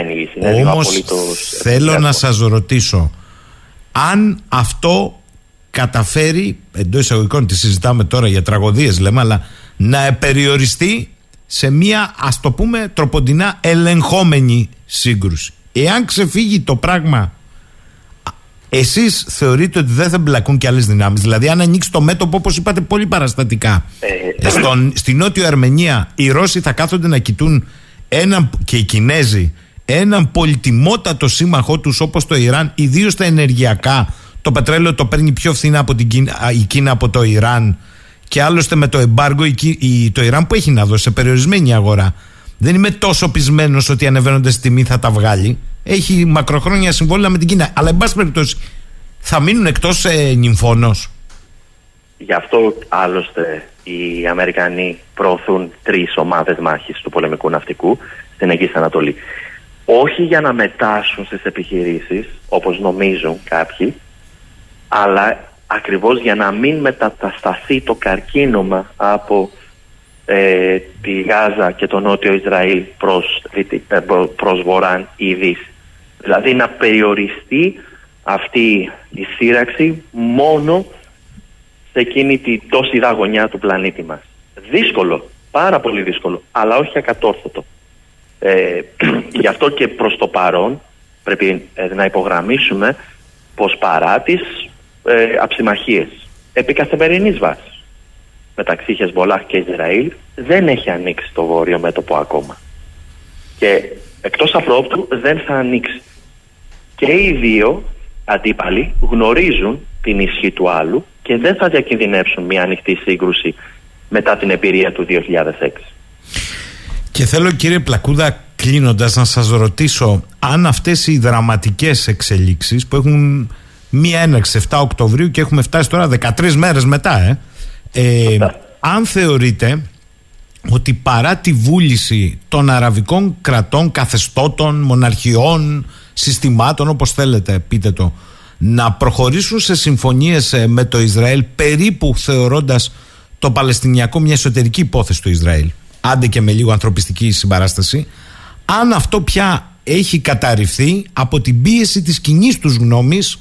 Όμως θέλω να σας ρωτήσω αν αυτό καταφέρει εντός εισαγωγικών τη συζητάμε τώρα για τραγωδίες λέμε αλλά να περιοριστεί σε μια ας το πούμε τροποντινά ελεγχόμενη σύγκρουση εάν ξεφύγει το πράγμα Εσείς θεωρείτε ότι δεν θα μπλακούν και άλλες δυνάμεις. Δηλαδή, αν ανοίξει το μέτωπο, όπως είπατε πολύ παραστατικά, ε, στον, στη Νότιο Αρμενία οι Ρώσοι θα κάθονται να κοιτούν έναν, και οι Κινέζοι έναν πολυτιμότατο σύμμαχό τους όπως το Ιράν, ιδίως στα ενεργειακά. Το πετρέλαιο το παίρνει πιο φθηνά από την Κίνα, η Κίνα από το Ιράν. Και άλλωστε με το εμπάργο, η, το Ιράν που έχει να δώσει σε περιορισμένη αγορά. Δεν είμαι τόσο πεισμένος ότι ανεβαίνοντας τιμή θα τα βγάλει έχει μακροχρόνια συμβόλαια με την Κίνα. Αλλά, εν πάση περιπτώσει, θα μείνουν εκτός ε, νυμφόνο. Γι' αυτό άλλωστε οι Αμερικανοί προωθούν τρεις ομάδες μάχης του πολεμικού ναυτικού στην Αγγλική Ανατολή. Όχι για να μετάσουν στις επιχειρήσεις, όπως νομίζουν κάποιοι, αλλά ακριβώς για να μην μετασταθεί το καρκίνωμα από ε, τη Γάζα και το Νότιο Ισραήλ προς, ε, προς Βορράν ή Δύση. Δηλαδή να περιοριστεί αυτή η σύραξη μόνο σε εκείνη τη τόση γωνιά του πλανήτη μας. Δύσκολο, πάρα πολύ δύσκολο, αλλά όχι ακατόρθωτο. Ε, γι' αυτό και προς το παρόν πρέπει ε, να υπογραμμίσουμε πως παρά τις ε, αψημαχίες επί καθημερινής βάσης μεταξύ Χεσμολάχ και Ισραήλ δεν έχει ανοίξει το βόρειο μέτωπο ακόμα. Και εκτός απρόπτου δεν θα ανοίξει και οι δύο αντίπαλοι γνωρίζουν την ισχύ του άλλου και δεν θα διακινδυνεύσουν μια ανοιχτή σύγκρουση μετά την εμπειρία του 2006. Και θέλω κύριε Πλακούδα κλείνοντας να σας ρωτήσω αν αυτές οι δραματικές εξελίξεις που έχουν μία έναρξη 7 Οκτωβρίου και έχουμε φτάσει τώρα 13 μέρες μετά ε, ε αν θεωρείτε ότι παρά τη βούληση των αραβικών κρατών, καθεστώτων, μοναρχιών, συστημάτων όπως θέλετε πείτε το να προχωρήσουν σε συμφωνίες ε, με το Ισραήλ περίπου θεωρώντας το Παλαιστινιακό μια εσωτερική υπόθεση του Ισραήλ. Άντε και με λίγο ανθρωπιστική συμπαράσταση. Αν αυτό πια έχει καταρριφθεί από την πίεση της κοινή τους γνώμης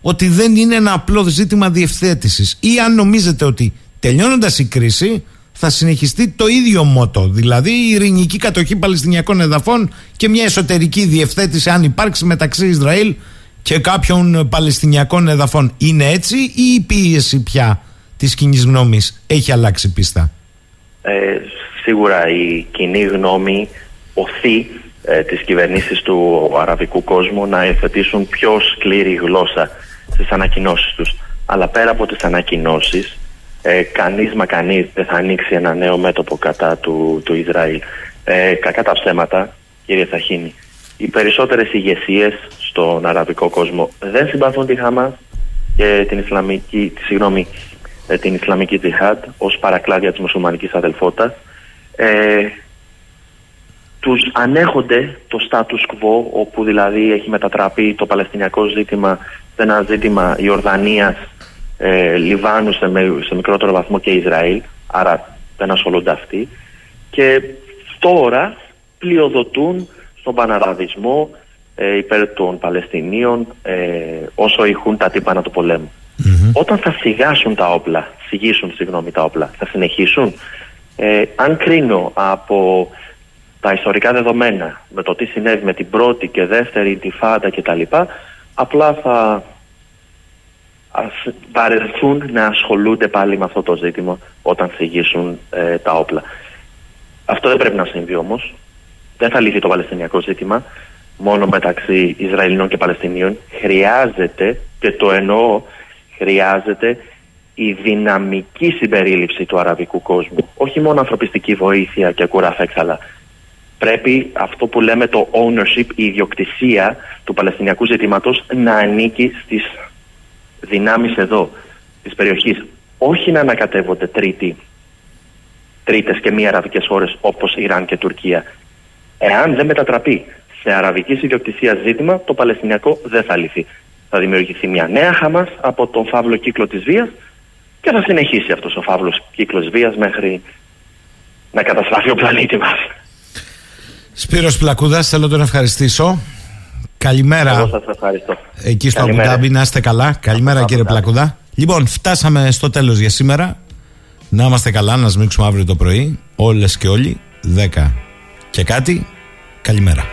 ότι δεν είναι ένα απλό ζήτημα διευθέτησης ή αν νομίζετε ότι τελειώνοντας η κρίση θα συνεχιστεί το ίδιο μότο. Δηλαδή η ειρηνική κατοχή Παλαιστινιακών εδαφών και μια εσωτερική διευθέτηση, αν υπάρξει μεταξύ Ισραήλ και κάποιων Παλαιστινιακών εδαφών. Είναι έτσι ή η πίεση πια της κοινής γνώμης έχει αλλάξει πίστα; Ε, σίγουρα η κοινή γνώμη οθεί ε, τις κυβερνήσεις του αραβικού κόσμου να υιοθετήσουν πιο σκληρή γλώσσα στις ανακοινώσεις τους. Αλλά πέρα από τις ανακοινώσεις ε, κανείς μα κανείς δεν θα ανοίξει ένα νέο μέτωπο κατά του, του Ισραήλ. Ε, κακά τα ψέματα, κύριε Θαχίνη. Οι περισσότερες ηγεσίες στον αραβικό κόσμο δεν συμπαθούν τη Χαμάς και την Ισλαμική, συγγνώμη, ε, την Ισλαμική Τζιχάντ ως παρακλάδια της μουσουλμανικής αδελφότητας. Ε, τους ανέχονται το status quo όπου δηλαδή έχει μετατραπεί το παλαιστινιακό ζήτημα σε ένα ζήτημα Ιορδανίας, ε, Λιβάνου σε, σε μικρότερο βαθμό και Ισραήλ, άρα δεν ασχολούνται αυτοί. Και τώρα πλειοδοτούν στον παναραβισμό ε, υπέρ των Παλαιστινίων ε, όσο ηχούν τα τύπανα του πολέμου. Όταν θα σιγάσουν τα όπλα, σιγήσουν συγγνώμη τα όπλα, θα συνεχίσουν. Ε, αν κρίνω από τα ιστορικά δεδομένα με το τι συνέβη με την πρώτη και δεύτερη τυφάντα κτλ. Απλά θα βαρεθούν να ασχολούνται πάλι με αυτό το ζήτημα όταν θυγήσουν ε, τα όπλα. Αυτό δεν πρέπει να συμβεί όμως. Δεν θα λύθει το Παλαιστινιακό ζήτημα μόνο μεταξύ Ισραηλινών και Παλαιστινίων. Χρειάζεται, και το εννοώ, χρειάζεται η δυναμική συμπερίληψη του αραβικού κόσμου. Όχι μόνο ανθρωπιστική βοήθεια και κουραφέξαλα. Πρέπει αυτό που λέμε το ownership, η ιδιοκτησία του Παλαιστινιακού ζητήματος να ανήκει στις δυνάμεις εδώ, της περιοχής. Όχι να ανακατεύονται τρίτη, τρίτες και μη αραβικές χώρες όπως Ιράν και Τουρκία. Εάν δεν μετατραπεί σε αραβική ιδιοκτησία ζήτημα, το Παλαιστινιακό δεν θα λυθεί. Θα δημιουργηθεί μια νέα Χαμάς από τον φαύλο κύκλο της βίας και θα συνεχίσει αυτός ο φαύλος κύκλος βίας μέχρι να καταστραφεί ο πλανήτη μας. Σπύρος Πλακούδας, θέλω τον ευχαριστήσω. Καλημέρα. Εγώ σας ευχαριστώ. Εκεί στο Αμπουδάμπι, να είστε καλά. Καλημέρα κύριε Πλακούδα. Λοιπόν, φτάσαμε στο τέλος για σήμερα. Να είμαστε καλά, να σμίξουμε αύριο το πρωί. Όλες και όλοι, 10 και κάτι. Καλημέρα.